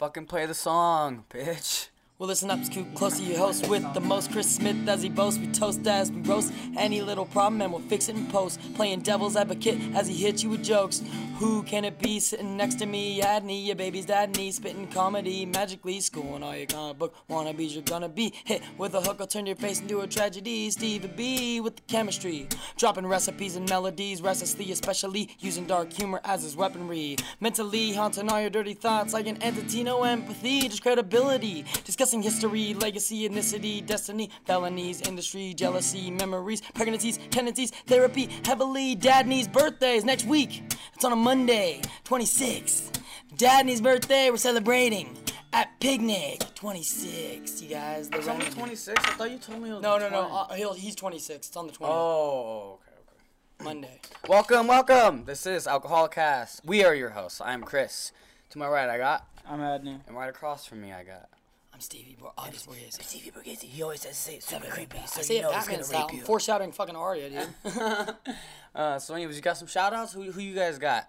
Fucking play the song, bitch. Well, listen up, scoot close to your host with the most. Chris Smith as he boasts. We toast as we roast any little problem and we'll fix it in post. Playing devil's advocate as he hits you with jokes. Who can it be sitting next to me? Adney, your baby's dad, knee spitting comedy. Magically schooling all your comic book wannabes. You're gonna be hit with a hook. I'll turn your face into a tragedy. Stevie B with the chemistry. Dropping recipes and melodies restlessly, especially using dark humor as his weaponry. Mentally haunting all your dirty thoughts like an entity, no empathy, just credibility. Discussing history, legacy, ethnicity, destiny, felonies, industry, jealousy, memories, pregnancies, tendencies, therapy, heavily. Dadney's birthdays next week. It's on a Monday, 26th. Dadney's birthday, we're celebrating at Picnic 26. You guys, the It's only 26. I thought you told me it was No, no, no. Uh, he'll, he's 26. It's on the 20th. Oh, okay, okay. Monday. Welcome, welcome. This is Alcoholic Cast. We are your hosts. I'm Chris. To my right, I got, I'm Adney. and right across from me, I got. I'm Stevie Bo- August Borghese. Stevie Borghese, he always says say super creepy, I say you it know he's Batman gonna style. rape you. Foreshadowing fucking Arya, dude. Uh, so, anyways, you got some shout outs? Who, who you guys got?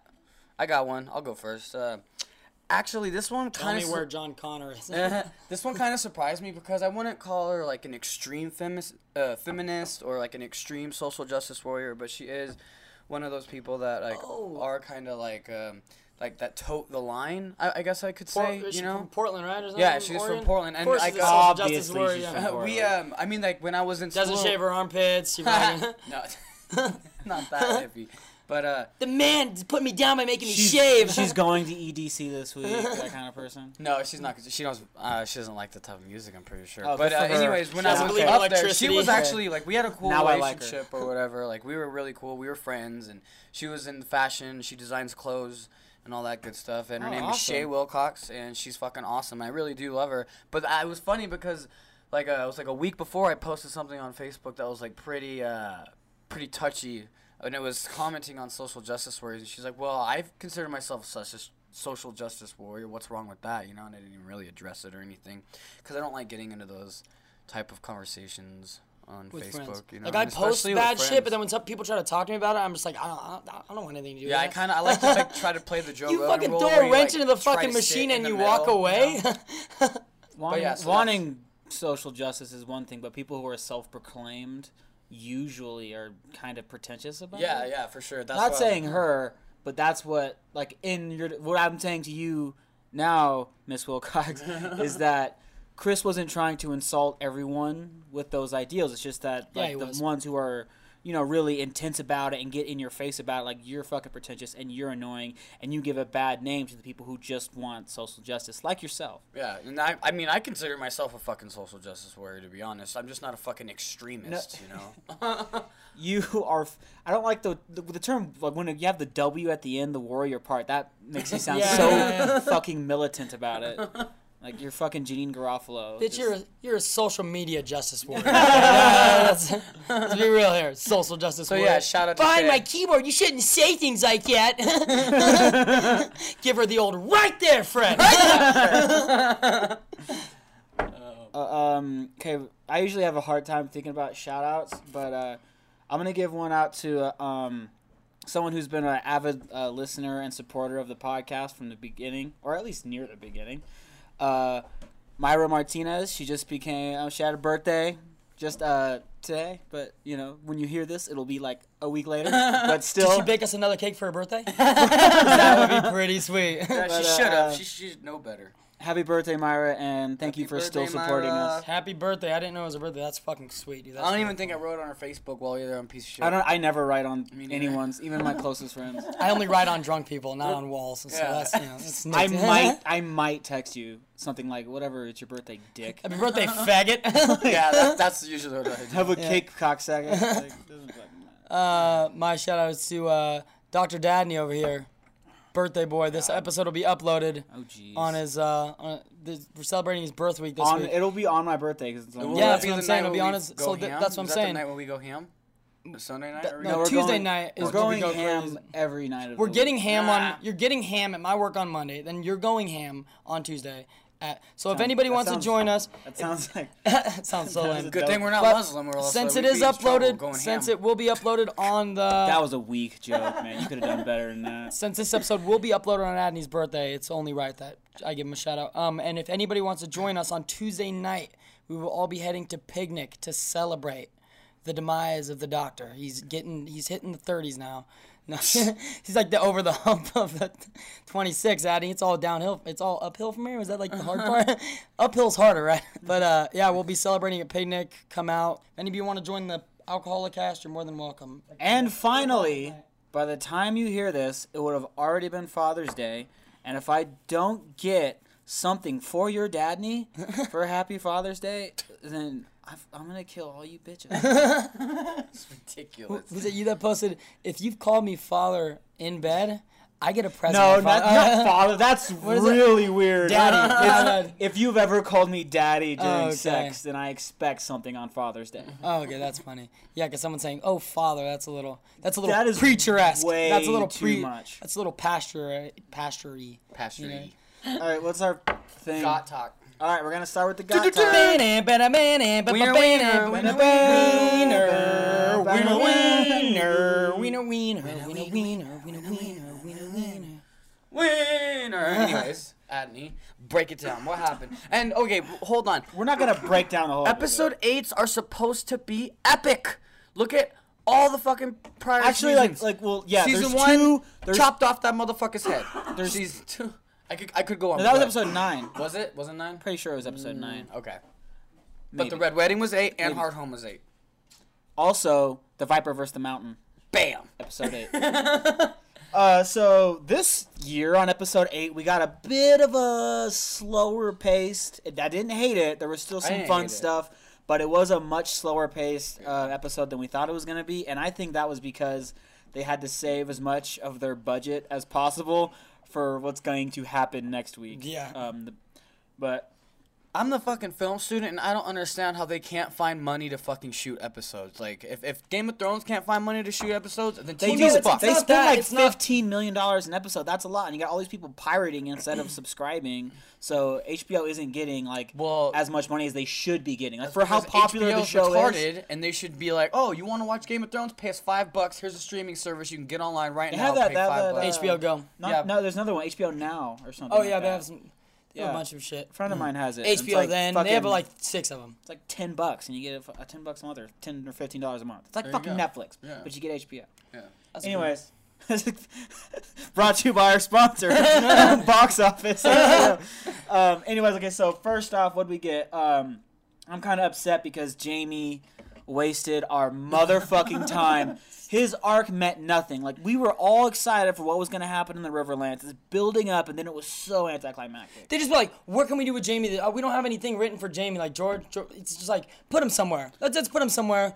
I got one. I'll go first. Uh, actually, this one Tell kind me of. where John Connor is. this one kind of surprised me because I wouldn't call her like an extreme femis- uh, feminist or like an extreme social justice warrior, but she is one of those people that like Oh. are kind of like um, like that tote the line. I, I guess I could Port- say, is you she know. from Portland, right? Or something? Yeah, she's Oregon? from Portland, and of course I got- social justice Obviously warrior. she's yeah. from we um, I mean like when I was in Doesn't school. shave her armpits. She fucking- no, not that hippie, but uh, the man put me down by making me shave. she's going to EDC this week, that kind of person. No, she's not. She knows. Uh, she doesn't like the type of music. I'm pretty sure. Oh, but uh, anyways, when She I doesn't was believe in up there, she was actually like we had a cool Now I like relationship or whatever. Like we were really cool. We were friends, and she was in fashion. She designs clothes and all that good stuff. And her Oh, name is Shay. Wilcox, and she's fucking awesome. I really do love her. But I, it was funny because like uh, it was like a week before I posted something on Facebook that was like pretty uh, pretty touchy. And it was commenting on social justice warriors. And she's like, "Well, I consider myself such a social justice warrior. What's wrong with that?" You know, and I didn't even really address it or anything, because I don't like getting into those type of conversations on with Facebook. friends. You know, like I and post bad shit, friends. but then when some people try to talk to me about it, I'm just like, I don't, I don't, I don't want anything to do yeah, I with that. kind of I like to like, try to play the Joe You Rogan fucking role throw a wrench like, into the fucking machine and you middle, walk away. know? Wanting, yeah, so wanting social justice is one thing, but people who are self-proclaimed usually are kind of pretentious about Yeah, it. yeah, yeah, for sure. That's Not what- saying her, but that's what like in your what I'm saying to you now, Miss Wilcox, is that Chris wasn't trying to insult everyone with those ideals. It's just that like he the was. ones who are you know really intense about it and get in your face about it, like you're fucking pretentious and you're annoying and you give a bad name to the people who just want social justice, like yourself. Yeah, and I, I mean, I consider myself a fucking social justice warrior, to be honest. I'm just not a fucking extremist, you know? You are. I don't like the the, the term like when you have the W at the end, the warrior part. That makes you sound Yeah, so yeah, yeah. fucking militant about it. Like you're fucking Janeane Garofalo. Bitch, Just- you're a, you're a social media justice warrior. Yeah, let's, let's be real here. Social justice So, warrior. yeah, shout out to Behind Shay. my keyboard, you shouldn't say things like that. Give her the old right there, Fred. Uh, um. Okay. I usually have a hard time thinking about shout outs, but uh, I'm gonna give one out to uh, um someone who's been an avid uh, listener and supporter of the podcast from the beginning, or at least near the beginning. Uh, Myra Martinez. She just became. Uh, she had a birthday just uh today, but you know when you hear this, it'll be like a week later. but still, Did she bake us another cake for her birthday? that would be pretty sweet. Yeah, But, she should have. uh, She should know better. Happy birthday, Myra, and thank Happy you for birthday, still supporting Myra. us. Happy birthday! I didn't know it was a birthday. That's fucking sweet, dude. That's I don't even fucking think I wrote on her Facebook while you're there on piece of shit. I don't. I never write on anyone's, even my closest friends. I only write on drunk people, not on walls. So Yeah. that's you know. That's I might. I might text you something like, "Whatever, it's your birthday, dick." Happy birthday, faggot. yeah, that, that's usually what I do. Have a Yeah. cake, cocksucker. Like, doesn't fucking matter. Uh, my shout out is to uh, Dr. Dadney over here, birthday boy. This episode will be uploaded oh on his. Uh, on, this, we're celebrating his birth week this on, week. it'll be on my birthday because it's on. Yeah, that's what I'm saying, it'll be on his. honest- so th- that's what I'm that saying. the night when we go ham? Sunday night? Th- or no, we're Tuesday going- night is We're when we going go ham crazy. every night of We're the getting week. ham Nah. on. You're getting ham at my work on Monday. Then you're going ham on Tuesday. At, so if anybody wants sounds- to join us, That sounds like. it sounds so That lame. Good thing we're not But Muslim. Or else Since uh, it we'd is be in trouble uploaded, since ham. it will be uploaded on the. That was a weak joke, man. You could have done better than that. since this episode will be uploaded on Adney's birthday, it's only right that I give him a shout out. Um, and if anybody wants to join us on Tuesday night, we will all be heading to Picnic to celebrate the demise of the Doctor. He's getting, he's hitting the 30s now. No, he's like the over the hump of the 26. Addy, it's all downhill. It's all uphill from here. Was that like the hard part? Uphill's harder, right? But uh, yeah, we'll be celebrating at Picnic. Come out. If any of you want to join the Alcoholic Cast, you're more than welcome. And finally, by the time you hear this, it would have already been Father's Day. And if I don't get something for your dadney for Happy Father's Day, then I've, I'm gonna kill all you bitches. It's ridiculous. Was it you that posted? If you've called me father in bed, I get a present. no, for not, not father. That's is it? really weird. Daddy. It's- if you've ever called me daddy oh, during Oh, okay. sex, then I expect something on Father's Day. Oh, okay, that's funny. Yeah, because someone's saying, "Oh, father," that's a little, that's a little That is preacher-esque. way that's a little too pre, much. That's a little pasture, pasture-y. Pasture. Yeah. All right, what's our thing? Got talk. All right, we're gonna start with the got talk. Wiener, wiener, Wiener, wiener, wiener, wiener, wiener, wiener, wiener, wiener, wiener, wiener, wiener, wiener, wiener, wiener. Winner. Anyways, Adney, break it down. What happened? And okay, hold on. We're not gonna break down the whole Episode eights are supposed to be epic. Look at all the fucking prior Actually, like, seasons. like, well, yeah. season there's one two. There's, chopped off that motherfucker's head. There's- season two. I could I could go on. No, that was episode nine. Was it? Wasn't nine? Pretty sure it was episode nine. Okay. But the Red Wedding was eight, and Maybe. Hardhome was eight. Also, the Viper versus the Mountain, Bam. episode eight. uh, so this year on episode eight, we got a bit of a slower paced. I didn't hate it. There was still some fun hate it. stuff, but it was a much slower paced uh, episode than we thought it was gonna be, and I think that was because they had to save as much of their budget as possible for what's going to happen next week. Yeah. Um, the, but I'm the fucking film student, and I don't understand how they can't find money to fucking shoot episodes. Like, if, if Game of Thrones can't find money to shoot episodes, then They TV's do. It's, fucked. they spend that, like fifteen million dollars an episode. That's a lot, and you got all these people pirating instead of subscribing. So HBO isn't getting like Well- as much money as they should be getting. Like for how Because popular the show retarded, is. and they should be like, "Oh, you want to watch Game of Thrones? Pay us five bucks. Here's a streaming service you can get online right They now. have that- pay that- five that, bucks." uh, HBO Go. Not, Yeah. No, there's another one, HBO Now or something. Oh like yeah, they that. have some, they have Yeah. a bunch of shit. A friend of mine has it. and it's HBO like then they have fucking- like six of them. It's like ten bucks, and you get a, a ten bucks a month or ten or fifteen dollars a month. It's like There you fucking go. Netflix, Yeah. but you get HBO. Yeah. That's Anyways, brought to you by our sponsor, Box Office. um, anyways, okay, so first off, what do we get? Um, I'm kind of upset because Jamie wasted our motherfucking time. His arc meant nothing. Like we were all excited for what was going to happen in the Riverlands. It's building up, and then it was so anticlimactic. They just be like, what can we do with Jamie? Oh, we don't have anything written for Jamie. Like George, George it's just like put him somewhere. Let's just put him somewhere.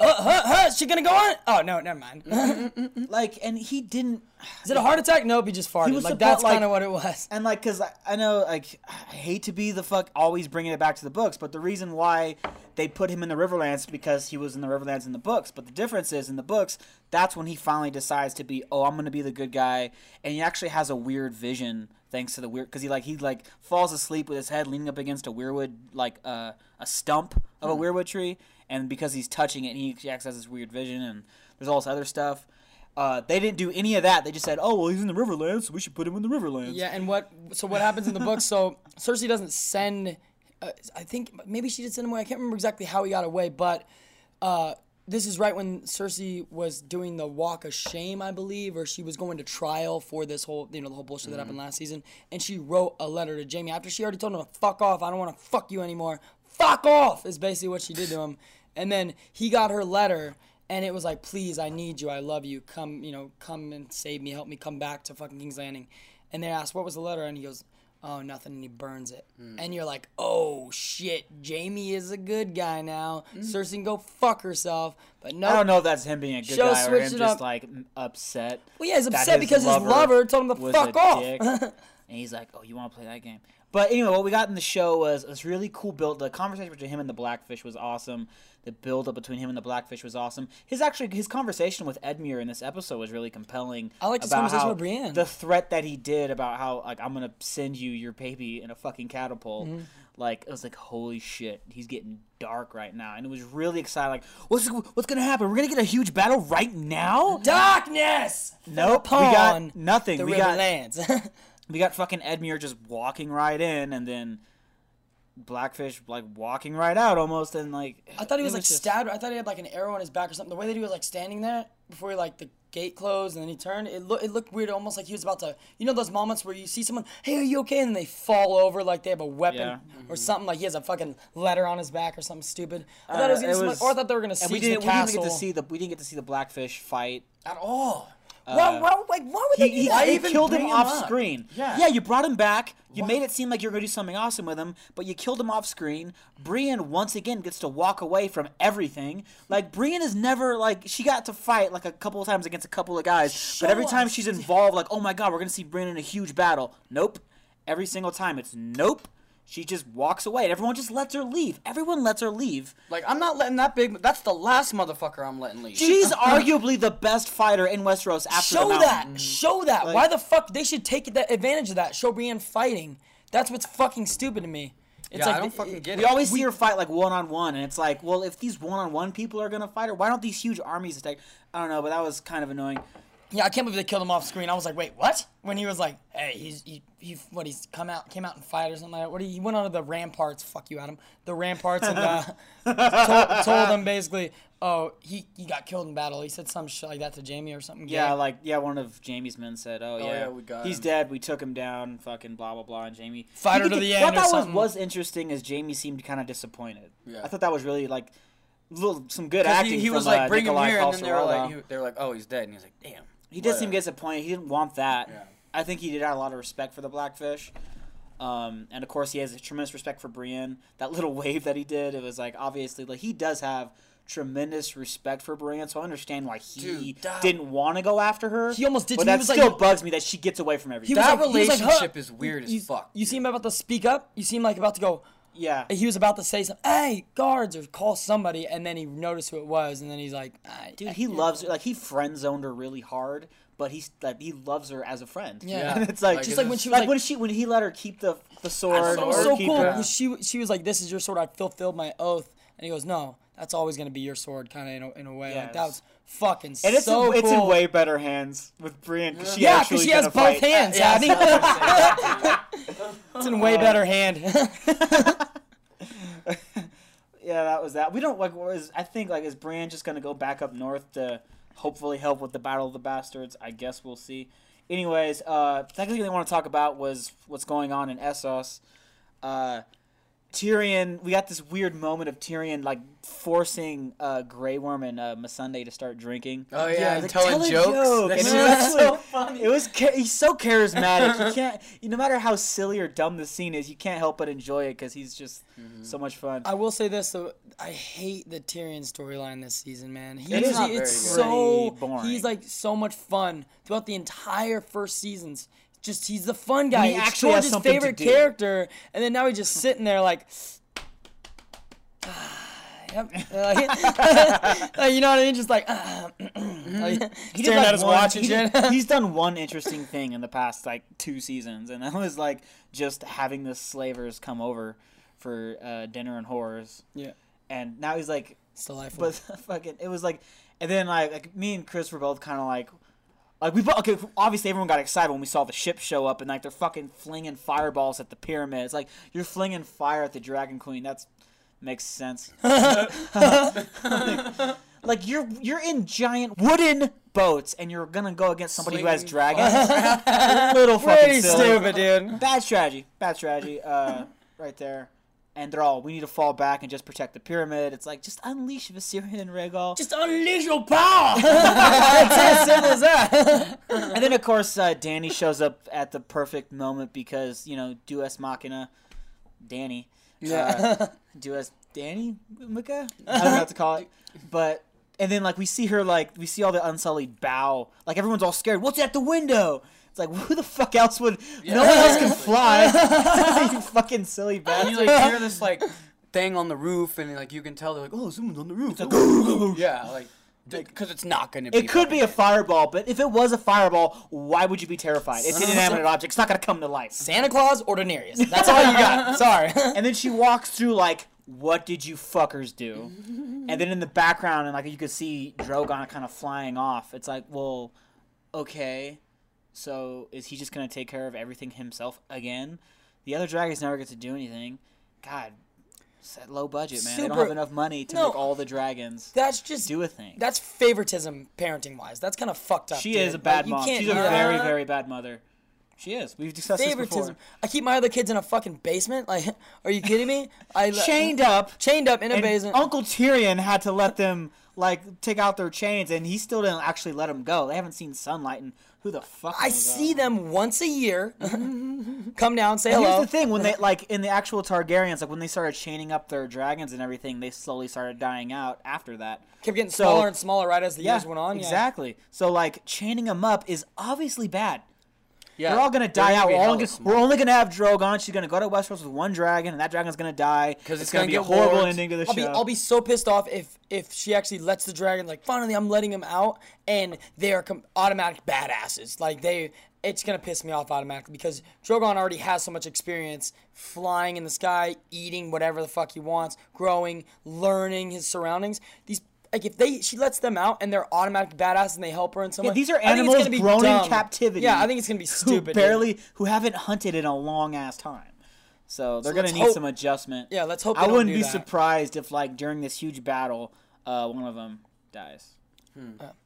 Uh, huh, huh, is she gonna go on? Oh no, never mind. Mm, mm, mm, like, and he didn't. Is it a heart attack? Nope, he just farted. was like suppo- that's like- kind of what it was. And like, cause I, I know, like, I hate to be the fuck always bringing it back to the books, but the reason why they put him in the Riverlands because he was in the Riverlands in the books. But the difference is in the books, that's when he finally decides to be, oh, I'm gonna be the good guy, and he actually has a weird vision thanks to the weird, cause he like he like falls asleep with his head leaning up against a weirwood like uh, a stump of a weirwood tree, and because he's touching it, he acts as this weird vision, and there's all this other stuff. Uh, they didn't do any of that. They just said, "Oh, well, he's in the Riverlands, so we should put him in the Riverlands." Yeah, and what? So what happens in the book? So Cersei doesn't send. Uh, I think maybe she did send him away. I can't remember exactly how he got away, but uh, this is right when Cersei was doing the Walk of Shame, I believe, or she was going to trial for this whole, you know, the whole bullshit that happened last season. And she wrote a letter to Jamie after she already told him to fuck off. I don't want to fuck you anymore. Fuck off is basically what she did to him. And then he got her letter. And it was like, please, I need you, I love you, come, you know, come and save me, help me come back to fucking King's Landing. And they asked, what was the letter? And he goes, oh, nothing, and he burns it. Hmm. And you're like, oh shit, Jamie is a good guy now. Hmm. Cersei can go fuck herself. But no, I don't know if that's him being a good guy or him just up. like upset. Well, yeah, he's upset because his lover told him to fuck off. and he's like, "Oh, you want to play that game?" But anyway, what we got in the show was this really cool build. The conversation between him and the Blackfish was awesome. The build up between him and the Blackfish was awesome. His actually his conversation with Edmure in this episode was really compelling. I liked his about conversation with Brienne. The threat that he did about how like I'm gonna send you your baby in a fucking catapult. Mm-hmm. Like it was like holy shit, he's getting dark right now, and it was really exciting. Like what's what's gonna happen? We're gonna get a huge battle right now. Darkness. Nope, we got nothing. We got Riverlands. we got fucking Edmure just walking right in, and then Blackfish like walking right out almost, and like I thought he it was like just- stabbed. I thought he had like an arrow in his back or something. The way that he was like standing there before he like the gate closed and then he turned, it looked it looked weird. Almost like he was about to. You know those moments where you see someone, hey, are you okay? And they fall over like they have a weapon Yeah. or something. Like he has a fucking letter on his back or something stupid. I thought Uh, it was gonna. it some- was- or I thought they were gonna And we the didn't, we didn't get to see the we didn't get to see the Blackfish fight. At all. Why, why, like, why would He, they do he, that? he even killed him bring him off up? screen. Yeah. yeah, you brought him back. You made it seem like you're gonna do something awesome with him, but you killed him off screen. Brienne once again gets to walk away from everything. Like Brienne is never like she got to fight like a couple of times against a couple of guys, but every Show time us. she's involved, like oh my god, we're gonna see Brienne in a huge battle. Nope. Every single time it's nope. She just walks away, and everyone just lets her leave. Everyone lets her leave. Like I'm not letting that big. That's the last motherfucker I'm letting leave. She's arguably the best fighter in Westeros after Show the that. Mountain. Show that. Like- Why the fuck they should take that advantage of that? Show Brienne fighting. That's what's fucking stupid to me. It's yeah, like I don't the- fucking get We it. always see her fight like one on one, and it's like, well, if these one on one people are gonna fight her, why don't these huge armies attack? I don't know, but that was kind of annoying. Yeah, I can't believe they killed him off screen. I was like, wait, what? When he was like, hey, he's he, he what he's come out came out and fight or something like that. What he, he went onto the ramparts. Fuck you, Adam. The ramparts and uh, told, told them basically, oh, he he got killed in battle. He said some shit like that to Jamie or something. Yeah, gay. like yeah, one of Jamie's men said, "Oh, yeah, yeah, we got he's him." dead. We took him down. Fucking blah blah blah." And Jamie Fight her to the end I or thought was was interesting is Jamie seemed kind of disappointed. Yeah. I thought that was really like little some good acting. he, he from, was like, uh, bring him Nikolai here, and then they were like, he, they were like, oh, he's dead, and he's like, damn. He did seem Whatever. disappointed. He didn't want that. Yeah. I think he did have a lot of respect for the Blackfish. Um, and of course, he has a tremendous respect for Brienne. That little wave that he did, it was like obviously like he does have tremendous respect for Brienne. So I understand why he Dude, that- didn't want to go after her. He almost did- But he that was like- still bugs me that she gets away from everything. He was That like- he was like, huh. relationship is weird as you, fuck. You see him about to speak up. You seem like about to go. Yeah, He was about to say something. Hey, guards, or call somebody, and then he noticed who it was, and then he's like, "Ah, dude, he loves her. Like he friend zoned her really hard, but he's like he loves her as a friend. Yeah. and it's like Like, Just is like when she was like, like, when she when he let her keep the the sword. It was so cool. her- She she was like, "This is your sword. I fulfilled my oath." And he goes, "No, that's always gonna be your sword." Kind of in a, in a way. Like that was fucking And it's so in, it's in way better hands with Brienne because she yeah, because she has both fight. hands. Yeah, Abby. it's in way better hand. Yeah, that was that. We don't like. Was I think like is Brienne just gonna go back up north to hopefully help with the Battle of the Bastards? I guess we'll see. Anyways, uh, technically, they want to talk about was what's going on in Essos. Uh, Tyrion, we got this weird moment of Tyrion like forcing uh, Grey Worm and uh, Missandei to start drinking. Oh, yeah, and like, telling "Tell a jokes. joke." That's And it was so actually- funny. It was cha- he's so charismatic. You can't, you, no matter how silly or dumb the scene is, you can't help but enjoy it because he's just Mm-hmm. so much fun. I will say this though, I hate the Tyrion storyline this season, man. He's, It is not it's very so boring. he's like so much fun throughout the entire first seasons. Just he's the fun guy. he actually has to favorite character, and then now he's just sitting there like. Yep. Like, like, you know what I mean? Just like, like He staring like, at his one- watch he did- he's done one interesting thing in the past like two seasons, and that was like just having the slavers come over for uh, dinner and horrors. yeah, And now he's like, it's delightful. but fucking, it was like, and then like, like me and Chris were both kind of like. Like we okay, obviously everyone got excited when we saw the ship show up and like they're fucking flinging fireballs at the pyramids. Like you're flinging fire at the Dragon Queen. That's makes sense. like you're you're in giant wooden boats and you're gonna go against somebody who has dragons. Little fucking Pretty silly. stupid, dude. Bad strategy. Bad strategy. Uh, right there. And they're all we need to fall back and just protect the pyramid. It's like just unleash Viserion and Rhaegal. Just unleash your power. it's as simple as that. and then of course uh, Danny shows up at the perfect moment because you know Duas Machina, Danny. Yeah. Uh, Duas Danny Mika. I don't know what to call it. But and then like we see her like we see all the Unsullied bow. Like everyone's all scared. What's at the window? It's like who the fuck else would? No one else can fly. you fucking silly And bastard. you like hear this like thing on the roof, and like you can tell they're like, oh, someone's on the roof. yeah, like because it's not gonna be. It could be a fireball, but if it was a fireball, why would you be terrified? It's an inanimate object. It's not gonna come to life. Santa Claus or Daenerys. That's all you got. Sorry. And then she walks through like, "What did you fuckers do?" And then in the background, and like you could see Drogon kind of flying off. It's like, well, okay, So is he just gonna take care of everything himself again? The other dragons never get to do anything. God, that low budget, man. they don't have enough money to No. make all the dragons That's just do a thing. that's favoritism parenting wise. That's kind of fucked up. she dude. is a bad Like, mom. She's a very, very bad mother. She is. We've discussed this favoritism. I keep my other kids in a fucking basement. Like, are you kidding me? I Chained up. chained up in a And basement. Uncle Tyrion had to let them like take out their chains, and he still didn't actually let them go. They haven't seen sunlight, and who the fuck? I see that? them once a year. Come down, say And hello. here's the thing: when they like in the actual Targaryens, like when they started chaining up their dragons and everything, they slowly started dying out after that. Kept getting So- smaller and smaller right as the years went on. Yeah. exactly. So like chaining them up is obviously bad. Yeah, They're all gonna they're die out. be We're only, hella gonna, small. we're only gonna have Drogon. She's gonna go to Westeros with one dragon, and that dragon's gonna die. Because it's gonna, gonna be a horrible warped. ending to the I'll show. be I'll be so pissed off if if she actually lets the dragon like finally I'm letting him out and they are com- automatic badasses like they it's gonna piss me off automatically because Drogon already has so much experience flying in the sky eating whatever the fuck he wants growing learning his surroundings these like if they she lets them out and they're automatic badass and they help her in some Yeah, way, these are I think it's animals gonna be grown dumb. in captivity. yeah I think it's gonna be who stupid dude. barely who haven't hunted in a long ass time. So they're So gonna need hope- some adjustment. Yeah, let's hope I they don't wouldn't do be that. surprised if like during this huge battle, uh, one of them dies.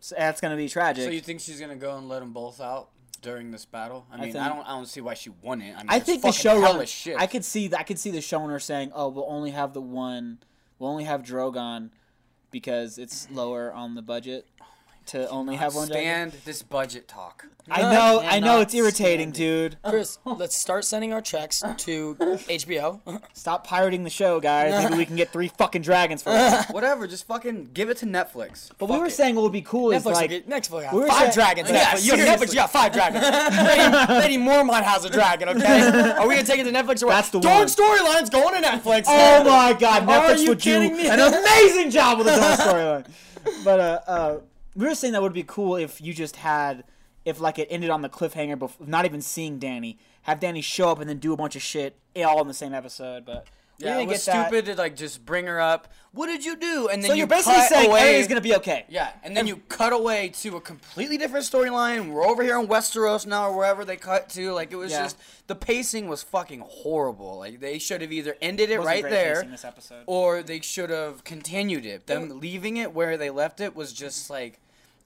So that's gonna be tragic. So you think she's gonna go and let them both out during this battle? I mean, I, think- don't, I don't see why she wouldn't. I, mean, I think the fucking showrunner. I could see. I could see the showrunner saying, "Oh, we'll only have the one. We'll only have Drogon because it's lower on the budget to only have one dragon." stand this budget talk. I know. can't I know. It's irritating, dude. Chris let's start sending our checks to HBO Stop pirating the show, guys. Maybe we can get three fucking dragons for it. Whatever, just fucking give it to Netflix. But we were it. saying what would be cool is Netflix, like will get, Netflix got we were five saying- dragons. Yeah, Netflix. You have seriously. Netflix, you got five dragons. Lady, Lady Mormont has a dragon, okay? Are we gonna take it to Netflix or what? That's the Dorne one. storyline's going to Netflix. Oh my god, Are Netflix you would do me? an amazing job with the Dorne storyline. But uh, uh, we were saying that would be cool if you just had, if like it ended on the cliffhanger, before not even seeing Danny, have Danny show up and then do a bunch of shit all in the same episode. But Yeah, it was get that. stupid to like just bring her up. What did you do? And then So you you're basically saying away. everything's gonna be okay. Yeah, and then you cut away to a completely different storyline. We're over here in Westeros now, or wherever they cut to. Like it was Yeah. just the pacing was fucking horrible. Like they should have either ended it Wasn't right there, this episode. or they should have continued it. Them leaving it where they left it was just like.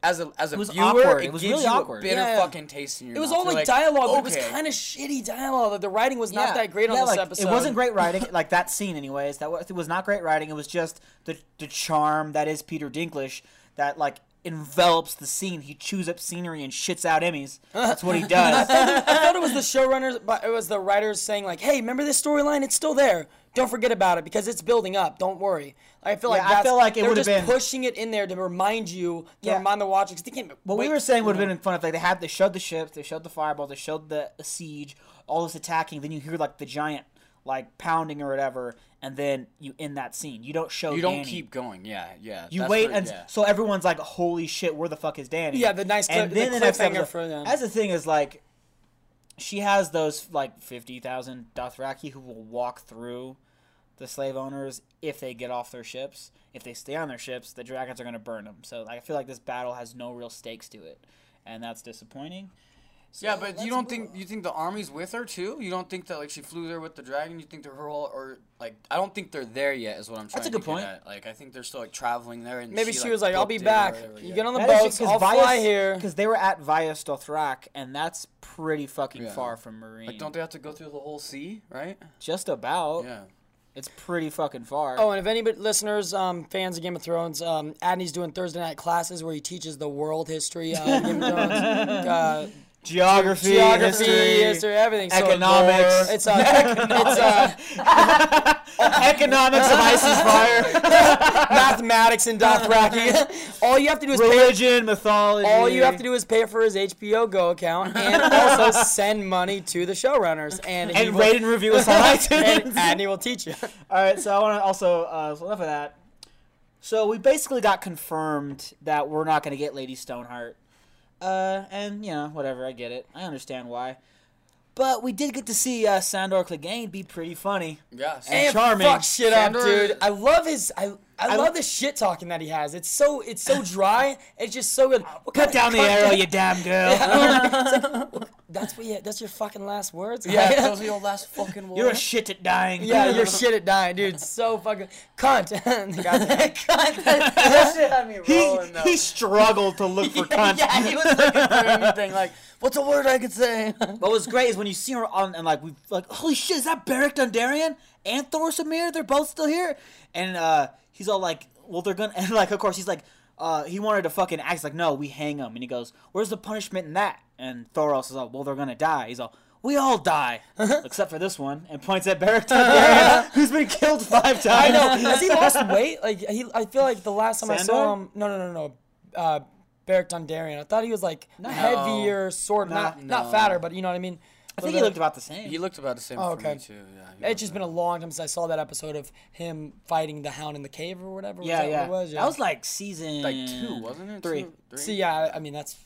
As a, as a was viewer, awkward. it, It was gives really you awkward. a bitter Yeah. fucking taste in your It was mouth. all You're like, dialogue, but it was kind of shitty dialogue. The writing was not that great on this like, episode. It wasn't great writing, like that scene, anyways. That was, it was not great writing. It was just the the charm that is Peter Dinklage that like envelops the scene. He chews up scenery and shits out Emmys. That's what he does. I thought it was the showrunners, but it was the writers saying like, "Hey, remember this storyline? It's still there. Don't forget about it because it's building up. Don't worry." I feel like Yeah, I feel like it they're would've just been- pushing it in there to remind you, to Yeah. remind the watchers. 'cause They can't. What we were saying would have been fun if like they had they showed the ships, they showed the fireball, they showed the siege, all this attacking. Then you hear like the giant like pounding or whatever, and then you end that scene. You don't show. You don't Danny. keep going. Yeah, yeah. You wait what- and yeah. so everyone's like, "Holy shit, where the fuck is Danny?" Yeah, the nice and then the the next cliffhanger episode, for them. As the thing is like, she has those like fifty thousand Dothraki who will walk through the slave owners if they get off their ships. If they stay on their ships, the dragons are gonna burn them. So I feel like this battle has no real stakes to it, and that's disappointing. Yeah, but you don't move think you think the army's with her too? You don't think that like she flew there with the dragon? You think they're her whole or like I don't think they're there yet is what I'm trying That's a good get point. at. Like I think they're still like traveling there and Maybe she, was like, "I'll be booked it or back. whatever, You yeah. get on the That is boats. because I'll Vaes- fly here." because they were at Vaes Dothrak, and that's pretty fucking Yeah. far from Meereen. Like don't they have to go through the whole sea, right? Just about. Yeah. It's pretty fucking far. Oh, and if any listeners, um, fans of Game of Thrones, um, Adney's doing Thursday night classes where he teaches the world history of Game of Thrones, uh, geography, geography, history, history, everything. So economics. it's uh, it's uh, economics of Ice's fire, mathematics and Dothraki. all you have to do is pay. religion, mythology. All you have to do is pay for his HBO Go account and also send money to the showrunners, and and will, rate and review us on iTunes, and iTunes. Adney will teach you. All right, so I want to also uh, so enough of that. So we basically got confirmed that we're not going to get Lady Stoneheart, uh, and you know whatever, I get it, I understand why. But we did get to see uh, Sandor Clegane be pretty funny. Yeah. And And charming. fuck shit Sandor- up, dude. I love his. I I, I- love the shit talking that he has. It's so it's so dry. It's just so good. What kind Put of down the cunt- arrow, you damn girl. That's what. Yeah, that's your fucking last words. yeah, those are your last fucking words. You're a shit at dying. Yeah, you're shit at dying, dude. So fucking cunt. The guy- that shit had me He, though. he struggled to look for cunt. yeah, he was looking for anything like, what's a word I could say? What was great is when you see her on and like we like, holy shit, is that Beric Dondarrion and Thoros of Myr? They're both still here, and uh, he's all like, well, they're gonna and like, of course, he's like, uh, he wanted to fucking act He's like, no, we hang him, and he goes, where's the punishment in that? And Thoros is all, well, they're gonna die. He's all. We all die, except for this one, and points at Dondarrion, who's been killed five times. I know. Has he lost weight? Like he, I feel like the last time I saw him, no, no, no, no, uh, Beric Dondarrion. I thought he was like heavier, sort of not No. not fatter, but you know what I mean. I think he looked about the same. he looked about the same Oh, for okay. me too. Yeah. It's just been a long time since I saw that episode of him fighting the Hound in the cave or whatever. Was yeah, that yeah. What it was? That was like season like two, wasn't it? Three. Two, three? See, yeah, I mean that's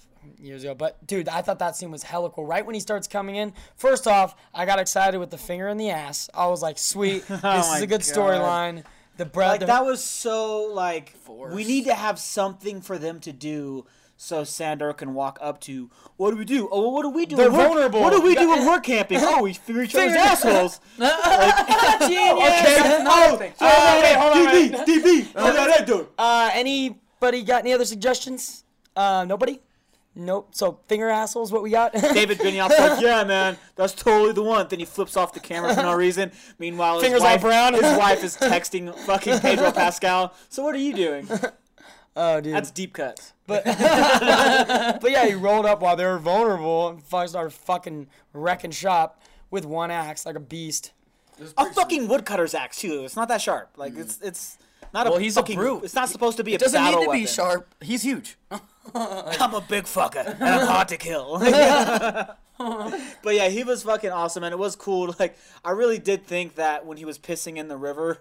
years ago, but dude, I thought that scene was hella cool. Right when he starts coming in, first off, I got excited with the finger in the ass. I was like, sweet, oh this Oh is a good storyline. The breath, like that was so like Forced. we need to have something for them to do so Sandor can walk up to what do we do? Oh, well, what do we do? They're we're- vulnerable. What do we do when we're camping? Oh, we finger each other's assholes. Genius. okay. Oh, thing. uh, Okay, hold on, DB, DB. Did I do? Uh, anybody got any other suggestions? Uh, nobody. Nope. So finger assholes, what we got? David Benioff's like, yeah, man, that's totally the one. Then he flips off the camera for no reason. Meanwhile, his Fingers all wife, brown. his wife is texting fucking Pedro Pascal. So what are you doing? Oh, dude. That's deep cuts. But but yeah, he rolled up while they were vulnerable and fucking started fucking wrecking shop with one axe like a beast. A fucking woodcutter's axe too. It's not that sharp. Like it's it's not a Well, he's a fucking, brute. It's not supposed to be a battle. He Doesn't need battle to be sharp. He's huge. I'm a big fucker and I'm hard to kill. but yeah, he was fucking awesome and it was cool. Like I really did think that when he was pissing in the river,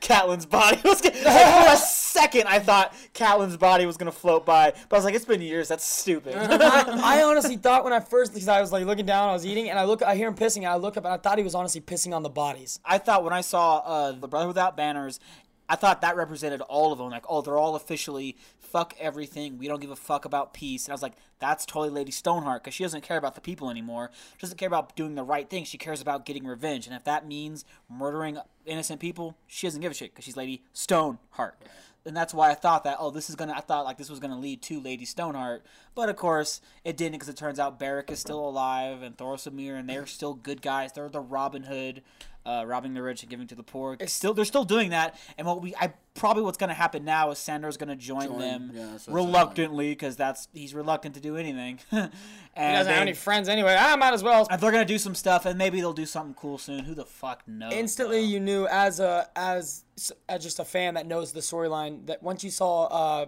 Catelyn's body was gonna, like, for a second I thought Catelyn's body was gonna float by. But I was like, it's been years. That's stupid. I, I honestly thought when I first because I was like looking down, I was eating, and I look, I hear him pissing, and I look up, and I thought he was honestly pissing on the bodies. I thought when I saw uh, the Brother Without Banners, I thought that represented all of them. Like, oh, they're all officially fuck everything. We don't give a fuck about peace. And I was like, that's totally Lady Stoneheart because she doesn't care about the people anymore. She doesn't care about doing the right thing. She cares about getting revenge. And if that means murdering innocent people, she doesn't give a shit because she's Lady Stoneheart. And that's why I thought that, oh, this is gonna. I thought like this was gonna lead to Lady Stoneheart, but of course it didn't because it turns out Beric is still alive and Thoros of Myr, and they're still good guys. They're the Robin Hood, uh, robbing the rich and giving to the poor. It's still they're still doing that. And what we, I probably what's gonna happen now is Sandor's gonna join, Join, them yeah, that's what it sounds reluctantly because that's he's reluctant to do anything. and He doesn't have any friends anyway. I might as well. and they're gonna do some stuff, and maybe they'll do something cool soon. Who the fuck knows? Instantly, you knew as a as as just a fan that knows the storyline that once you saw uh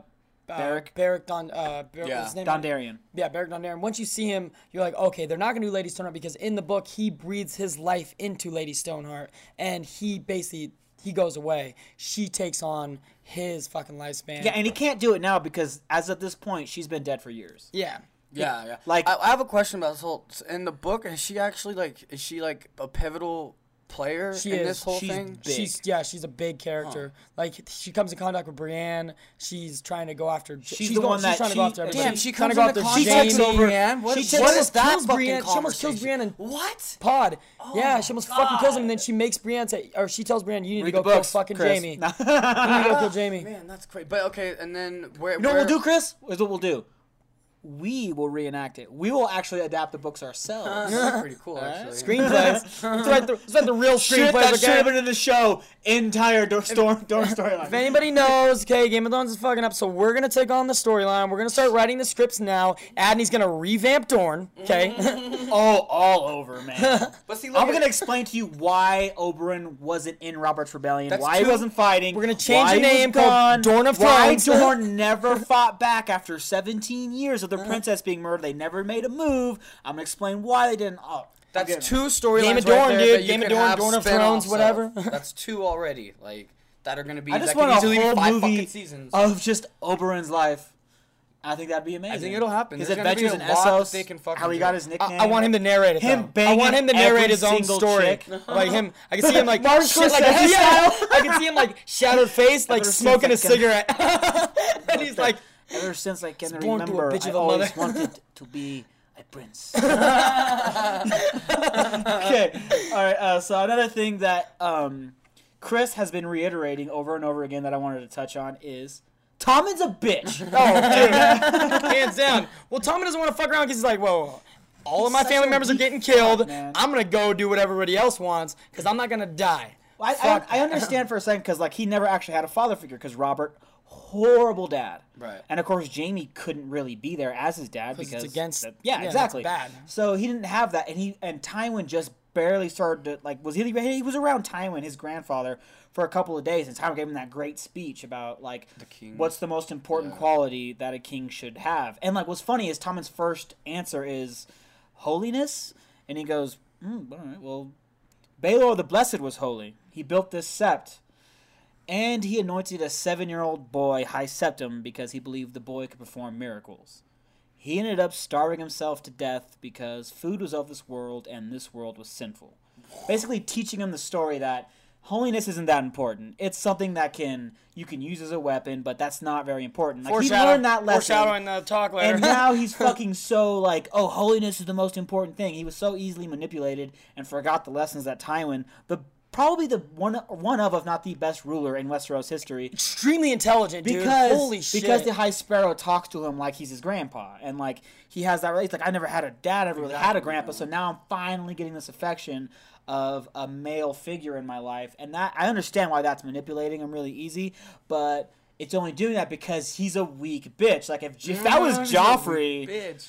Beric? Beric Don uh Beric, Yeah. what's his name? Dondarrion. Yeah, Beric Dondarrion. Once you see him, you're like, okay, they're not gonna do Lady Stoneheart because in the book he breathes his life into Lady Stoneheart, and he basically he goes away. She takes on his fucking lifespan. Yeah, and he can't do it now because as of this point, she's been dead for years. yeah. Yeah, yeah. Like- I, I have a question about this whole. In the book, is she actually like? Is she like a pivotal player She in is. this whole She's thing? big. She's yeah, she's a big character. Like she comes in contact with Brienne. She's trying to go after. She's the going, one that she's trying to go after. everybody. Damn, she trying to comes go into after contact Jamie. with Brienne? What She takes- what she is that kills Brienne. She almost kills? Brienne and What? Pod. Oh yeah, she almost fucking kills him, and then she makes Brienne say, or she tells Brienne, "You need Read to go the kill fucking Chris. Jamie. No. you need to go kill Jamie." Man, that's crazy. But okay, and then where? You know what where, we'll do, Chris? Is what we'll do. We will reenact it. We will actually adapt the books ourselves. That's pretty cool, actually. Screenplays. Let's write the, let's write the real Shit, that screenplays. should have been in the show. Entire door storm, door storyline. If anybody knows, okay, Game of Thrones is fucking up, so we're gonna take on the storyline. We're gonna start writing the scripts now. Adney's gonna revamp Dorne, okay? Oh, all over, man. But see, look I'm at- gonna explain to you why Oberyn wasn't in Robert's Rebellion, That's why he wasn't fighting. We're gonna change why the name called gone, Dorne of Why Thrones. Dorne never fought back after 17 years of the uh-huh. princess being murdered. They never made a move. I'm gonna explain why they didn't. Oh, That's I'll get it. two storylines Game of right there dude. Game of can Dorne, have Dorne of Thrones, whatever. That's two already, like that are gonna be. I just that could want a whole movie seasons. of just Oberyn's life. I think that'd be amazing. I think it'll happen. His There's gonna be adventures a in lot Essos, they can fucking how he do. got his I- nickname. I, want him to narrate it. Him though. I want him to narrate his own story. Like him, I can see him like Martin shit, like Scorsese yeah, style. I can see him like shadowed face, like smoking a cigarette, and he's like, Ever since I can born to a remember, bitch I of a always mother. wanted to be a prince. okay, all right. Uh, so another thing that um, Chris has been reiterating over and over again that I wanted to touch on is Tommen's a bitch. oh, dude, hands down. Well, Tommy doesn't want to fuck around because he's like, whoa. All of my such family members are getting killed. fuck. I'm gonna go do what everybody else wants because I'm not gonna die. I, I, I understand for a second because like he never actually had a father figure because Robert horrible dad Right. and of course Jamie couldn't really be there as his dad because against- that- yeah, yeah, exactly bad. so he didn't have that and he and Tywin just barely started to like was he he was around Tywin his grandfather for a couple of days and Tywin gave him that great speech about like king. what's the most important quality that a king should have and like what's funny is Tommen's first answer is holiness and he goes mm, all right well Baelor the Blessed was holy. He built this sept, and he anointed a seven-year-old boy High Septon because he believed the boy could perform miracles. He ended up starving himself to death because food was of this world and this world was sinful. Basically, teaching him the story that holiness isn't that important. It's something that can you can use as a weapon, but that's not very important. Like he learned that lesson Foreshadowing the talk later. and now he's fucking so like, oh, holiness is the most important thing. He was so easily manipulated and forgot the lessons that Tywin, the probably the one one of, if not the best ruler in Westeros history, extremely intelligent, dude. because Holy shit. because the High Sparrow talks to him like he's his grandpa, and like he has that. He's like, I never had a dad, I never really had a grandpa, so now I'm finally getting this affection of a male figure in my life, and that I understand why that's manipulating him really easy, but. It's only doing that because he's a weak bitch. Like if, if that was Joffrey, Bitch.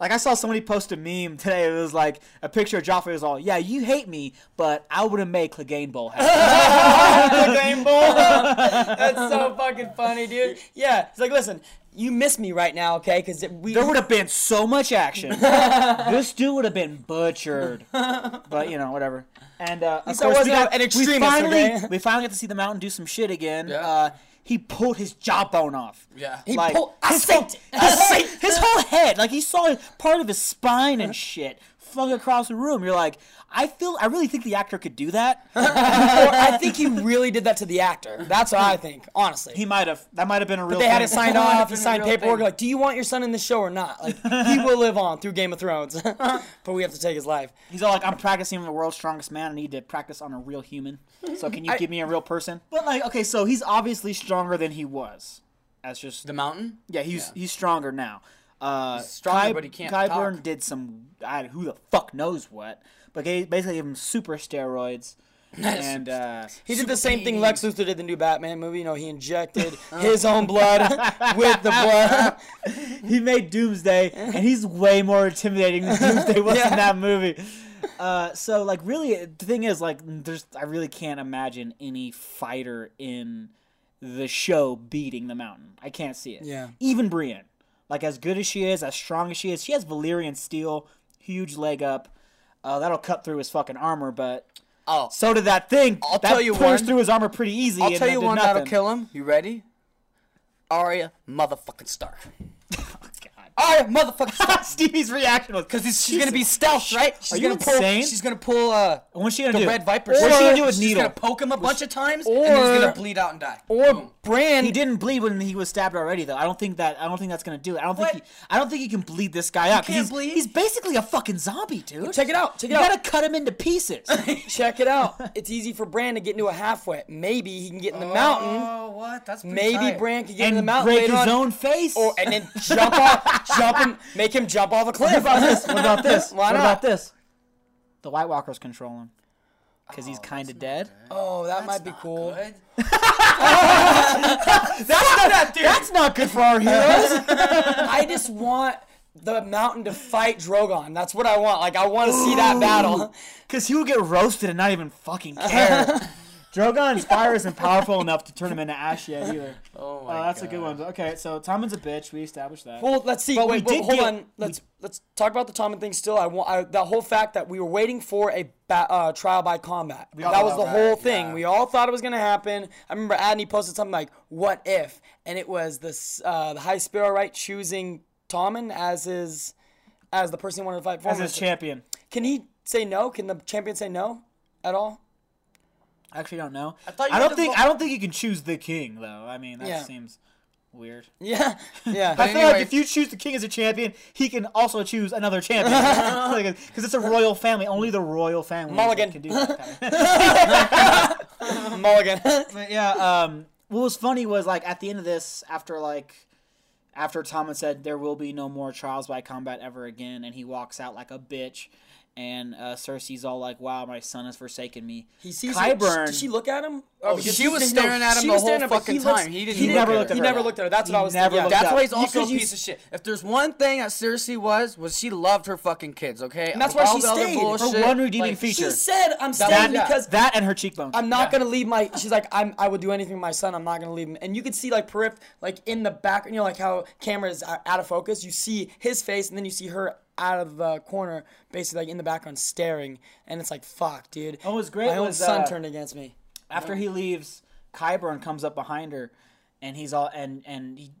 Like I saw somebody post a meme today. It was like a picture of Joffrey. Was all, "Yeah, you hate me, but I would have made Clegane Bowl happen." the game ball. That's so fucking funny, dude. Yeah, he's like, listen, you miss me right now, okay? Because we. there would have been so much action. this dude would have been butchered. But you know, whatever. And uh, of So course, we, got, an we finally okay? we finally got to see the mountain do some shit again. Yeah. Uh, he pulled his jawbone off. Yeah. He like pulled- I his, said whole, it. his, his whole head, like he saw part of his spine and shit flung across the room. You're like, I feel, I really think the actor could do that. I think he really did that to the actor. That's what I think, honestly. He might have. That might have been a real. they had it signed off. He signed paperwork. thing. Like, do you want your son in the show or not? Like, he will live on through Game of Thrones, but we have to take his life. He's all like, I'm practicing the world's strongest man. I need to practice on a real human. So can you I- give me a real person? But like, okay, so he's obviously stronger than he was. That's just The mountain? yeah. He's he's stronger now. Uh, He's stronger, Ky- but he can't Qyburn talk. did some I, who the fuck knows what, but they basically gave him super steroids. and uh, He did the same thing Lex Luthor did in the new Batman movie. You know, he injected his own blood with the blood. he made Doomsday, and he's way more intimidating than Doomsday was Yeah. in that movie. Uh, so like, really, the thing is, like, there's I really can't imagine any fighter in the show beating the Mountain. I can't see it. Yeah. Even Brienne, like as good as she is, as strong as she is, she has Valyrian steel, huge leg up. Uh, that'll cut through his fucking armor, but Oh. so did that thing. I'll that tell you one. through his armor pretty easy. I'll and tell you one that'll kill him. You ready? Arya motherfucking Stark. God. Arya motherfucking Stevie's reaction was Because she's gonna be stealth, right? She's Are you gonna pull. insane? She's gonna pull uh, What's she gonna the do? Red Viper. What's she gonna do with she's Needle? gonna poke him a bunch of times, and or- he's gonna bleed out and die. Or Boom. Bran. He didn't bleed when he was stabbed already, though. I don't think that. I don't think that's gonna do it. I don't What? think. He, I don't think he can bleed this guy out. 'cause can't he's, bleed? He's basically a fucking zombie, dude. Check it out. Check it out. You gotta cut him into pieces. Check it out. It's easy for Bran to get into a halfway. Maybe he can get in the mountain. Oh, what? That's pretty Maybe tight. Bran can get in the and mountain break his own face. Or and then jump off, jump him, make him jump off a cliff. what about this? What about this? Why what not? about this? The White Walkers control him because he's oh, kind of dead. Oh, that might be not cool. good. That's not. That's not good for our heroes. I just want the mountain to fight Drogon. That's what I want. Like I want to see that battle. Because he will get roasted and not even fucking care. Drogon's fire isn't powerful enough to turn him into ash yet either. Oh Oh, my that's a good one. Okay, so Tommen's a bitch. We established that. Well, let's see. But we wait, but did hold get- on. Let's let's talk about the Tommen thing. Still, I want I, the whole fact that we were waiting for a ba- uh, trial by combat. that was thought the that, whole thing. yeah. We all thought it was gonna happen. I remember Adney posted something like, "What if?" and it was this uh, the High Sparrow, right, choosing Tommen as his as the person he wanted to fight for. As him. his champion. Can he say no? Can the champion say no at all? I actually don't know. I, thought you had don't think vote- I don't think you can choose the king though. I mean, that Yeah. seems weird. Yeah, yeah. I feel anyway- like if you choose the king as a champion, he can also choose another champion. Because it's a royal family. Only the royal family Mulligan. can do that. Mulligan. But yeah, um, what was funny was like at the end of this, after like after Tommen said there will be no more trials by combat ever again, and he walks out like a bitch, and uh, Cersei's all like, "Wow, my son has forsaken me." He sees Qyburn- It. Did she look at him? Oh, because she he- was no, staring at him she the was whole staring at him, fucking he looks- time. He He, didn't didn't never look looked at at He her. never looked at her. That's what I was never thinking. Yeah. That's why he's also Because a you- piece of shit. If there's one thing that Cersei was, was she loved her fucking kids, okay? And that's why All she the stayed. Her bullshit, Her one redeeming like, feature. She said, "I'm staying yeah. because that and her cheekbones. I'm not Yeah. gonna leave my." She's like, "I'm. I would do anything for my son. I'm not gonna leave him." And you could see like perip, like in the back, you know, like how camera is out of focus. You see his face, and then you see her out of the corner, basically like in the background, staring. And it's like, "Fuck, dude." Oh, it was great My own was, son uh, turned against me. after he leaves, Qyburn comes up behind her, and he's all and and he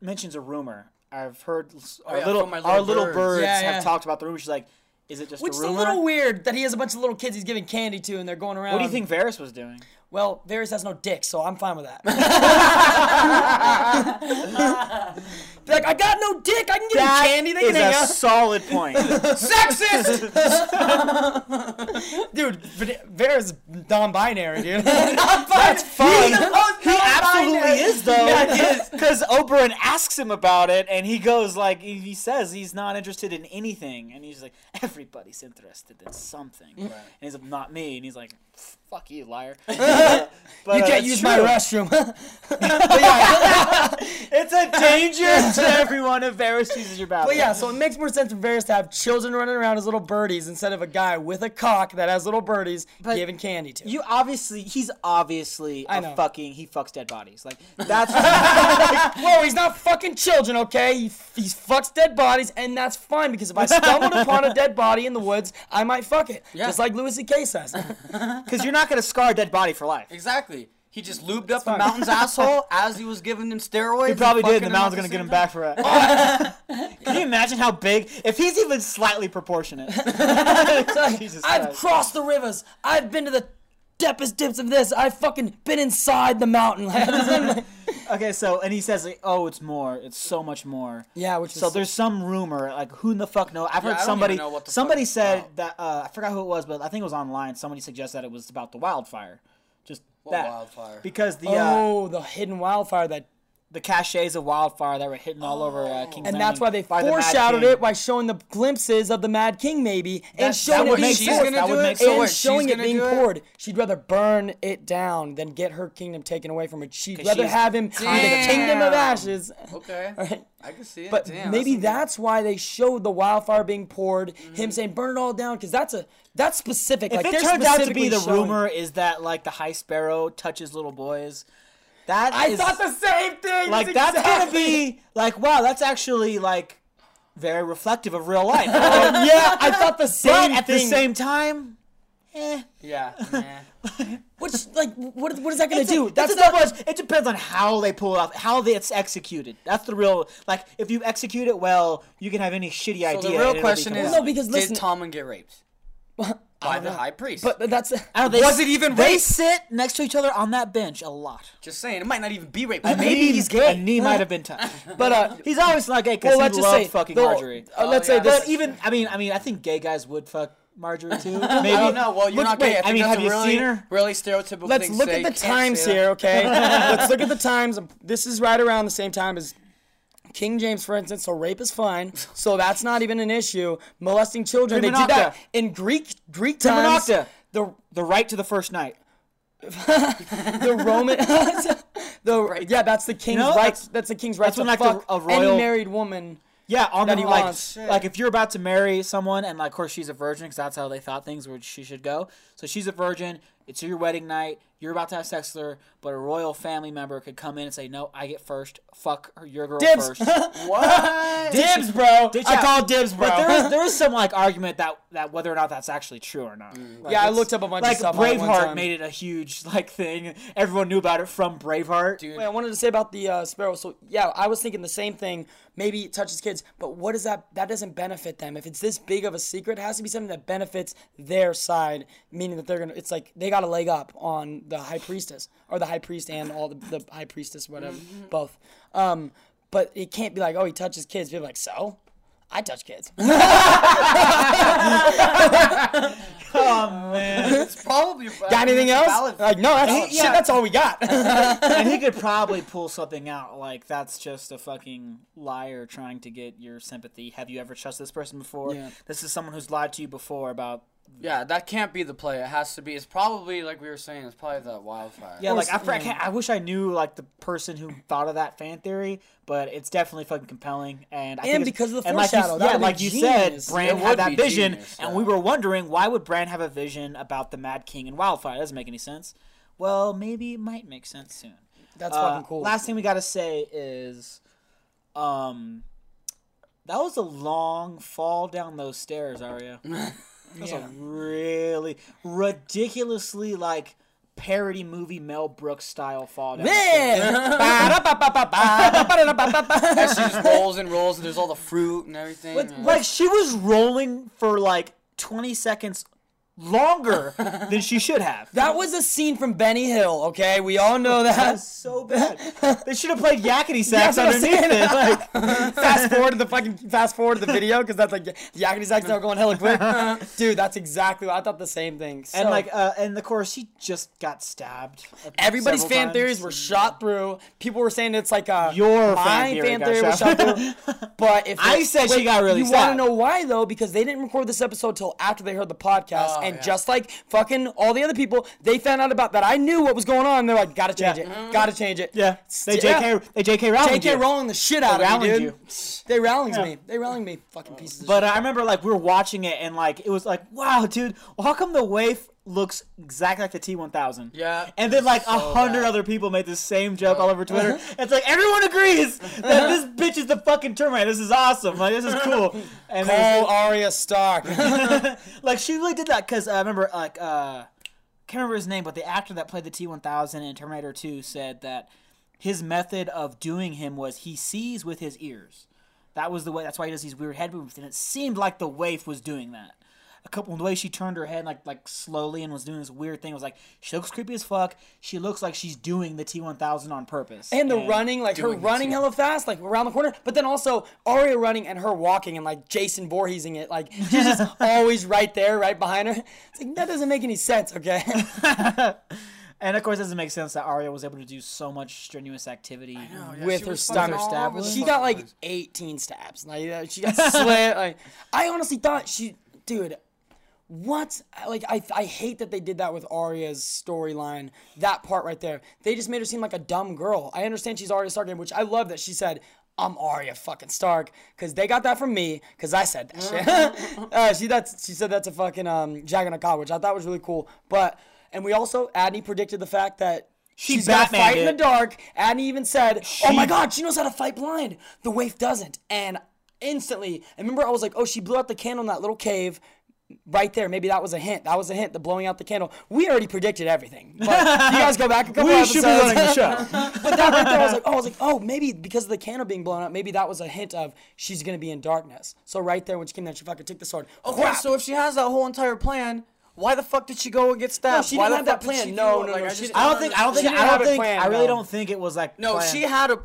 mentions a rumor. I've heard our Oh, yeah, little from my our little little birds. birds Yeah, have talked about the rumor. She's like, "Is it just Which a is a little weird that he has a bunch of little kids he's giving candy to, and they're going around. what do you think Varys was doing? Well, Varys has no dick, so I'm fine with that. Be like, I got no dick. I can give him candy. They is can hang a out. solid point. Sexist! Dude, Va- Varys non-binary, dude. That's fun. He absolutely non-binary. is though, Yeah, he because Oberyn asks him about it, and he goes like, he he says he's not interested in anything, and he's like, everybody's interested in something, and he's like, not me, and he's like, fuck you, liar. But, You uh, can't it's use my true. restroom. It's a danger to everyone if Varys chooses your bathroom. But yeah, so it makes more sense for Varys to have children running around as little birdies instead of a guy with a cock that has little birdies But giving candy to. You obviously, he's obviously I a know. fucking. He fucks dead bodies. Like that's Whoa, he's not fucking children, okay? He, he fucks dead bodies, and that's fine because if I stumbled upon a dead body in the woods, I might fuck it. Yeah. Just like Louis C.K. says. because you're not gonna scar a dead body for life. exactly. He just lubed up the mountain's asshole as he was giving him steroids. He probably did. The mountain's gonna get him back for it. Can you imagine how big? If he's even slightly proportionate. Jesus I've Christ. crossed the rivers. I've been to the deepest dips of this. I've fucking been inside the mountain. Okay, so and he says, like, "Oh, it's more. It's so much more." yeah, which is So there's some rumor, like who in the fuck know? I've heard somebody. even know what the somebody said about. that uh, I forgot who it was, but I think it was online. Somebody suggested that it was about the wildfire, just that wildfire? because the uh, oh, the hidden wildfire that the caches of wildfire that were hitting all over uh, King's And Landing that's why they by the foreshadowed King. it by showing the glimpses of the Mad King, maybe, and showing that it being she's poured. gonna That do would it? make sense. and she's showing it gonna being do it? poured. She'd rather burn it down than get her kingdom taken away from her. She'd rather she's have him be the kingdom of ashes. Okay. Right? I can see it. But Damn, maybe that's, that's why they showed the wildfire being poured. Him saying burn it all down because that's a that's specific. If like it they're turns out to be the showing- rumor is that like the High Sparrow touches little boys, that I is- thought the same thing. like that's gonna be like wow, that's actually like very reflective of real life. yeah, I thought the same. but same at thing. the same time, eh. Yeah. nah. Which like what what is that gonna It's do? it's That's a not double edge- It depends on how they pull it off, how they, it's executed. That's the real like. If you execute it well, you can have any shitty So idea. the real question is. No, because listen- did Tommen get raped by the high priest? But that's I don't they- Was it even They rape? sit next to each other on that bench a lot. just saying, it might not even be rape. A Maybe knee- he's gay. A knee might have been touched. but uh He's always not gay because well he let's just loved say fucking the- Margaery. Uh, let's Oh, say yeah. this But even I mean I mean I think gay guys would fuck Margaery too. Maybe. I don't know. Well, you're Look- not gay. wait, I, I mean, have you really, seen her? really stereotypical Let's look say. at the times here, okay? Let's look at the times. This is right around the same time as King James, for instance. So rape is fine. So that's not even an issue. Molesting children, they did that in Greek Greek times. The The right to the first night. the Roman, the right. yeah, that's the king's know, right. that's- the king's right that's to when, like, fuck the- a any royal- married woman. Yeah, on the he like, wants. like if you're about to marry someone and like, of course she's a virgin because that's how they thought things were she should go. So she's a virgin. It's your wedding night. You're about to have sex with her, but a royal family member could come in and say, "No, I get first. Fuck her, your girl Dibs. first. what? Dibs, bro. Did I ya- call dibs, bro. But there is there is some like argument that that whether or not that's actually true or not. Like, Yeah, I looked up a bunch of like stuff on it one Braveheart time. made it a huge like thing. Everyone knew about it from Braveheart. Dude. Wait, I wanted to say about the uh, sparrow. So yeah, I was thinking the same thing. Maybe it touches kids, but what does that? That doesn't benefit them. If it's this big of a secret, it has to be something that benefits their side, meaning that they're gonna. It's like they got a leg up on the high priestess or the high priest and all the, the high priestess, whatever, both. Um, but it can't be like, oh, he touches kids. People are like, so. I touch kids. Oh man, it's probably. got anything else? Like, no, that's valid- shit. yeah. That's all we got. and he could probably pull something out like that's just a fucking liar trying to get your sympathy. Have you ever trusted this person before? Yeah. This is someone who's lied to you before about Yeah, that can't be the play. It has to be. It's probably like we were saying. It's probably the wildfire. Yeah, like I, I, can't, I wish I knew like the person who thought of that fan theory, but it's definitely fucking compelling. And I think And it's- because of the and like you, foreshadow, that yeah, would've like been you genius. said, Bran It had that vision, genius, and yeah. we were wondering why would Bran have a vision about the Mad King and Wildfire? That doesn't make any sense. Well, maybe it might make sense soon. That's Uh, fucking cool. Last thing we gotta say is, um, that was a long fall down those stairs, Arya. That's Yeah. a really ridiculously like parody movie Mel Brooks style fall down. the stairs. Man. And she just rolls and rolls, and there's all the fruit and everything. But, yeah. like she was rolling for like twenty seconds longer than she should have. That was a scene from Benny Hill, okay? We all know that. That's so bad. they should have played yakety sax underneath it. Like, fast forward to the fucking fast forward to the video because that's like yakety sax are going hella quick. Dude, that's exactly what I thought the same thing. and like, uh, and of course, she just got stabbed. everybody's fan times. theories were shot through. People were saying it's like uh Your my fan theory fan theory was shot. through. But if I said she got really You want to know why though? Because they didn't record this episode till after they heard the podcast, Oh, Oh, and yeah. just like fucking all the other people, they found out about that. I knew what was going on. They're like, gotta change Yeah. it, gotta change it. Yeah, they JK, Yeah. JK, they JK Rowling. JK you. rolling the shit out They of me, Rowlinged dude. you. They Rowlings me. They Rowling me. Fucking pieces of But shit. I remember like we were watching it and like it was like, wow, dude, well, how come the waif looks exactly like the T1000? Yeah. And then like a So hundred other people made the same joke all over Twitter. it's like everyone agrees that this bitch is the fucking Terminator. This is awesome. Like this is cool. And Call Arya Stark. like she really did that because I remember like uh, can't remember his name, but the actor that played the T one thousand in Terminator Two said that his method of doing him was he sees with his ears. That was the way. That's why he does these weird head movements, and it seemed like the waif was doing that. A couple the way she turned her head like like slowly and was doing this weird thing was like she looks creepy as fuck. She looks like she's doing the T one thousand on purpose. And the running, like her running too. hella fast, like around the corner. But then also Arya running and her walking and like Jason Voorheesing it. Like she's just always right there, right behind her. It's like that doesn't make any sense, okay? And of course, it doesn't make sense that Arya was able to do so much strenuous activity. Yeah, with her was stunner stab over wound. the She got like 18 stabs. Like uh, she got slit. Like I honestly thought she, dude. What? Like I, I hate that they did that with Arya's storyline. That part right there. They just made her seem like a dumb girl. I understand she's Arya Stark, which I love that she said. I'm Arya fucking Stark, cause they got that from me, cause I said that shit. uh, she that's she said that's a fucking um Jaqen H'ghar, which I thought was really cool. But and we also Adney predicted the fact that she's gonna Batmaned fight in the dark. Adney even said, "Oh my god, she knows how to fight blind. The waif doesn't." And instantly, I remember I was like, "Oh, she blew out the candle in that little cave." Right there, maybe that was a hint. That was a hint. The blowing out the candle. We already predicted everything. But you guys go back a couple We episodes. should be running the show. but that right there, I was like, oh, I was like, oh, maybe because of the candle being blown out, maybe that was a hint of she's gonna be in darkness. So right there, when she came there, she fucking took the sword. Okay, Whap! so if she has that whole entire plan, why the fuck did she go and get stabbed? she why didn't have that plan. she No, no, Like, no, I just I don't think. I don't think. didn't I don't think. planned, I really no. don't think it was like. No, planned. she had a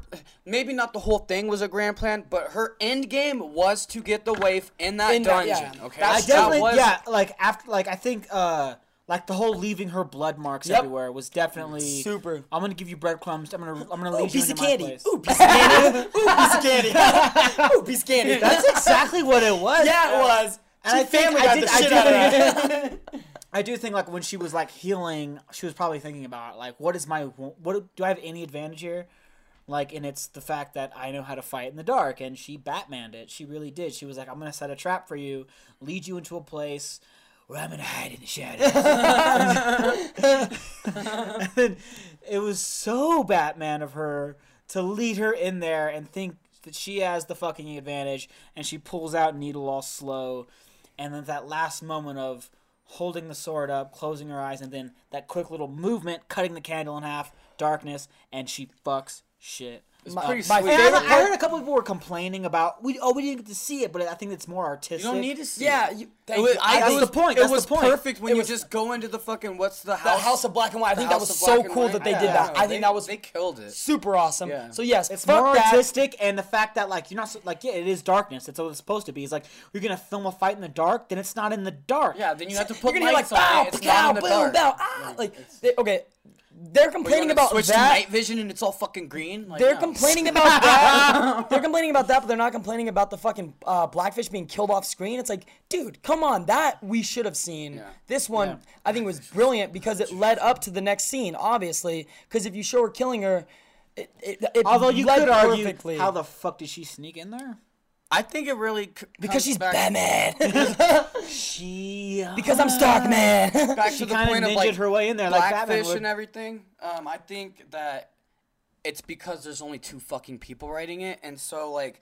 maybe not the whole thing was a grand plan, but her end game was to get the waif in that In that- dungeon. yeah. Okay, I That's- That definitely. was- Yeah, like after, like I think, uh, like the whole leaving her blood marks Yep. everywhere was definitely Super. I'm gonna give you breadcrumbs. I'm gonna. I'm gonna leave Ooh, lead you piece into of candy. place. Ooh, piece of candy. Ooh, piece of candy. Ooh, piece of candy. That's exactly what it was. yeah, it was. And I family I did, the I shit do out of that. I do think like when she was like healing, she was probably thinking about like, what is my what do I have any advantage here? Like, and it's the fact that I know how to fight in the dark, and she Batmaned it. She really did. She was like, I'm gonna set a trap for you, lead you into a place where I'm gonna hide in the shadows. and it was so Batman of her to lead her in there and think that she has the fucking advantage, and she pulls out Needle all slow, and then that last moment of holding the sword up, closing her eyes, and then that quick little movement, cutting the candle in half, darkness, and she fucks shit. My, pretty my sweet. And I, favorite I heard a couple people were complaining about we oh we didn't get to see it, but I think it's more artistic. You don't need to see. Yeah, it. you, It was, you. I, That's it the was, point, It that's the was point. perfect when It you was- just go into the fucking what's the house? the house? House of Black and White. I think that was so Black and cool White? that they Yeah, did that. yeah, I they- think that was they killed it. super awesome. Yeah. So yes, It's fuck more that. artistic, and the fact that like you're not so- like yeah, it is darkness. It's what it's supposed to be. It's like you're gonna film a fight in the dark, then it's not in the dark. Yeah, then you have to put You're put gonna hear like lights on bow, it. It's pow, not in the boom, dark. bow, ah, like they, okay, they're complaining about switch that. to night vision and it's all fucking green. Like, They're no. complaining about that. they're complaining about that, but they're not complaining about the fucking uh, blackfish being killed off screen. It's like, dude, come on, that we should have seen. Yeah. This one, I think, was brilliant because it led up to the next scene. Obviously, because if you show her killing her, it, it, it Although you led could argue, perfectly. how the fuck did she sneak in there? I think it really c- because she's back, Batman. She because I'm Stark Man. back she to the kind of point of ninjaed like her way in there like Batman blackfish would. and everything. Um, I think that it's because there's only two fucking people writing it, and so like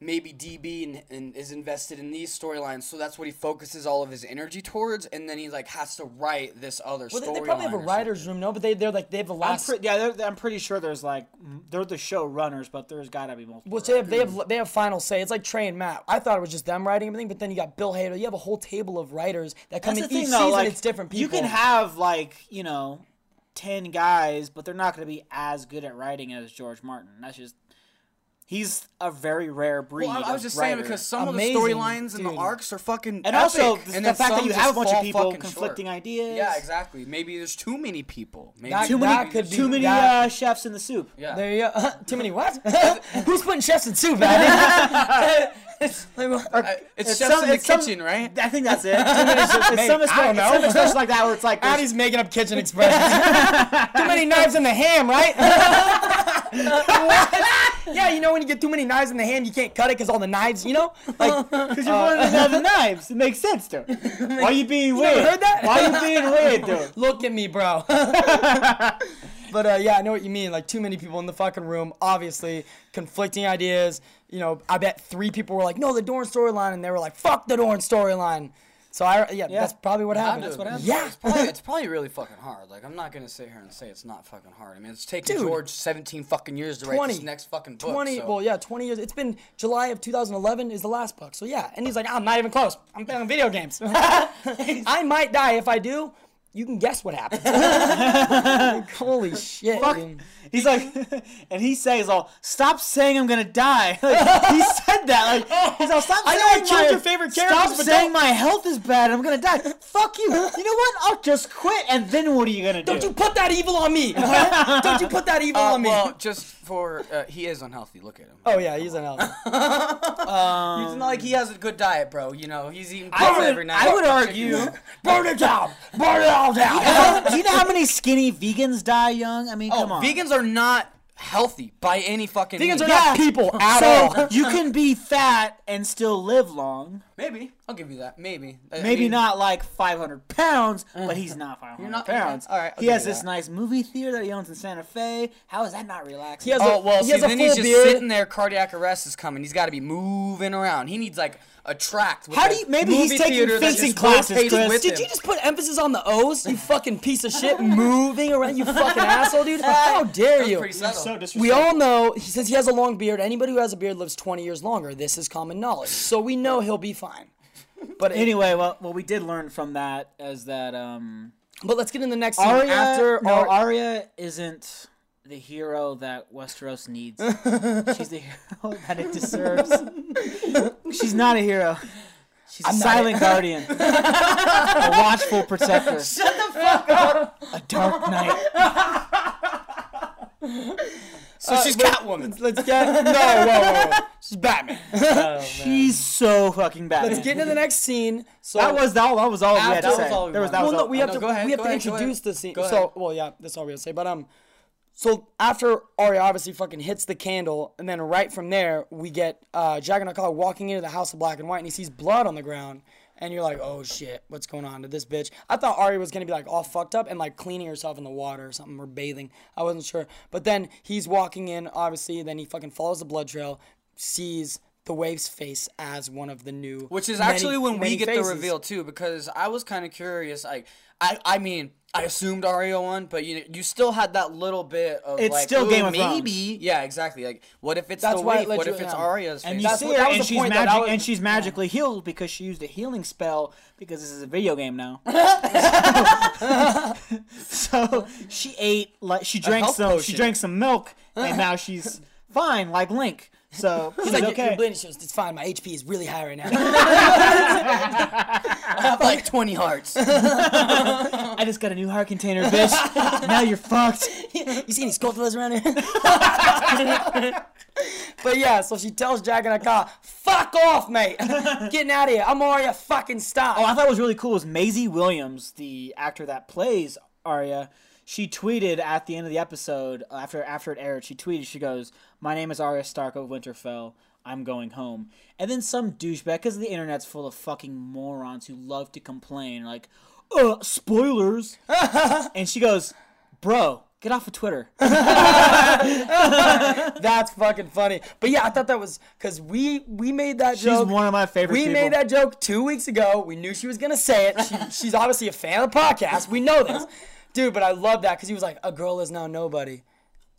maybe DB and, and is invested in these storylines, so that's what he focuses all of his energy towards, and then he like has to write this other well, they, they probably have a writer's room, no, but they they're like they have the I'm last. pre- yeah, they're, I'm pretty sure there's like they're the show runners, but there's gotta be multiple. Which they have, they have, they have final say. It's like Trey and Matt. I thought it was just them writing everything, but then you got Bill Hader. You have a whole table of writers that come That's in thing, each though. season. like it's different people. you can have like you know, ten guys, but they're not gonna be as good at writing as George Martin. That's just he's a very rare breed. Well, I, I was of just saying because some Amazing, of the storylines and the arcs are fucking and also the, and the fact that you have a bunch of people conflicting short. ideas. Yeah, exactly. Maybe there's too many people. Maybe That- Too that many, could be- many that- uh, chefs in the soup. yeah. There you go. Too many what? Who's putting chefs in soup, man? it's, like, what- it's, It's chefs some- in the it's some- kitchen, right? I think that's it. Too many, it's some, I don't expression, know. some expression like that where it's like there's- Addie's making up kitchen expressions. too many knives in the ham, right? Yeah, you know when you get too many knives in the hand, you can't cut it because all the knives, you know? Like, Because you're one of the other knives. It makes sense, dude. Why are you being never weird? heard that? Why are you being weird, dude? Look at me, bro. but uh, yeah, I know what you mean. Like too many people in the fucking room. Obviously, conflicting ideas. You know, I bet three people were like, "No, the Dorne storyline," and they were like, "Fuck the Dorne storyline." So I, yeah, that's probably what happened. That's what happened. Yeah. It's probably, it's probably really fucking hard. Like I'm not gonna sit here and say it's not fucking hard. I mean, it's taken Dude. George 17 fucking years to write 20. this next fucking book. 20 so- well yeah 20 years it's been july of 2011 is the last book so yeah and he's like i'm not even close i'm playing video games i might die if i do you can guess what happens Like, holy shit dude. He's like, and he says, "Oh, stop saying I'm gonna die." Like, he said that. Like, he's all, "Stop I know I killed my- your favorite Stop characters, but saying don't- my health is bad. I'm gonna die. Fuck you. You know what? I'll just quit, and then what are you gonna do? don't you put that evil on me don't you put that evil Uh, on me well, just for uh, he is unhealthy. Look at him. oh yeah he's unhealthy. elf it's not like he has a good diet, bro. You know, he's eating I pizza would, every night. I would argue. burn it down burn it all down do you know how many skinny vegans die young? I mean, Oh, come on. vegans are not healthy by any fucking. vegans means. are not people at so all you can be fat and still live long. Maybe I'll give you that. Maybe. I Maybe mean, not like 500 pounds, but he's not 500 not- pounds. all right, I'll he give has you this that. nice movie theater that he owns in Santa Fe. How is that not relaxing? he has Oh a, well, he see, has a then full he's just beard sitting there. Cardiac arrest is coming. He's got to be moving around. He needs like a tract. With How do you- maybe he's taking fencing classes, Chris. Did him. you just put emphasis on the O's? You fucking piece of shit, moving around. You fucking asshole, dude. How dare you? pretty subtle. We all know he says he has a long beard. Anybody who has a beard lives 20 years longer. This is common knowledge. So we know he'll be fine. But Anyway, well, what we did learn from that is that um, but let's get in the next scene Arya, after no, Ar- Arya isn't the hero that Westeros needs. She's the hero that it deserves. She's not a hero. She's a not silent guardian, a watchful protector. Shut the fuck up! A dark knight. So she's Catwoman. Let's get no, whoa, whoa, whoa. She's Batman. She's so fucking bad. Let's get into the next scene. So That was that, that was all we had to That say. was all we there was that well, was no, all. we have no, to go ahead, we have go to ahead, introduce the scene. Go So well, yeah, that's all we have to say. But um, so after Arya obviously fucking hits the candle, and then right from there we get uh, Jaqen H'ghar walking into the House of Black and White, and he sees blood on the ground, and you're like, oh shit, what's going on to this bitch? I thought Arya was gonna be like all fucked up and like cleaning herself in the water or something or bathing. I wasn't sure, but then he's walking in, obviously. Then he fucking follows the blood trail, sees the waif's face as one of the new, Which is many- actually when we get faces. the reveal too, because I was kind of curious. Like, I, I mean, I assumed Arya won, but you, you still had that little bit of It's like, still Game of maybe, Thrones. yeah, exactly. Like, what if it's That's the why it wave? What you- if it's yeah. Arya's And you That's see what- her, that and she's point that I magic, was- and she's yeah. magically healed because she used a healing spell because this is a video game now. so she ate like she drank health some she drank some milk, and now she's fine like Link. So He's like, okay. you're bleeding. She it's fine. My HP is really high right now. I have like 20 hearts. I just got a new heart container, bitch. now you're fucked. you see any skulltulas around here? but yeah, so she tells Jaqen H'ghar, fuck off, mate. Getting out of here. I'm Arya. Fucking stop. Oh, I thought it was really cool was Maisie Williams, the actor that plays Arya. She tweeted at the end of the episode after after it aired. She tweeted, she goes, "My name is Arya Stark of Winterfell. I'm going home." And then some douchebag, because the internet's full of fucking morons who love to complain, like, "Uh, spoilers," and she goes, "Bro, get off of Twitter." That's fucking funny. But yeah, I thought that was because we we made that She's joke. She's one of my favorite. we people. made that joke two weeks ago. We knew she was gonna say it. She, she's obviously a fan of the podcast. We know this, dude. But I love that because he was like, "A girl is now nobody."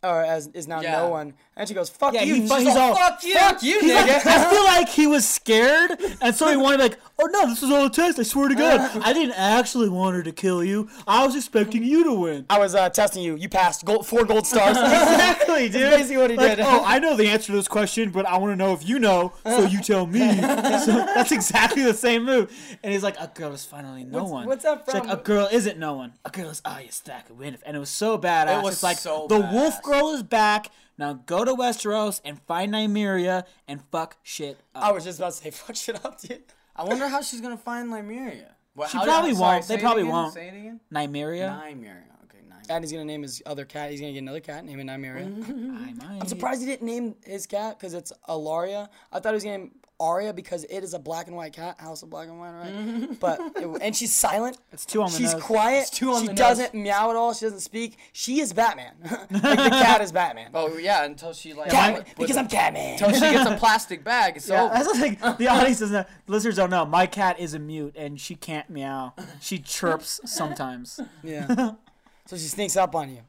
Or as is now Yeah. no one, and she goes, "Fuck Yeah, you." he And she's he's all, Fuck you. "Fuck you, He's like- I feel like he was scared, and so he wanted to be like, "Oh no, this is all a test. I swear to God, I didn't actually want her to kill you. I was expecting you to win." I was uh, testing you. You passed gold, four gold stars. Exactly, dude. basically what he Like, did. Oh, I know the answer to this question, but I want to know if you know, so you tell me. so that's exactly the same move. And he's like, "A girl is finally no What's- one." what's that She's like, "A girl isn't no one. A girl is Arya Stark of Winterfell." And it was so badass. It was it's like so the Wolf badass. Girl is back. Now go to Westeros and find Nymeria and fuck shit up. I was just about to say, fuck shit up, dude. I wonder how she's gonna find Nymeria. Well, She how- probably sorry, won't. They it probably again, won't. Say it again. Nymeria. Nymeria. Okay, Nymeria. And he's gonna name his other cat. He's gonna get another cat, name it Nymeria. I might. I'm surprised he didn't name his cat because it's Alaria. I thought he was gonna name Arya because it is a black and white cat, House of Black and White, right? Mm-hmm. but it, and she's silent. It's too on the She's nose. quiet. two on she the nose. doesn't meow at all. She doesn't speak. She is Batman. like the cat is Batman. Oh yeah, until she like Catman, with- because I'm Catman. until she gets a plastic bag. It's Yeah, over. that's like the audience doesn't know. Listeners don't know. My cat is a mute and she can't meow. She chirps sometimes. yeah. So she sneaks up on you.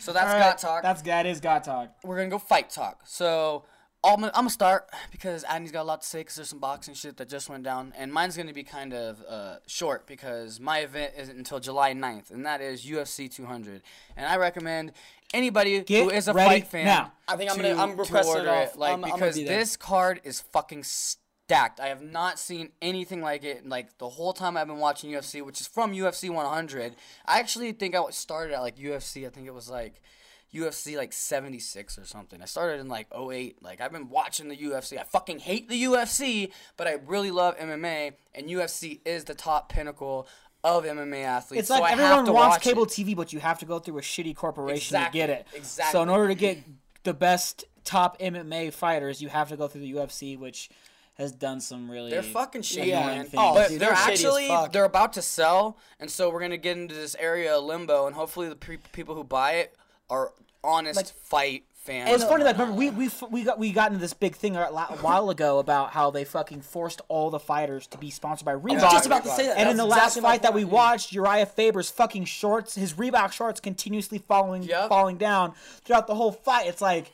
So that's All got right, talk. That's that is got talk. We're gonna go fight talk. So I'm gonna, I'm gonna start because Adney's got a lot to say because there's some boxing shit that just went down, and mine's gonna be kind of uh, short because my event isn't until July 9th, and that is UFC 200, and I recommend anybody Get who is a ready fight fan. now. I think I'm to- gonna- I'm to requesting it off. like I'm- I'm because be this card is fucking stacked. I have not seen anything like it like the whole time I've been watching UFC, which is from UFC 100. I actually think I started at like UFC. I think it was like UFC like 76 or something. I started in like 08. Like I've been watching the UFC. I fucking hate the UFC, but I really love MMA and UFC is the top pinnacle of MMA athletes. It's so like I have everyone to wants watch cable it. TV, but you have to go through a shitty corporation Exactly, to get it. exactly. So in order to get the best top MMA fighters, you have to go through the UFC, which has done some really. They're fucking shady, man. Oh, but dude, they're, they're actually they're about to sell, and so we're gonna get into this area of limbo, and hopefully the pe- people who buy it are honest fight fans. It's funny, like remember we we we got we got into this big thing a la- a while ago about how they fucking forced all the fighters to be sponsored by Reebok. I was just about to say that. And That in the was last exactly fight that we watched, Urijah Faber's fucking shorts, his Reebok shorts, continuously falling Yep. falling down throughout the whole fight. It's like,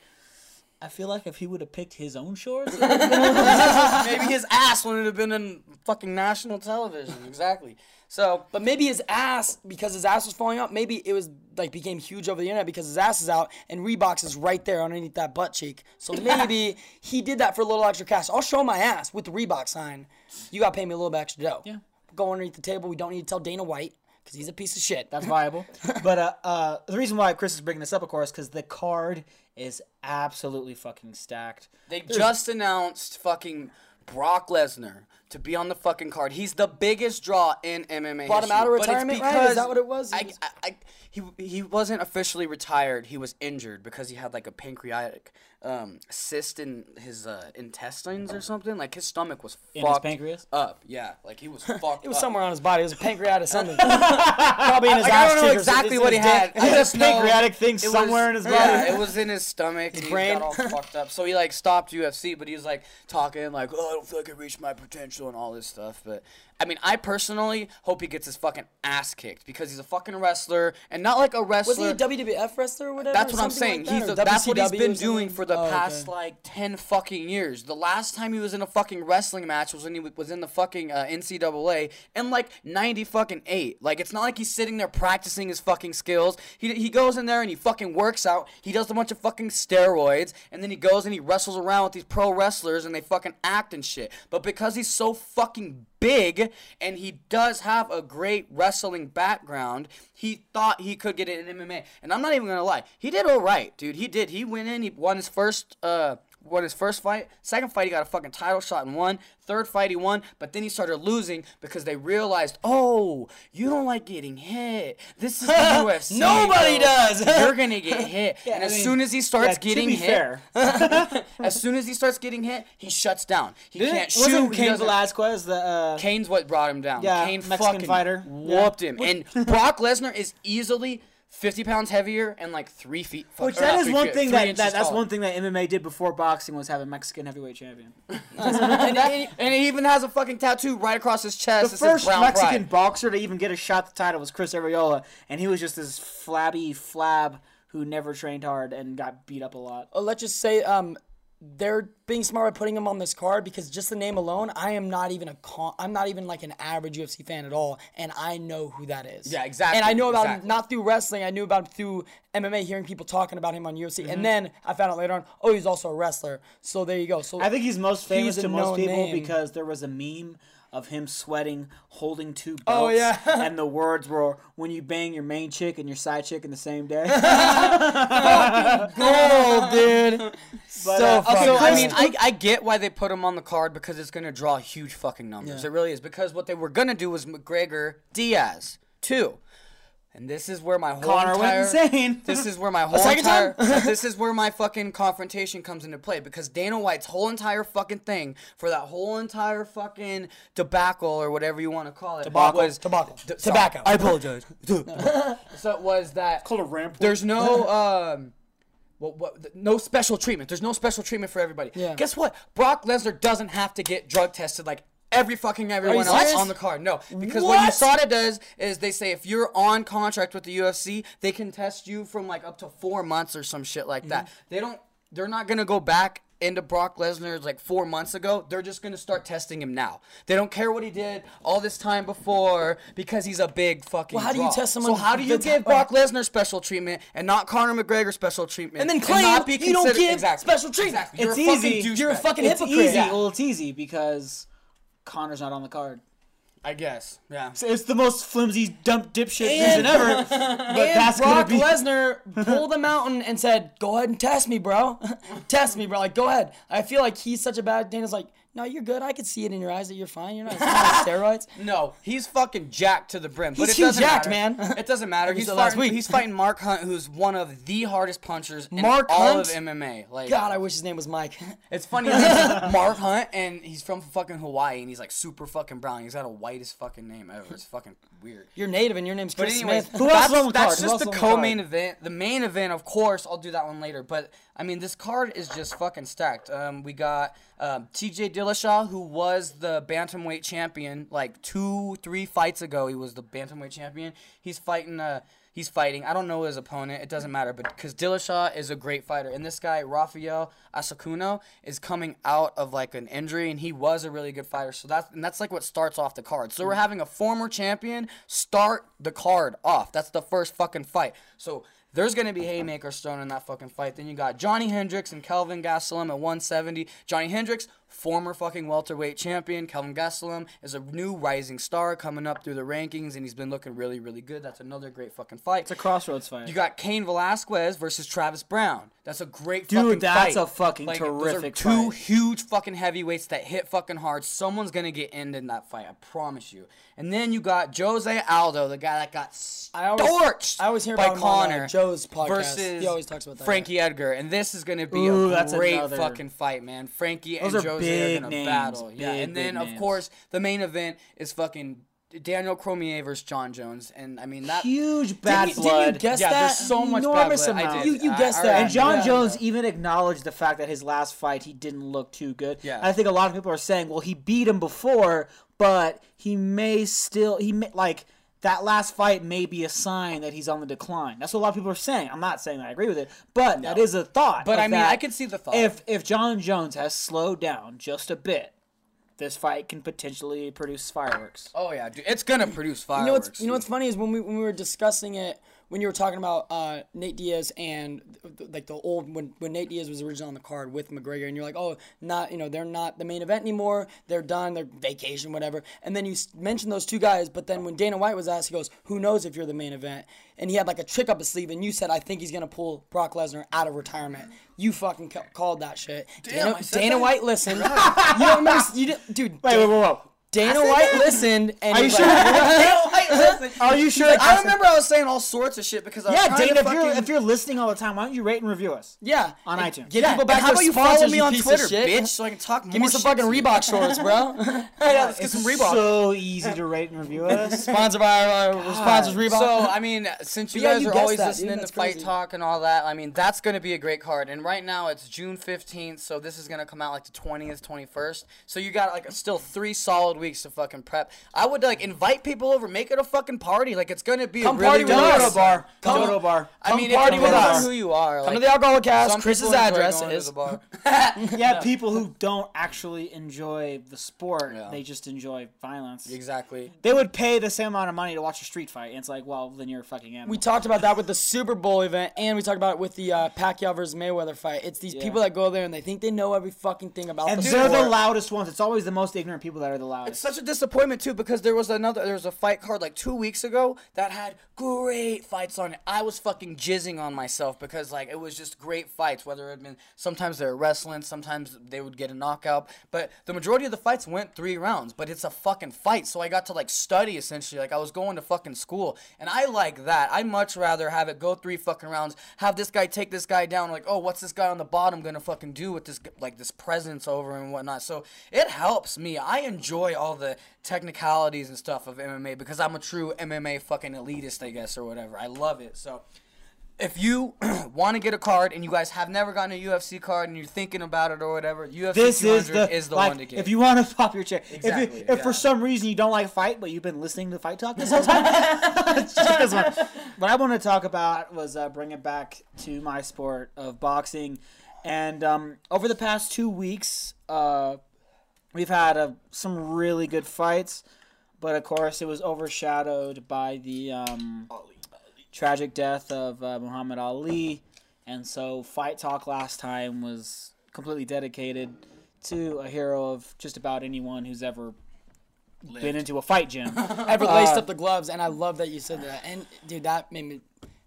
I feel like if he would have picked his own shorts, maybe his ass wouldn't have been in fucking national television. Exactly. So But maybe his ass, because his ass was falling out, maybe it was like became huge over the internet because his ass is out and Reeboks is right there underneath that butt cheek. So maybe he did that for a little extra cash. I'll show my ass with the Reebok sign. You gotta pay me a little bit extra dough. Yeah. Go underneath the table. We don't need to tell Dana White because he's a piece of shit. that's viable. But uh, uh, the reason why Chris is bringing this up, of course, because the card is absolutely fucking stacked. they just announced fucking Brock Lesnar, to be on the fucking card. He's the biggest draw in MMA. Brought him out of retirement, right? Is that what it was? I, I, I, he he wasn't officially retired. He was injured because he had like a pancreatic um, cyst in his uh, intestines or something. Like his stomach was In his fucked pancreas? up. Yeah, like he was fucked. It was up. somewhere on his body. It was a pancreatic something. Probably in his Like, ass I don't know exactly what he It's in his had. I just pancreatic thing it was- somewhere in his body. Yeah, it was in his stomach. and brain. He got all fucked up. So he like stopped UFC, but he was like talking like, "Oh, I don't feel like I reached my potential" and all this stuff. But I mean, I personally hope he gets his fucking ass kicked because he's a fucking wrestler and not like a wrestler. Was he a WWF wrestler or whatever? That's or what I'm saying. like he's a, that's what he's been doing for the Oh, okay. past like ten fucking years. The last time he was in a fucking wrestling match was when he was in the fucking uh, NCAA and like ninety fucking eight. Like it's not like he's sitting there practicing his fucking skills. He he goes in there and he fucking works out. He does a bunch of fucking steroids and then he goes and he wrestles around with these pro wrestlers and they fucking act and shit. But because he's so fucking big and he does have a great wrestling background, he thought he could get it in MMA. And I'm not even gonna lie, he did all right, dude. He did. He went in. He won his first. uh won his first fight. Second fight, he got a fucking title shot and won. Third fight, he won. But then he started losing because they realized, oh, you don't like getting hit. This is the UFC. Nobody bro. does. You're gonna get hit. and I as mean, soon as he starts yeah, getting hit, as soon as he starts getting hit, he shuts down. He Didn't- can't wasn't shoot. he Cain Velasquez the uh, Cain's what brought him down. Yeah, Kane Mexican fucking fighter. Yeah. whooped him. And Brock Lesnar is easily 50 pounds heavier and like three feet. Fuck, Which or that not is three one feet, thing that, that that's taller. one thing that MMA did before boxing was have a Mexican heavyweight champion. and, and, and he even has a fucking tattoo right across his chest. The first Brown Mexican Pride. boxer to even get a shot at the title was Chris Arreola, and he was just this flabby flab who never trained hard and got beat up a lot. Uh, let's just say um, they're being smart by putting him on this card because just the name alone, I am not even a con- I'm not even like an average UFC fan at all, and I know who that is. Yeah, exactly, And I know about exactly. him not through wrestling. I knew about him through MMA, hearing people talking about him on UFC, Mm-hmm. and then I found out later on, oh, he's also a wrestler. So there you go. So I think he's most famous He's to most people name. because there was a meme of him sweating, holding two belts, Oh, yeah. and the words were "When you bang your main chick and your side chick in the same day." gold, dude. But, so uh, fucking So I mean, I, I get why they put him on the card because it's gonna draw huge fucking numbers. It really is because what they were gonna do was McGregor Diaz two, and this is where my whole Conor entire went insane. this is where my whole second entire time? this is where my fucking confrontation comes into play because Dana White's whole entire fucking thing for that whole entire fucking debacle or whatever you want to call it Debacle. was Tobacco. d- sorry, Tobacco. I apologize. so it was that it's called a ramp. there's no um well, what, no special treatment. There's no special treatment for everybody. Yeah. Guess what? Brock Lesnar doesn't have to get drug tested like every fucking everyone else serious? on the card. No, because what, What? USADA does is they say if you're on contract with the UFC, they can test you from like up to four months or some shit like that. Mm-hmm. They don't. They're not gonna go back into Brock Lesnar like four months ago. They're just gonna start testing him now. They don't care what he did all this time before because he's a big fucking. Well, how do you draw. test So how do you that's- give Brock Lesnar special treatment and not Conor McGregor special treatment? And then claim not be you don't give exactly. special treatment. Exactly. You're It's a easy. You're a fucking it's hypocrite. easy. Yeah. Well, it's easy because Conor's not on the card. I guess. Yeah. So it's the most flimsy dump dipshit And- reason ever. But And that's Brock gonna be. Lesnar pulled him out and, and said, "Go ahead and test me, bro. test me, bro. Like, go ahead." I feel like he's such a bad. Dana's like, "No, you're good. I could see it in your eyes that you're fine. You're not, you're not on steroids." No, he's fucking jacked to the brim. But He's it huge doesn't jacked, matter. man. It doesn't matter. He's said last fighting, week. he's fighting Mark Hunt, who's one of the hardest punchers in Mark all Hunt? of MMA. Like, God, I wish his name was Mike. it's funny. his name's Mark Hunt, and he's from fucking Hawaii, and he's like super fucking brown. He's got a whitest fucking name ever. It's fucking weird. You're native and your name's But Chris anyways, Smith. Who else that's, on the that's card? Who just the on the card? co-main event. The main event, of course, I'll do that one later. But I mean, this card is just fucking stacked. Um, we got um, T.J. Dillashaw, who was the bantamweight champion like two, three fights ago. He was the bantamweight champion. He's fighting. Uh, he's fighting. I don't know his opponent. It doesn't matter. But because Dillashaw is a great fighter, and this guy Raphael Assunção is coming out of like an injury, and he was a really good fighter. So that's and that's like what starts off the card. So we're having a former champion start the card off. That's the first fucking fight. So. There's gonna be haymakers thrown in that fucking fight. Then you got Johnny Hendricks and Kelvin Gastelum at 170. Johnny Hendricks, former fucking welterweight champion. Kelvin Gastelum is a new rising star coming up through the rankings, and he's been looking really, really good. That's another great fucking fight. It's a crossroads fight. You got Cain Velasquez versus Travis Browne. That's a great Dude, that's fight. a fucking Like, those are terrific two fight. huge fucking heavyweights that hit fucking hard. Someone's gonna get ended in that fight. I promise you. And then you got Jose Aldo, the guy that got I always- torched I always hear by about uh, Conor Joe's podcast. versus He always talks about that, Frankie Edgar. And this is gonna be Ooh, a great another- fucking fight, man. Frankie Those and are Jose big are gonna names, battle. yeah, and then big of names. course the main event is fucking. Daniel Cormier versus Jon Jones, and I mean that Huge bad you- didn't blood. you guess yeah, that? there's so much bad blood. Amount. You- you guessed I that. already And Jon Yeah. Jones even acknowledged the fact that his last fight he didn't look too good. Yeah. I think a lot of people are saying, well, he beat him before, but he may still he may like that last fight may be a sign that he's on the decline. That's what a lot of people are saying. I'm not saying I agree with it, but that is a thought. But I mean, I could see the thought. If if Jon Jones has slowed down just a bit, this fight can potentially produce fireworks. Oh yeah, dude, it's gonna produce fireworks. You know what's you know what's funny is when we when we were discussing it when you were talking about uh, Nate Diaz and like the old when when Nate Diaz was originally on the card with McGregor and you're like oh not you know they're not the main event anymore. They're done. They're vacation whatever. And then you mentioned those two guys but then when Dana White was asked he goes who knows if you're the main event? And he had like a trick up his sleeve and you said I think he's gonna pull Brock Lesnar out of retirement. You fucking ca- called that shit. Dana, Dana that? White listened. You don't remember you didn't dude Wait, wait, wait, wait. Dana White listened and Are you he's sure? like, Are you sure? I remember I was saying all sorts of shit because I was Yeah, trying Dana, to if you're if you're listening all the time, why don't you rate and review us? Yeah. On And iTunes. Give Yeah, people and back how their about you follow sponsors, me on piece of Twitter, shit. bitch, so I can talk more Give me some shit fucking to you. Reebok shorts, bro. yeah, let's get some Reebok. So easy to rate and review us. Sponsored by uh, sponsors Reebok. So I mean, since you But yeah, guys you are guessed always that, dude. listening That's to Fight crazy. Talk and all that, I mean that's gonna be a great card. And right now it's June fifteenth, so this is gonna come out like the twentieth, twenty first. So you got like still three solid weeks to fucking prep. I would like invite people over, make it a fucking party. Like it's gonna be Come a really, party with really us. awesome- bar. Come- Dodo bar. I mean, it party with us. who you are. Come to the alcohol cast. Chris's address is. the bar. Yeah, people who don't actually enjoy the sport, Yeah. they just enjoy violence. exactly. They would pay the same amount of money to watch a street fight. And it's like, well, then you're a fucking animal. We talked about that with the Super Bowl event, and we talked about it with the uh, Pacquiao versus Mayweather fight. It's these people that go there and they think they know every fucking thing about and the they're sport. the loudest ones. It's always the most ignorant people that are the It's such a disappointment too because there was another there was a fight card like two weeks ago that had great fights on it. I was fucking jizzing on myself because like it was just great fights. Whether it had been sometimes they were wrestling, sometimes they would get a knockout, but the majority of the fights went three rounds. But it's a fucking fight, so I got to like study essentially. Like I was going to fucking school, and I like that. I much rather have it go three fucking rounds, have this guy take this guy down. Like oh, what's this guy on the bottom gonna fucking do with this like this presence over and whatnot. So it helps me. I enjoy all the technicalities and stuff of MMA because I'm a true MMA fucking elitist, I guess, or whatever. I love it. So if you want to get a card and you guys have never gotten a UFC card and you're thinking about it or whatever, UFC this 200 is the, is the like, one to get. If you want to pop your chair, Exactly, if, you, if yeah. for some reason you don't like fight, but you've been listening to Fight Talk this whole time, this one. What I want to talk about was uh, bring it back to my sport of boxing, and um, over the past two weeks, uh, we've had uh, some really good fights, but of course it was overshadowed by the um, tragic death of uh, Muhammad Ali, and so Fight Talk last time was completely dedicated to a hero of just about anyone who's ever been into a fight gym. Ever laced Uh, up the gloves, and I love that you said that. And dude, that made me.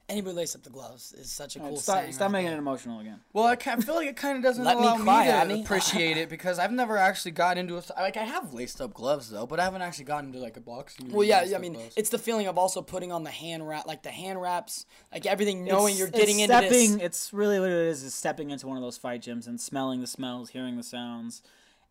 Anybody lace up the gloves is such a cool stop saying. stop right making there. it emotional again. well, I, ca- I feel like it kind of doesn't Let me allow cry, me to Abby. appreciate it because I've never actually got into a like I have laced up gloves though, but I haven't actually gotten into like a boxing. Well, yeah, laced I mean, gloves. it's the feeling of also putting on the hand wrap, like the hand wraps, like everything, knowing It's- you're getting it's into stepping, this. It's really what it is: is stepping into one of those fight gyms and smelling the smells, hearing the sounds,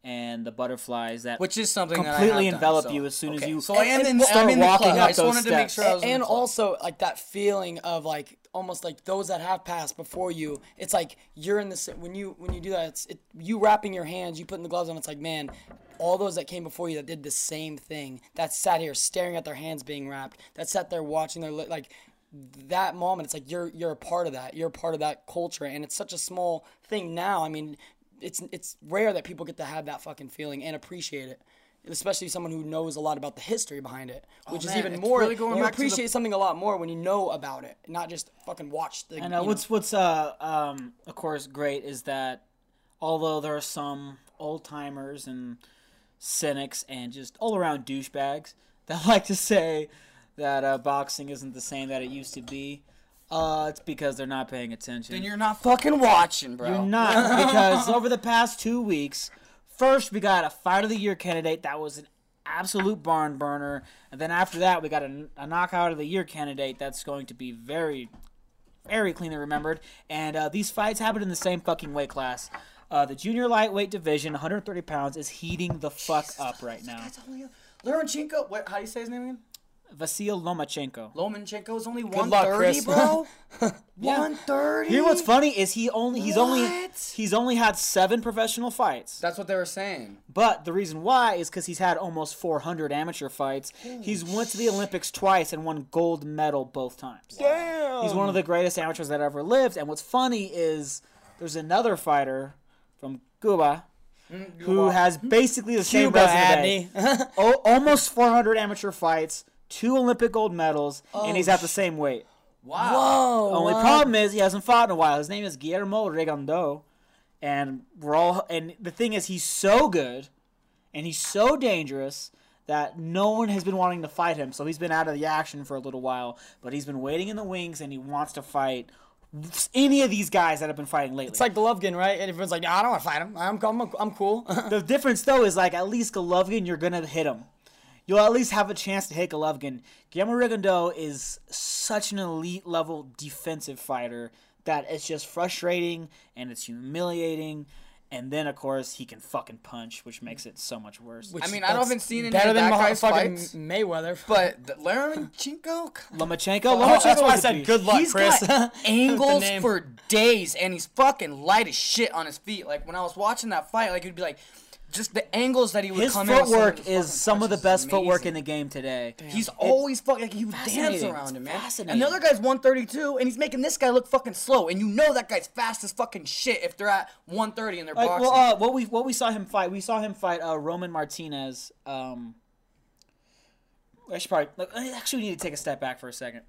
and the butterflies that which is something that I completely have done, envelop so- you as soon as you So I am and- in, and I'm start in the walking club. up I just those wanted to make steps. sure I was and also like that feeling of like almost like those that have passed before you it's like you're in this when you when you do that it's it, you wrapping your hands you putting the gloves on it's like man all those that came before you that did the same thing that sat here staring at their hands being wrapped that sat there watching their like that moment it's like you're you're a part of that you're a part of that culture and it's such a small thing now i mean it's it's rare that people get to have that fucking feeling and appreciate it especially someone who knows a lot about the history behind it which is even it's more really you to the- appreciate something a lot more when you know about it, not just fucking watch the. And uh, know- what's what's uh um of course great is that although there are some old timers and cynics and just all around douchebags that like to say that uh, boxing isn't the same that it used to be, Uh, it's because they're not paying attention. Then you're not fucking watching, bro. You're not because over the past two weeks, first we got a fight of the year candidate that was an absolute barn burner, and then after that we got a, a knockout of the year candidate that's going to be very, very cleanly remembered. And uh, these fights happened in the same fucking weight class. Uh, the junior lightweight division, 130 pounds, is heating the fuck up right now. Lomachenko, what? How do you say his name again? Vasyl Lomachenko. Lomachenko is only luck, 130, Chris. bro. Yeah. 130. Hear what's funny is he only he's only he's only had seven professional fights. That's what they were saying. But the reason why is because he's had almost 400 amateur fights. he's went to the Olympics twice and won gold medal both times. Damn. He's one of the greatest amateurs that ever lived. And what's funny is there's another fighter from Cuba mm, who has basically the same Cuba, resume. Adney. O- almost 400 amateur fights, two Olympic gold medals, and he's oh, at the same weight. Wow. Whoa. Only what? problem is he hasn't fought in a while. His name is Guillermo Rigondeaux, and we're all. And the thing is, he's so good, and he's so dangerous that no one has been wanting to fight him. So he's been out of the action for a little while, but he's been waiting in the wings, and he wants to fight any of these guys that have been fighting lately. It's like Golovkin, right? And everyone's like, nah, I don't want to fight him. I'm, I'm, I'm cool. the difference though is like at least Golovkin, you're gonna hit him. You'll at least have a chance to hit Golovkin. Guillermo Rigondeaux is such an elite level defensive fighter that it's just frustrating and it's humiliating. And then of course he can fucking punch, which makes it so much worse. I mean, I That's haven't seen any better of than that guy's fucking fights. Mayweather. But the Lomachenko, Lomachenko, Oh, Lomachenko that's why I said good luck, he's Chris. got angles for days, and he's fucking light as shit on his feet. Like when I was watching that fight, like it'd be like just the angles that he would His come in. footwork his is some of the best footwork in the game today. He's always fucking like he would dance around him, man. fascinating. And the other guy's 132, and he's making this guy look fucking slow. And you know that guy's fast as fucking shit if they're at 130 and they're Like, boxing. well, uh, what we what we saw him fight, we saw him fight uh, Roman Martinez. Um, I should probably look, I actually we need to take a step back for a second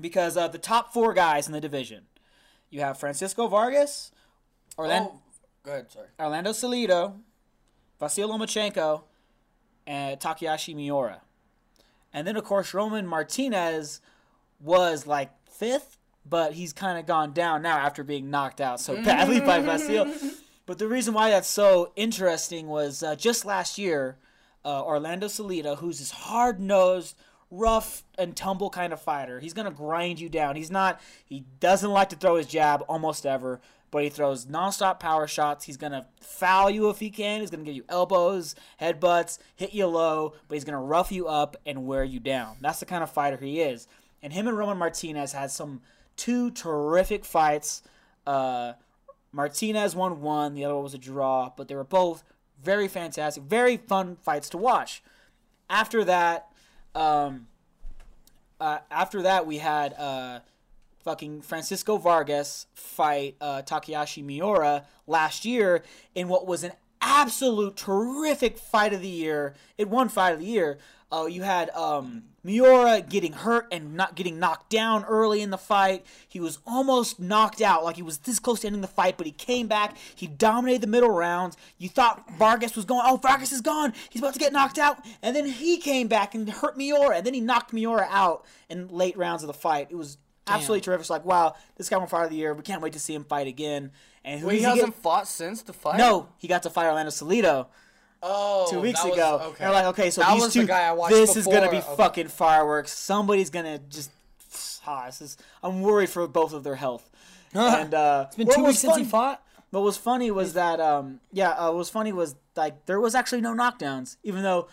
because uh, the top four guys in the division, you have Francisco Vargas, Orlando, oh, go ahead, sorry. Orlando Salido, Vasyl Lomachenko, and Takashi Miura. And then, of course, Roman Martinez was like fifth, but he's kind of gone down now after being knocked out so badly by Vasyl. But the reason why that's so interesting was uh, just last year, uh, Orlando Salido, who's this hard nosed, rough and tumble kind of fighter. He's gonna grind you down. He's not. He doesn't like to throw his jab almost ever, but he throws nonstop power shots. He's gonna foul you if he can. He's gonna give you elbows, headbutts, hit you low, but he's gonna rough you up and wear you down. That's the kind of fighter he is. And him and Roman Martinez had some two terrific fights. Uh, Martinez won one, the other one was a draw, but they were both very fantastic, very fun fights to watch. After that, um, uh, after that we had uh, fucking Francisco Vargas fight uh, Takashi Miura last year in what was an absolute terrific fight of the year. It won fight of the year. Uh, you had um, Miura getting hurt and not getting knocked down early in the fight. He was almost knocked out, like he was this close to ending the fight, but he came back. He dominated the middle rounds. You thought Vargas was going, oh, Vargas is gone. He's about to get knocked out. And then he came back and hurt Miura, and then he knocked Miura out in late rounds of the fight. It was absolutely terrific. Like, wow, this guy won fight of the year. We can't wait to see him fight again. And who Well, he does hasn't fought since the fight. No, he got to fight Orlando Salido oh, two weeks that was- ago. okay. And they're like, okay, so that these was two, the guy I watched this is gonna be before. Okay. fucking fireworks. Somebody's gonna just, ah, this is, I'm worried for both of their health. and uh, It's been two weeks since he fought. What was funny was that, um, yeah, uh, what was funny was like there was actually no knockdowns, even though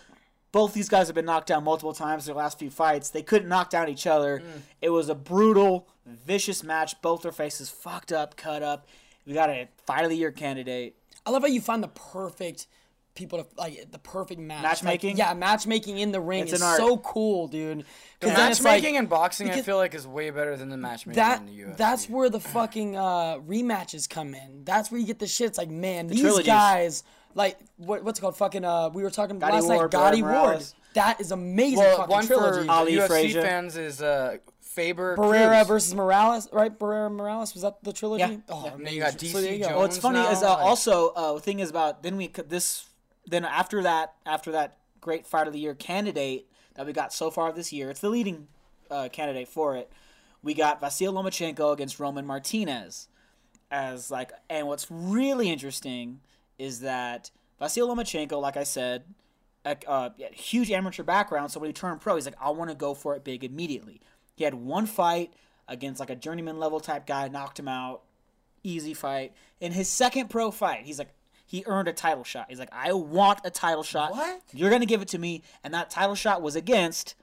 both these guys have been knocked down multiple times in their last few fights. They couldn't knock down each other. Mm. It was a brutal, vicious match. Both their faces fucked up, cut up. We got a fight of the year candidate. I love how you find the perfect people to like the perfect match. Like, Matchmaking? yeah, matchmaking in the ring It's is art. so cool, dude. The 'Cause then it's like- matchmaking in boxing, I feel like, is way better than the matchmaking that in the UFC. that's where the fucking uh, rematches come in. That's where you get the shit. It's like, man, these trilogies. guys, like, what, what's it called? Fucking, uh, we were talking Gatti last Ward, night. Gatti Barrera Ward. That is amazing. well, fucking one trilogy. for Ali UFC Frazier. fans is uh, Faber Barrera Cruz. versus Morales, right? Barrera Morales was that the trilogy? Yeah. Oh, And then you got amazing. DC So there you go. Jones. What's funny now, is uh, like- also uh, the thing is about then we could this then after that after that great fight of the year candidate that we got so far this year, it's the leading uh, candidate for it. we got Vasyl Lomachenko against Roman Martinez as like and what's really interesting is that Vasyl Lomachenko, like I said, a uh, huge amateur background. So when he turned pro, he's like, I want to go for it big immediately. He had one fight against like a journeyman level type guy, knocked him out, easy fight. In his second pro fight, he's like, he earned a title shot. He's like, I want a title shot. What? You're gonna give it to me, and that title shot was against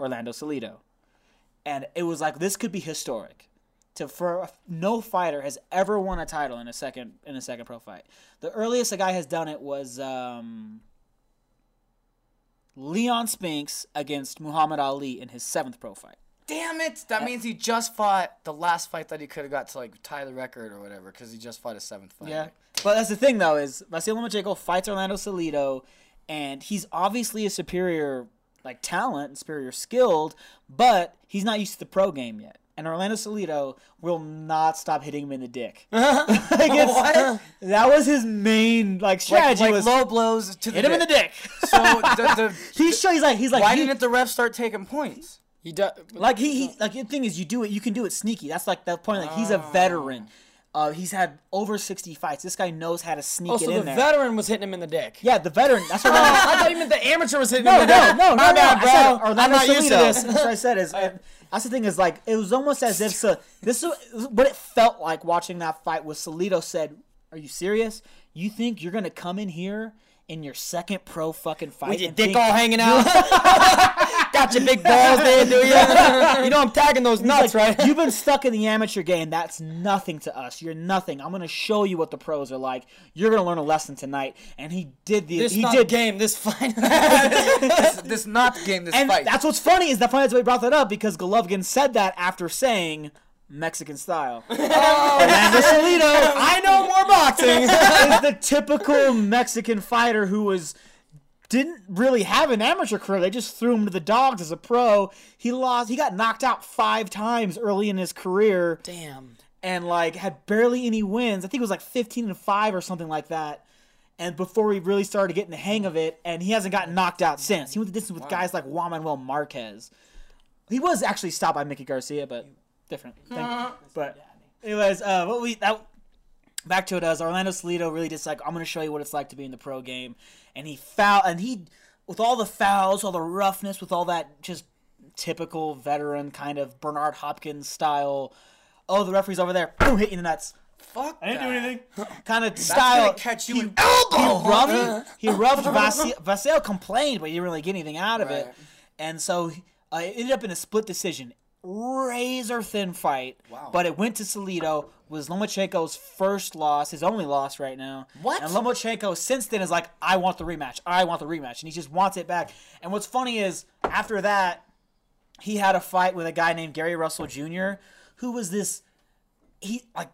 Orlando Salido, and it was like this could be historic. To for no fighter has ever won a title in a second in a second pro fight. The earliest a guy has done it was um, Leon Spinks against Muhammad Ali in his seventh pro fight. Damn it! That means he just fought the last fight that he could have got to like tie the record or whatever because he just fought a seventh fight. Yeah. But that's the thing though is Vasyl Lomachenko fights Orlando Salido, and he's obviously a superior like talent and superior skilled, but he's not used to the pro game yet. And Orlando Salido will not stop hitting him in the dick. like it's- What? That was his main like Like, strategy like was low blows to the hit him in the dick. So the, the, he's sure he's like he's like why he- didn't the ref start taking points? He does. like he, he like the thing is you do it you can do it sneaky. That's like the point. Like he's a veteran. Oh. Uh, he's had over sixty fights. This guy knows how to sneak Also, it Oh, the in there. veteran was hitting him in the dick. yeah, the veteran. That's what I I thought you meant the amateur was hitting No, him in the no, dick. no, My no, bad, no. bro. Said Orlando I'm not used to Salido. this. That's what I said. Is uh, that's the thing is like it was almost as if so, this is what it felt like watching that fight. Was Salido said, "Are you serious? You think you're gonna come in here in your second pro fucking fight With your and dick think- all hanging out. Got your big balls there, do you? You know I'm tagging those nuts, Like, right? You've been stuck in the amateur game. That's nothing to us. You're nothing. I'm gonna show you what the pros are like. You're gonna learn a lesson tonight. And he did the. This he not did game, this fight. this, this not game. This And fight. that's what's funny is that funny that's why we brought that up because Golovkin said that after saying Mexican style. Oh, Orlando Salido I know more boxing. is the typical Mexican fighter who was didn't really have an amateur career. They just threw him to the dogs as a pro. He lost. He got knocked out five times early in his career. Damn. and like had barely any wins. I think it was like 15 and 5 or something like that. And before he really started getting the hang of it, and he hasn't gotten knocked out since. He went the distance with guys like Juan Manuel Marquez. He was actually stopped by Mikey Garcia, but different. thing. but anyways, uh, what we that back to it as Orlando Salido really just like I'm gonna show you what it's like to be in the pro game, and he foul and he with all the fouls, all the roughness, with all that just typical veteran kind of Bernard Hopkins style. Oh, the referee's over there. Boom, hit you in the nuts. Fuck. I didn't do anything. Kind of style. gonna catch you he, an elbow. he rubbed. He rubbed Vasyl. Vasyl complained, but he didn't really get anything out of it. And so uh, it ended up in a split decision, razor thin fight. Wow. But it went to Salido. Was Lomachenko's first loss, his only loss right now. What? And Lomachenko since then is like, I want the rematch. I want the rematch, and he just wants it back. And what's funny is after that, he had a fight with a guy named Gary Russell Jr., who was this he like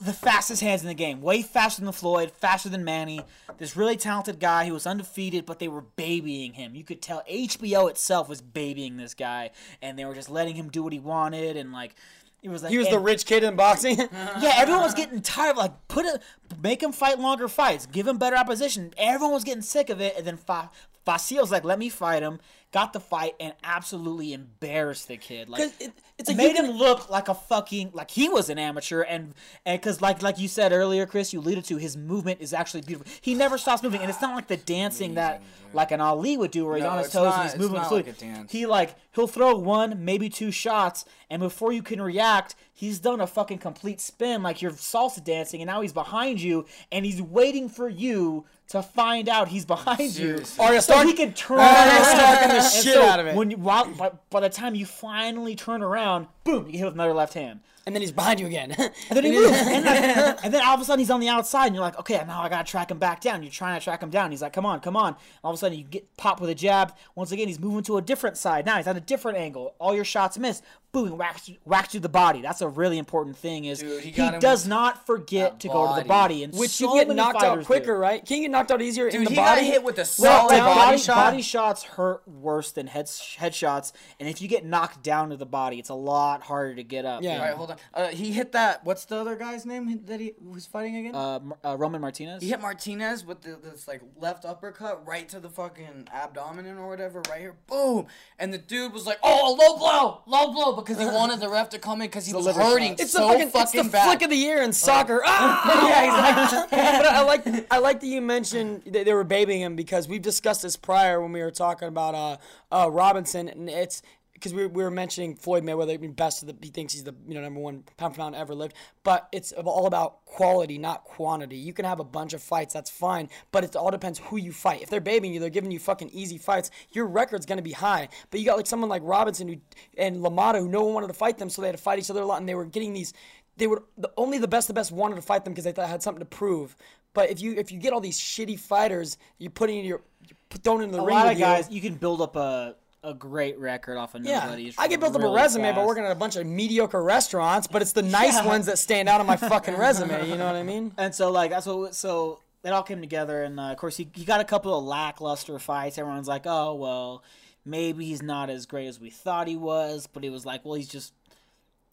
the fastest hands in the game, way faster than Floyd, faster than Manny. This really talented guy. He was undefeated, but they were babying him. You could tell HBO itself was babying this guy, and they were just letting him do what he wanted, and like it was like He was the rich kid in boxing. yeah, everyone was getting tired. Of, Like, put a, make him fight longer fights, give him better opposition. Everyone was getting sick of it, and then Fa- Vasyl's like, "Let me fight him." Got the fight and absolutely embarrassed the kid. Like it- it's like made you him look like a fucking like he was an amateur, and and because like like you said earlier, Chris, you alluded to his movement is actually beautiful. He never stops moving, and it's not like the dancing that like an Ali would do, where he's No, on his toes not- and he's moving not like. He like he'll throw one, maybe two shots, and before you can react, he's done a fucking complete spin like you're salsa dancing, and now he's behind you, and he's waiting for you to find out he's behind you. Seriously. Arya so Stark- he can turn Arya around. The shit so out of it. When you while, by, by the time you finally turn around, boom, you get hit with another left hand. and then he's behind you again. And then he moves. and, then, and then all of a sudden he's on the outside, and you're like, okay, now I gotta track him back down. You're trying to track him down. He's like, come on, come on. All of a sudden you get popped with a jab. Once again, he's moving to a different side. Now he's on a different angle. All your shots miss. Boom, whacks you, whacks you the body. That's a really important thing. Is Dude, he he, does not forget that to go to the body. body, and Which so you get knocked out fighters do. quicker, right? Can you get knocked out easier in the he body? got hit with a Well, solid like, body, body, shot. body shots hurt worse than head headshots, and if you get knocked down to the body, it's a lot harder to get up. Yeah. And All right, hold on. Uh, he hit that. What's the other guy's name that he was fighting again? Uh, uh, Roman Martinez. he hit Martinez with the, this like left uppercut right to the fucking abdomen or whatever, right here, boom. And the dude was like, "Oh, low blow, low blow," because he wanted the ref to come in because he was hurting. It's so the fucking, fucking it's the bad. flick of the year in soccer. Ah! yeah, exactly. but I like I like that you mentioned they, they were babying him because we've discussed this prior when we were talking about uh, uh, Robinson, and it's because we, we were mentioning Floyd Mayweather being best of the he thinks he's the you know number one pound for pound ever lived, but it's all about quality, not quantity. You can have a bunch of fights, that's fine, but it all depends who you fight. If they're babying you, they're giving you fucking easy fights. Your record's gonna be high, but you got like someone like Robinson who and LaMotta who no one wanted to fight them, so they had to fight each other a lot, and they were getting these they were the, only the best the best wanted to fight them because they thought they had something to prove. But if you if you get all these shitty fighters, you're putting in your you're thrown into the a ring lot with of you. guys, you can build up a a great record off of nobody's. Yeah. I can build up a really resume by working at a bunch of mediocre restaurants, but it's the nice Yeah. ones that stand out on my fucking resume. You know what I mean? And so like that's what so it all came together, and uh, of course he, he got a couple of lackluster fights. Everyone's like, oh well, maybe he's not as great as we thought he was, but it was like, well, he's just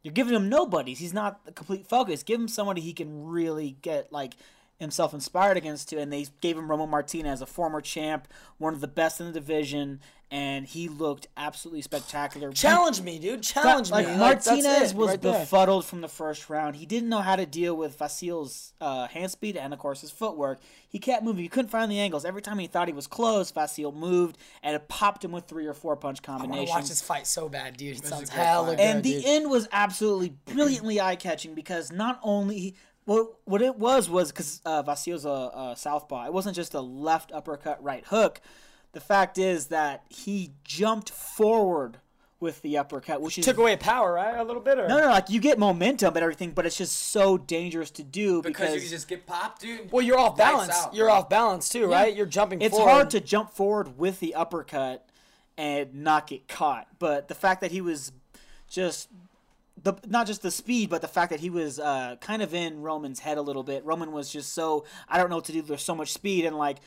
you're giving him nobodies. He's not the complete focus. Give him somebody he can really get like himself inspired against to, and they gave him Roman Martinez, a former champ, one of the best in the division, and he looked absolutely spectacular. Challenge me, dude. Challenge like me. Like, Martinez it, was right there. befuddled from the first round. He didn't know how to deal with Vasyl's uh, hand speed and, of course, his footwork. He kept moving. He couldn't find the angles. Every time he thought he was close, Vasyl moved and it popped him with three or four punch I combinations. watch this fight so bad, dude. It sounds a great hella good. and the dude. end was absolutely brilliantly eye catching because not only. What, what it was was because uh, Vasyl's a, a southpaw. It wasn't just a left uppercut, right hook. The fact is that he jumped forward with the uppercut, which is took away power, right? A little bit, or no, no, like you get momentum and everything, but it's just so dangerous to do because because, you just get popped, dude. Well, you're off balance. out, you're bro. off balance too, right? You're jumping. it's forward. hard to jump forward with the uppercut and not get caught. But the fact that he was just the not just the speed, but the fact that he was uh, kind of in Roman's head a little bit. Roman was just so I don't know what to do. There's so much speed and like.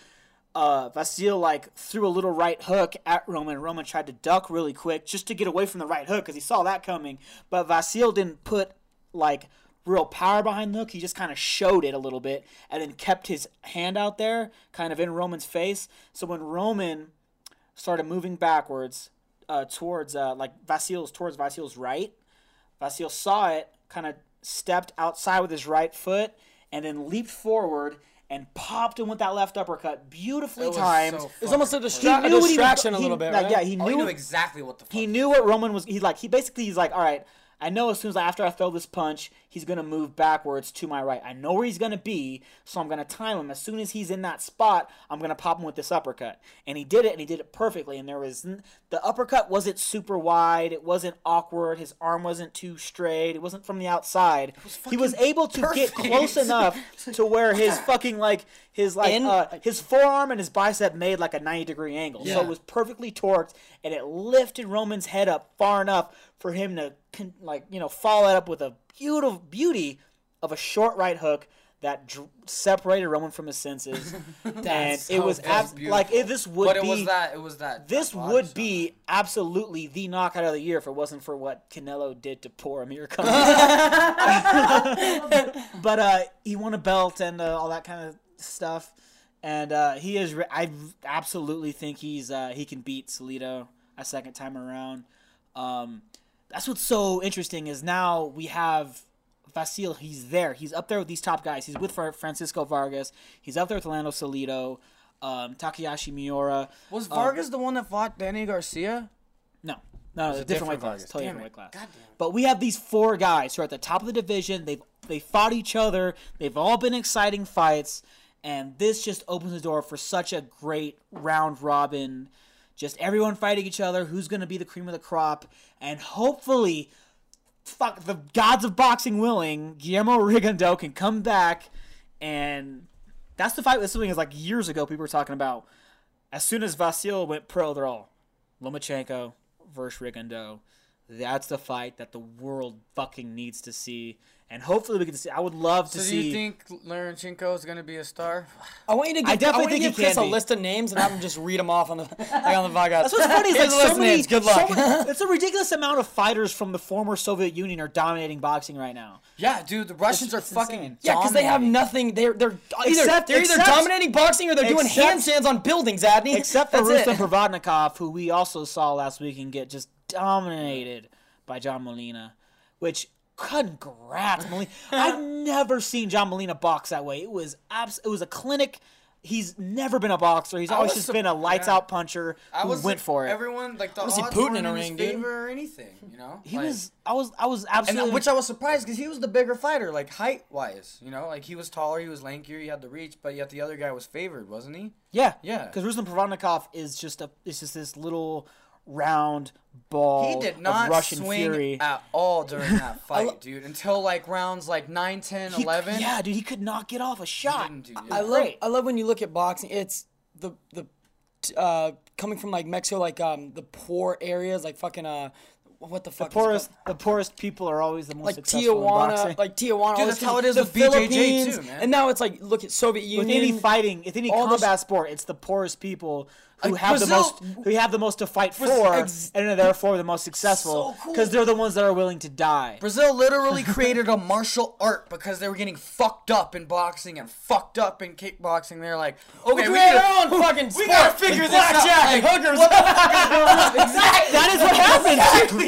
Uh, Vasyl like threw a little right hook at Roman. Roman tried to duck really quick just to get away from the right hook because he saw that coming. But Vasyl didn't put like real power behind the hook. He just kind of showed it a little bit and then kept his hand out there, kind of in Roman's face. So when Roman started moving backwards uh, towards uh, like Vasyl's towards Vasyl's right, Vasyl saw it, kind of stepped outside with his right foot, and then leaped forward and popped him with that left uppercut, beautifully It timed. so It's almost a, distra- a knew what was distraction go- a little he- bit, like, right? Yeah, he Oh, knew he knew exactly what the fuck. he knew what Roman was. He like he basically he's like, all right, I know as soon as after I throw this punch, he's gonna move backwards to my right. I know where he's gonna be, so I'm gonna time him. As soon as he's in that spot, I'm gonna pop him with this uppercut. And he did it, and he did it perfectly. And there was the uppercut wasn't super wide, it wasn't awkward. His arm wasn't too straight. It wasn't from the outside. he was able to get close enough to where his fucking like his like In- uh, his forearm and his bicep made like a 90 degree angle. Yeah. So it was perfectly torqued and it lifted Roman's head up far enough for him to like you know follow it up with a beautiful beauty of a short right hook that dr- separated Roman from his senses. and so it was abs- like it, this would but it be was that. It was that. this that would shot. be absolutely the knockout of the year if it wasn't for what Canelo did to poor Amir Khan. but uh, he won a belt and uh, all that kind of stuff, and uh, he is. Re- I absolutely think he's uh, he can beat Salido a second time around. Um, that's what's so interesting is now we have Vasyl. He's there. He's up there with these top guys. He's with Francisco Vargas. He's up there with Orlando Salido, um, Takashi Miura. Was Uh, Vargas the one that fought Danny Garcia? No, no, it's a different, different weight class. Totally different weight class. But we have these four guys who are at the top of the division. They've they fought each other. They've all been exciting fights, and this just opens the door for such a great round robin. Just everyone fighting each other. Who's going to be the cream of the crop? And hopefully, fuck the gods of boxing willing, Guillermo Rigondeaux can come back, and that's the fight. This thing is like years ago. People were talking about. As soon as Vasyl went pro, they're all Lomachenko versus Rigondeaux. That's the fight that the world fucking needs to see. And hopefully we can see. I would love to So do see. you think Lomachenko is gonna be a star? I want you to give, I I definitely want you to think give he Chris can a be. list of names and have him just read them off on the like on the podcast. That's what's funny. Is like Here's a list so of many, names. Good so many- it's a ridiculous amount of fighters from the former Soviet Union are dominating boxing right now. Yeah, dude, the Russians It's- are it's fucking insane. yeah, because they have nothing. They're they're either Except- they're either except- dominating boxing or they're doing except- handstands on buildings, Adney. Except for That's Rustam. Provodnikov, who we also saw last week and get just dominated by John Molina, which congrats, Molina. I've never seen John Molina box that way. It was abs- it was a clinic. He's never been a boxer. He's always just sup- been a lights yeah. out puncher I who was went for it. Everyone like the odds Putin in a ring, dude. favor or anything, you know. he Like- was I was I was uh, absolutely that- which I was surprised because he was the bigger fighter, like height wise. You know, like he was taller, he was lankier, he had the reach, but yet the other guy was favored, wasn't he? yeah Yeah. because Rustam Provodnikov is just a it's just this little round ball He did of not Russian swing fury. at all during that fight, lo- dude. Until like rounds like 9, 10, He- 11. yeah, dude, he could not get off a shot. didn't, dude. I Yeah. love Great. I love when you look at boxing. It's the the uh coming from like Mexico, like um the poor areas, like fucking uh what the fuck is it poorest called? the poorest people are always the most like successful in boxing. Tijuana, like Tijuana. all Dude, that's how it is the with BJJ too, Philippines, man. And now it's like look at Soviet Union. with any fighting, with any all this- combat sport, it's the poorest people who Like have the most who have the most to fight for, ex- and are therefore the most successful So cool. because they're the ones that are willing to die. Brazil literally created a martial art because they were getting fucked up in boxing and fucked up in kickboxing. They're like, okay, we we, gotta, our own fucking sport. we gotta figure like this out. Like, hookers. what the fuck is going on? Exactly. That is what happened.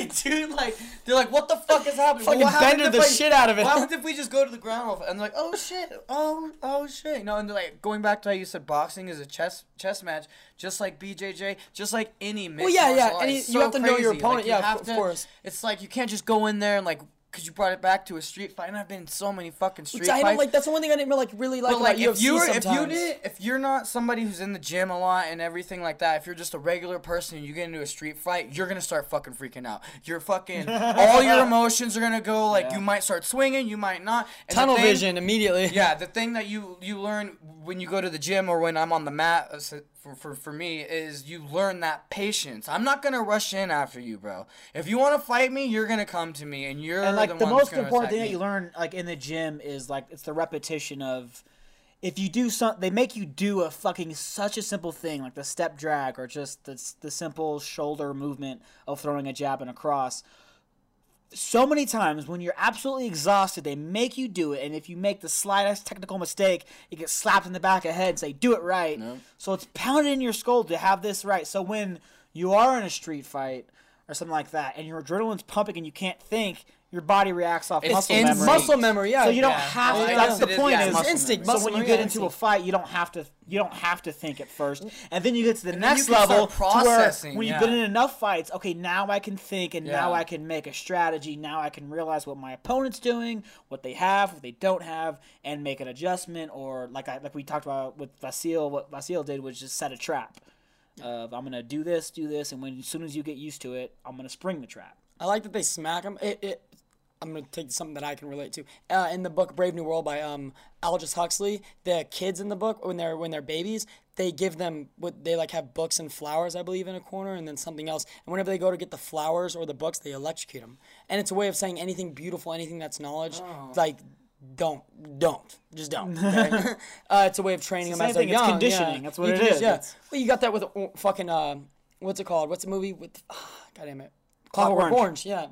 Exactly, dude. Like, they're like, what the fuck is happening? Fucking what happens bended the I- shit out of it. What happens if we just go to the ground and they're like, oh shit, oh oh shit, you know? And they're like, going back to how you said boxing is a chess chess match, just like BJJ, just like any mixed yeah, yeah, martial art. and It's you so have to know your opponent, Like, you yeah, of to- course. It's like you can't just go in there and like. Cause you brought it back to a street fight, and I've been in so many fucking street I know, fights. like that's the one thing I didn't really, like really like But about like if you were, if you did if you're not somebody who's in the gym a lot and everything like that, if you're just a regular person and you get into a street fight, you're gonna start fucking freaking out. You're fucking all your emotions are gonna go like you might start swinging, you might not. And tunnel thing- vision immediately. Yeah, the thing that you you learn when you go to the gym or when I'm on the mat uh, for, for, for me is you learn that patience. I'm not gonna rush in after you, bro. If you want to fight me, you're gonna come to me, and you're and like the, the, most important thing me. that you learn like in the gym is like it's the repetition of if you do some they make you do a fucking such a simple thing like the step drag or just the, the simple shoulder movement of throwing a jab and a cross so many times when you're absolutely exhausted they make you do it and if you make the slightest technical mistake you get slapped in the back of the head and say do it right. So it's pounded in your skull to have this right. So when you are in a street fight or something like that and your adrenaline's pumping and you can't think your body reacts off It's muscle instinct. memory muscle memory. Yeah, so you don't Yeah. have Yeah, to. I That's the it is, point. yeah, is it's muscle instinct, So when you get into a fight, you don't have to. You don't have to think at first, and then you get to the then next you level start to where processing, when you've yeah. been in enough fights, okay, now I can think, and now I can make a strategy. Now I can realize what my opponent's doing, what they have, what they don't have, and make an adjustment. Or like I like we talked about with Vasyl, what Vasyl did was just set a trap. Of I'm gonna do this, do this, and when as soon as you get used to it, I'm gonna spring the trap. I like that they smack him. It, it, I'm gonna take something that I can relate to. Uh, in the book Brave New World by um, Aldous Huxley, the kids in the book when they're when they're babies, they give them what they like have books and flowers, I believe, in a corner, and then something else. And whenever they go to get the flowers or the books, they electrocute them. And it's a way of saying anything beautiful, anything that's knowledge, Oh. like don't, don't, just don't. Okay? uh, it's a way of training them the as they're it's young. conditioning, yeah. that's what You it is, Yeah. it's- Well, you got that with uh, fucking uh, what's it called? What's the movie with? God damn it. Clockwork Orange. Orange, yeah.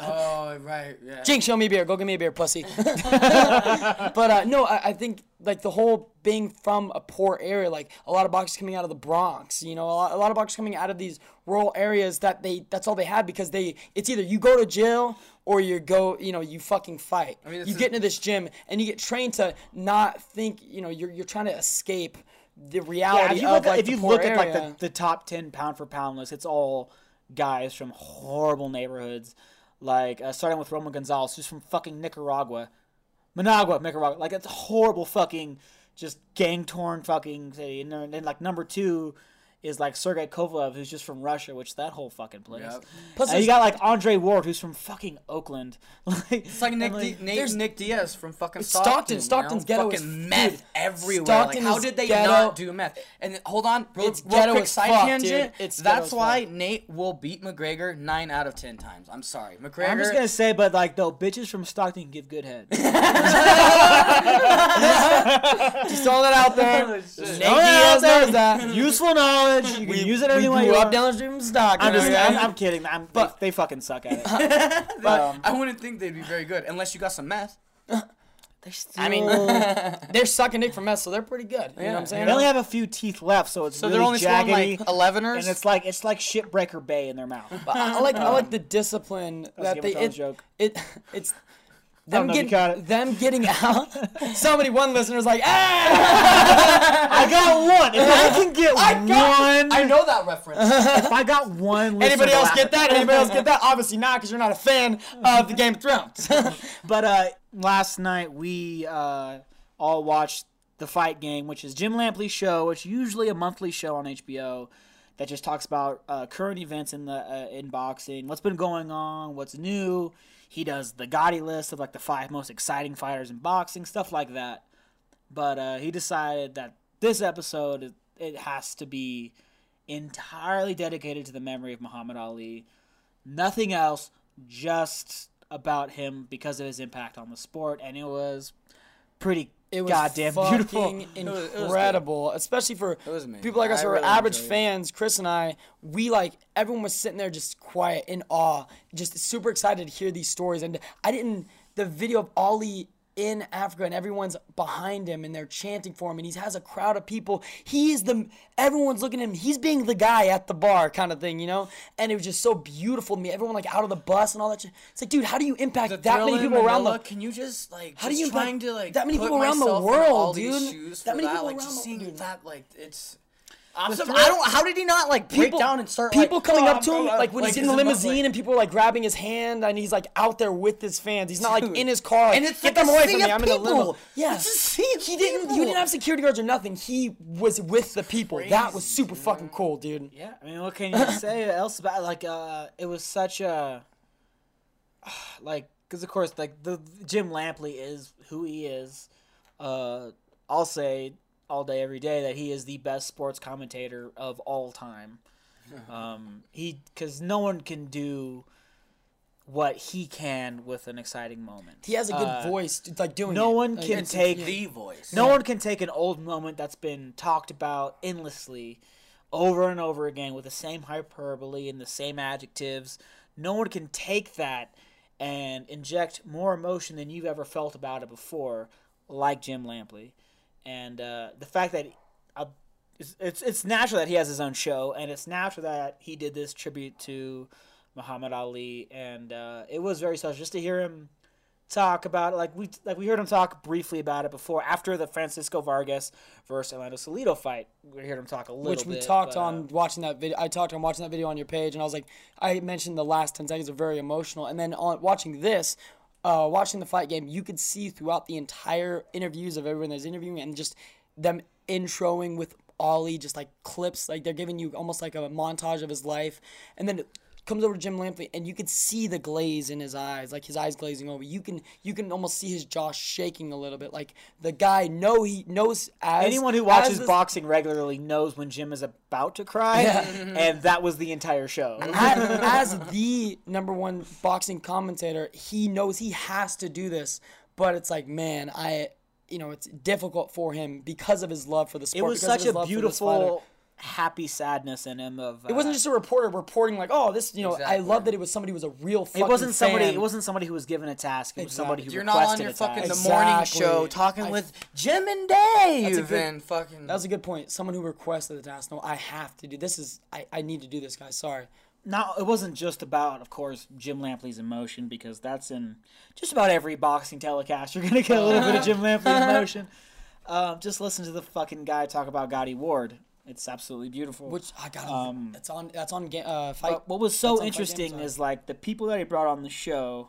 Oh right, yeah. Jink, show me a beer. Go get me a beer, pussy. but uh, no, I, I think like the whole being from a poor area, like a lot of boxers coming out of the Bronx, you know, a lot, a lot of boxers coming out of these rural areas that they that's all they had because they it's either you go to jail or you go, you know, you fucking fight. mean, you is- get into this gym and you get trained to not think, you know, you're you're trying to escape the Yeah, reality if you of look, at, like if the you poor look at like the, the top ten pound for pound list, it's all guys from horrible neighborhoods, like uh, starting with Roman Gonzalez, who's from fucking Nicaragua, Managua, Nicaragua. Like it's horrible fucking, just gang torn fucking city. And then like number two is like Sergey Kovalev, who's just from Russia, which that whole fucking place. Yep. Plus, And you got like Andre Ward, who's from fucking Oakland. like, It's like Nick, and, D- Nate, there's- Nick Diaz from fucking Stockton. Stockton. Stockton's you know? ghetto fucking is- meth dude, everywhere. Stockton like, how is did they ghetto- not do meth? And hold on, real, It's real ghetto quick side fuck, tangent. dude. It's That's why fuck. Nate will beat McGregor nine out of ten times. I'm sorry, McGregor. I'm just gonna say, but like though, bitches from Stockton give good head. just throwing that out there. Oh, Nate Diaz out knows that. Useful knowledge. You can We, use it we any way grew you up want. down the street from Stockton. I'm just. I'm, I'm kidding. I'm, But- they, they fucking suck at it. but um, I wouldn't think they'd be very good unless you got some meth. I mean, they're sucking dick for meth, so they're pretty good. You know what I'm saying? they only have a few teeth left, so it's So really they're only jaggedy, like 11ers. and it's like it's like shipbreaker bay in their mouth. But I I like I like the discipline that Game they of Thrones it, joke. it it's don't them know if you getting got them getting out. Somebody one listener's like, ah! I got one. If I can get one, I know that reference. if I got one. listener Anybody else get that? Anybody else get that? Obviously not, because you're not a fan of the Game of Thrones. But uh, last night we uh, all watched the Fight Game, which is Jim Lampley's show. It's usually a monthly show on HBO that just talks about uh, current events in the uh, in boxing, what's been going on, what's new. He does the Gotti list of like the five most exciting fighters in boxing, stuff like that. But uh, he decided that this episode it- it has to be entirely dedicated to the memory of Muhammad Ali. Nothing else, just about him because of his impact on the sport, and it was pretty It was goddamn beautiful. fucking was- it was incredible, especially for people like us who are really average fans. Chris and I, we like everyone was sitting there just quiet in awe, just super excited to hear these stories. And I didn't the video of Ali in Africa and everyone's behind him and they're chanting for him and he has a crowd of people. He's the everyone's looking at him. He's being the guy at the bar kind of thing, you know. And it was just so beautiful to me. Everyone like out of the bus and all that. Shit. It's like, dude, how do you impact that many people around the Can you just like How do you trying impact to like that many people around the world, dude? That many that, people like around just the- seeing that like it's. I'm so- I don't. How did he not like break down and start people like, coming "Oh, up to him going-" like when he's in the limousine like- and people are like grabbing his hand and he's like out there with his fans. He's not like Dude. in his car. Like, And it's get like them away from me. I'm in the limo. Yeah, It's a he didn't. He didn't have security guards or nothing. He was with the people. that was super fucking cool, dude. Yeah, I mean, what can you say else about like uh it was such a like because of course like the Jim Lampley is who he is. Uh, I'll say all day every day that he is the best sports commentator of all time. Um, he because no one can do what he can with an exciting moment. He has a good Uh, voice, dude, like doing. no it. one Like, can it's- take the voice. no one can take an old moment that's been talked about endlessly over and over again with the same hyperbole and the same adjectives. No one can take that and inject more emotion than you've ever felt about it before, like Jim Lampley. And uh, the fact that uh, it's, it's it's natural that he has his own show, and it's natural that he did this tribute to Muhammad Ali, and uh, it was very special just to hear him talk about it. Like we like we heard him talk briefly about it before after the Francisco Vargas versus Orlando Salido fight. We heard him talk a little which we bit, talked but, uh, on watching that video. I talked on watching that video on your page, and I was like, I mentioned the last ten seconds are very emotional, and then on watching this, uh, watching the fight game, you could see throughout the entire interviews of everyone that's interviewing, and just them introing with Ollie, just like clips, like they're giving you almost like a montage of his life, and then. Comes over to Jim Lampley and you could see the glaze in his eyes, like his eyes glazing over. You can you can almost see his jaw shaking a little bit. Like the guy know he knows as Anyone who watches this- boxing regularly knows when Jim is about to cry, and that was the entire show. as, as the number one boxing commentator, he knows he has to do this. But it's like, man, I, you know, it's difficult for him because of his love for the sport. it was such a beautiful, happy sadness in him. Of uh, It wasn't just a reporter reporting like, oh, this, you know, I love that it was somebody who was a real. Fucking It wasn't somebody. fan. It wasn't somebody who was given a task. It was somebody who You're not on requested your fucking task. the morning Exactly. show talking I- with Jim and Dave That's a good- and fucking. That was a good point. Someone who requested the task. No, I have to do this. Is I, I need to do this, guys. Sorry. now it wasn't just about, of course, Jim Lampley's emotion because that's in just about every boxing telecast. You're gonna get a little bit of Jim Lampley's emotion. Um, just listen to the fucking guy talk about Gatti Ward. It's absolutely beautiful. Which I got. Um, that's on. That's on. Uh, fight. What was so Game interesting is like the people that he brought on the show.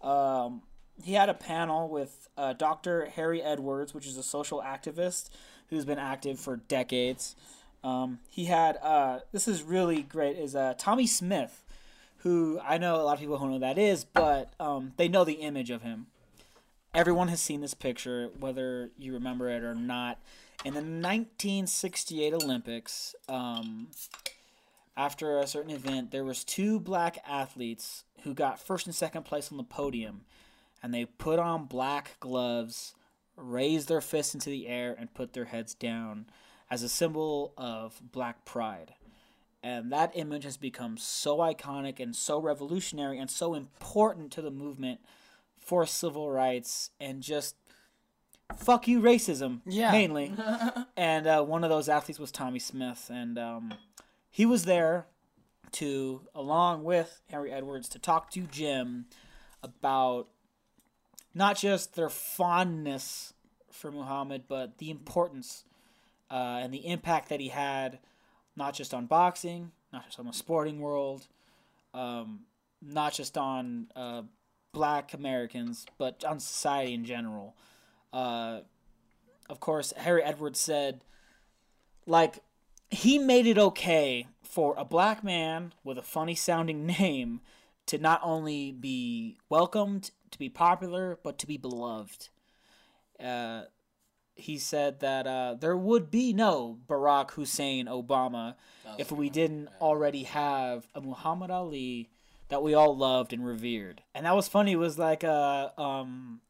Um, he had a panel with uh, Dr. Harry Edwards, which is a social activist who's been active for decades. Um, he had uh, this is really great. Is uh, Tommie Smith, who I know a lot of people don't know who that is, but um, they know the image of him. Everyone has seen this picture, whether you remember it or not. In the 1968 Olympics, um, after a certain event, there was two black athletes who got first and second place on the podium, and they put on black gloves, raised their fists into the air, and put their heads down as a symbol of black pride. And that image has become so iconic and so revolutionary and so important to the movement for civil rights and just fuck you racism Yeah. mainly. and uh, one of those athletes was Tommie Smith, and um, he was there to, along with Henry Edwards, to talk to Jim about not just their fondness for Muhammad, but the importance uh, and the impact that he had, not just on boxing, not just on the sporting world, um, not just on uh, black Americans, but on society in general. Uh, of course, Harry Edwards said, like, he made it okay for a black man with a funny sounding name to not only be welcomed, to be popular, but to be beloved. Uh, he said that uh, there would be no Barack Hussein Obama if we didn't already have a Muhammad Ali that we all loved and revered. And that was funny. It was like uh, um,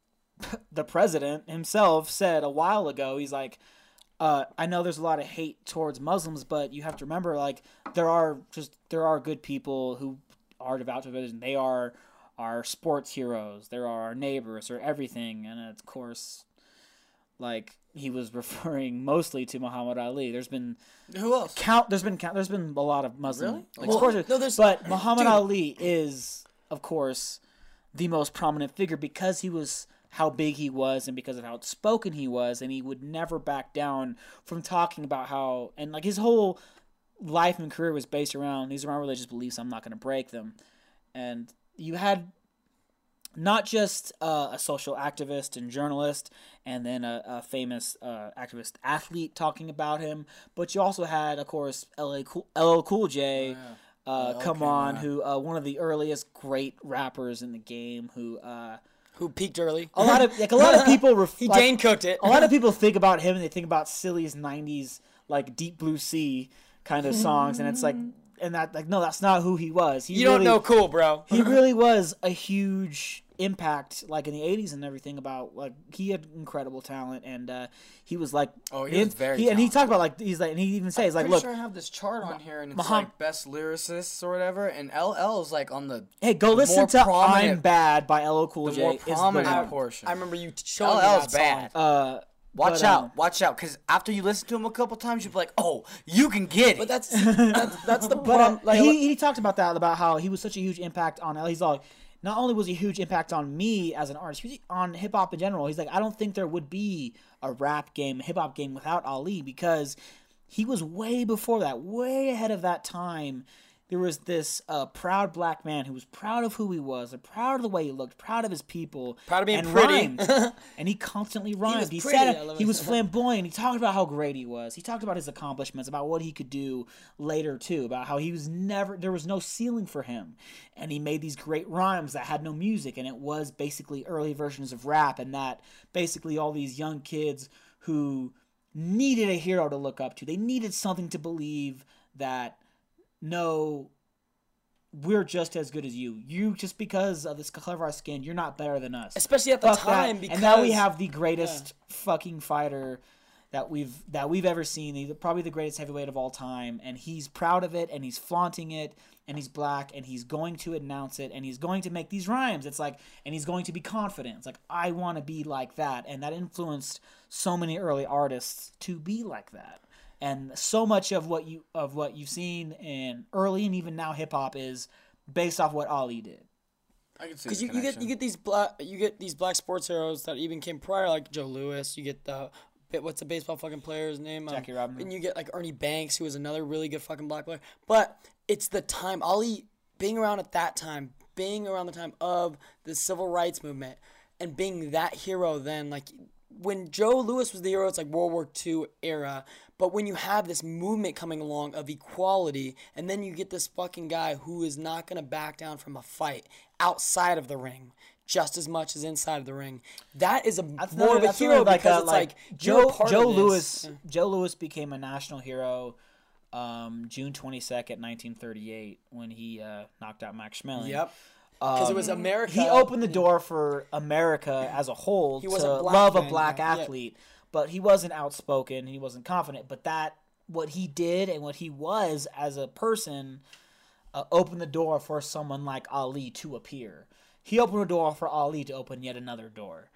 the president himself said a while ago. He's like, uh, I know there's a lot of hate towards Muslims, but you have to remember, like, there are just there are good people who are devout to religion. They are our sports heroes. There are our neighbors or everything, and of course, like he was referring mostly to Muhammad Ali. There's been Who else? count. There's been count. There's been a lot of Muslim Really? like Well, sports, no, there's- but Muhammad dude. Ali is, of course, the most prominent figure because he was how big he was and because of how outspoken he was, and he would never back down from talking about how and like his whole life and career was based around these are my religious beliefs. I'm not going to break them, and you had not just uh, a social activist and journalist, and then a, a famous uh, activist athlete talking about him, but you also had, of course, LA cool, LL Cool J. Uh, come on, yeah. who uh, one of the earliest great rappers in the game, who uh, Who peaked early? a lot of like a lot of people ref- he like, Dane cooked it. a lot of people think about him and they think about Silly's '90s like Deep Blue Sea kind of songs, and it's like, and that like no, that's not who he was. He you really, don't know cool, bro. he really was a huge impact like in the 80s and everything about like he had incredible talent and uh he was like Oh, he was in- very and he talked about like he's like and he even says like look sure I have this chart on here, and it's Muhamm- like best lyricists or whatever, and LL is like on the hey go the listen to i'm bad by LL Cool the J more It's the prominent portion. I remember you t- showing me LL's that song. bad. uh Watch but, out, um, watch out, because after you listen to him a couple times, you'll be like, "Oh, you can get it." But that's that's, that's the But uh, problem. Like, he, he talked about that about how he was such a huge impact on. He's like, not only was he a huge impact on me as an artist, on hip hop in general. He's like, I don't think there would be a rap game, hip hop game without Ali because he was way before that, way ahead of that time. There was this uh, proud black man who was proud of who he was, proud of the way he looked, proud of his people, Proud of being and pretty. rhymed. and he constantly rhymed. was He, said he was flamboyant. He talked about how great he was. He talked about his accomplishments, about what he could do later too, about how he was never there was no ceiling for him. And he made these great rhymes that had no music and it was basically early versions of rap and that basically all these young kids who needed a hero to look up to. They needed something to believe that no we're just as good as you. You just because of this clever skin, you're not better than us. especially at the Fuck that. time, because and now we have the greatest fucking fighter that we've that we've ever seen. He's probably the greatest heavyweight of all time, and he's proud of it, and he's flaunting it, and he's black, and he's going to announce it, and he's going to make these rhymes. It's like, and he's going to be confident. It's like I want to be like that, and that influenced so many early artists to be like that. And so much of what you of what you've seen in early and even now hip hop is based off what Ali did. I can see because you, you get you get these black you get these black sports heroes that even came prior like Joe Louis. You get the what's the baseball fucking player's name? Um, Jackie Robinson. And you get like Ernie Banks, who was another really good fucking black player. But it's the time Ali being around at that time, being around the time of the civil rights movement, and being that hero. Then like when Joe Louis was the hero, it's like World War II era. But when you have this movement coming along of equality, and then you get this fucking guy who is not gonna back down from a fight outside of the ring. Just as much as inside of the ring, that is a That's more another- of a hero another, because it's like, Joe part Joe this. Louis. Yeah. Joe Louis became a national hero um, June twenty second, nineteen thirty eight, when he uh, knocked out Max Schmeling. Yep. Because it was Um, America. He opened the door for America as a whole He to wasn't black love a black yeah. athlete, but he wasn't outspoken. He wasn't confident. But that what he did and what he was as a person uh, opened the door for someone like Ali to appear. He opened a door for Ali to open yet another door.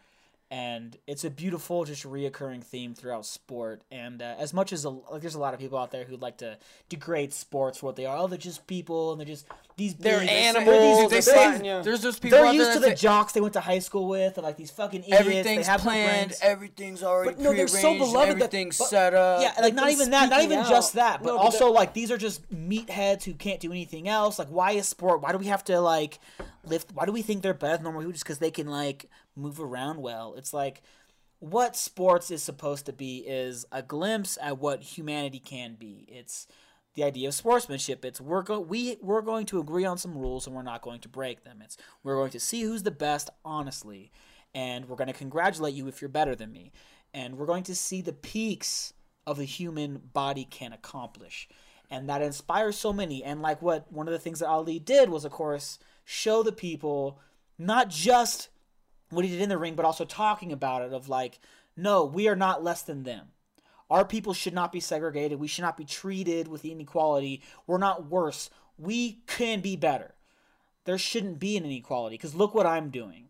And it's a beautiful, just reoccurring theme throughout sport. And uh, as much as a, like, there's a lot of people out there who like to degrade sports for what they are. Oh, they're just people, and they're just these. They're big- animals, They They're fine, yeah. there's those people They're out there used to the jocks they went to high school with, and like these fucking idiots. everything's they have planned, everything's already But no, they're so beloved that- everything's but- set up. Yeah, like not even that, not even out. just that, but No, but also like these are just meatheads who can't do anything else. Like, why is sport? Why do we have to like lift? Why do we think they're better than normal people just because they can like move around well? It's like what sports is supposed to be is a glimpse at what humanity can be. It's the idea of sportsmanship. It's we're go- we we're going to agree on some rules and we're not going to break them. It's we're going to see who's the best honestly, and we're going to congratulate you if you're better than me, and we're going to see the peaks of the human body can accomplish, and that inspires so many. And like what one of the things that Ali did was, of course, show the people not just what he did in the ring, but also talking about it of like, no, we are not less than them. Our people should not be segregated. We should not be treated with inequality. We're not worse. We can be better. There shouldn't be an inequality because look what I'm doing.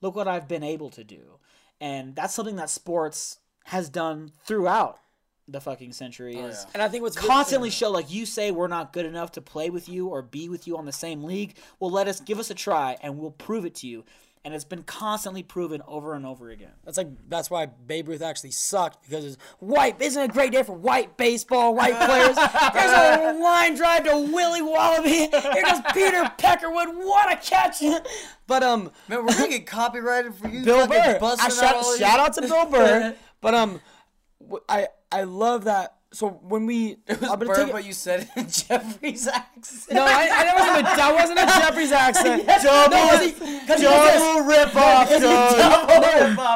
Look what I've been able to do. And that's something that sports has done throughout the fucking century is And I think what's constantly show like you say we're not good enough to play with you or be with you on the same league. Well, let us give us a try and we'll prove it to you. And it's been constantly proven over and over again. That's like that's why Babe Ruth actually sucked because it's white. Isn't a great day for white baseball, white players? There's a line drive to Willie Wallaby. Here goes Peter Peckerwood. What a catch! But um, Man, we're gonna get copyrighted for you. Bill fucking Burr. busting I out shout, all shout out to Bill Burr. But um, w- I I love that. So when we, It was I'm gonna Burr, take it- but you said it in Jefferies' accent. no, I, I that wasn't a that wasn't a Jefferies' accent. Double, double rip off,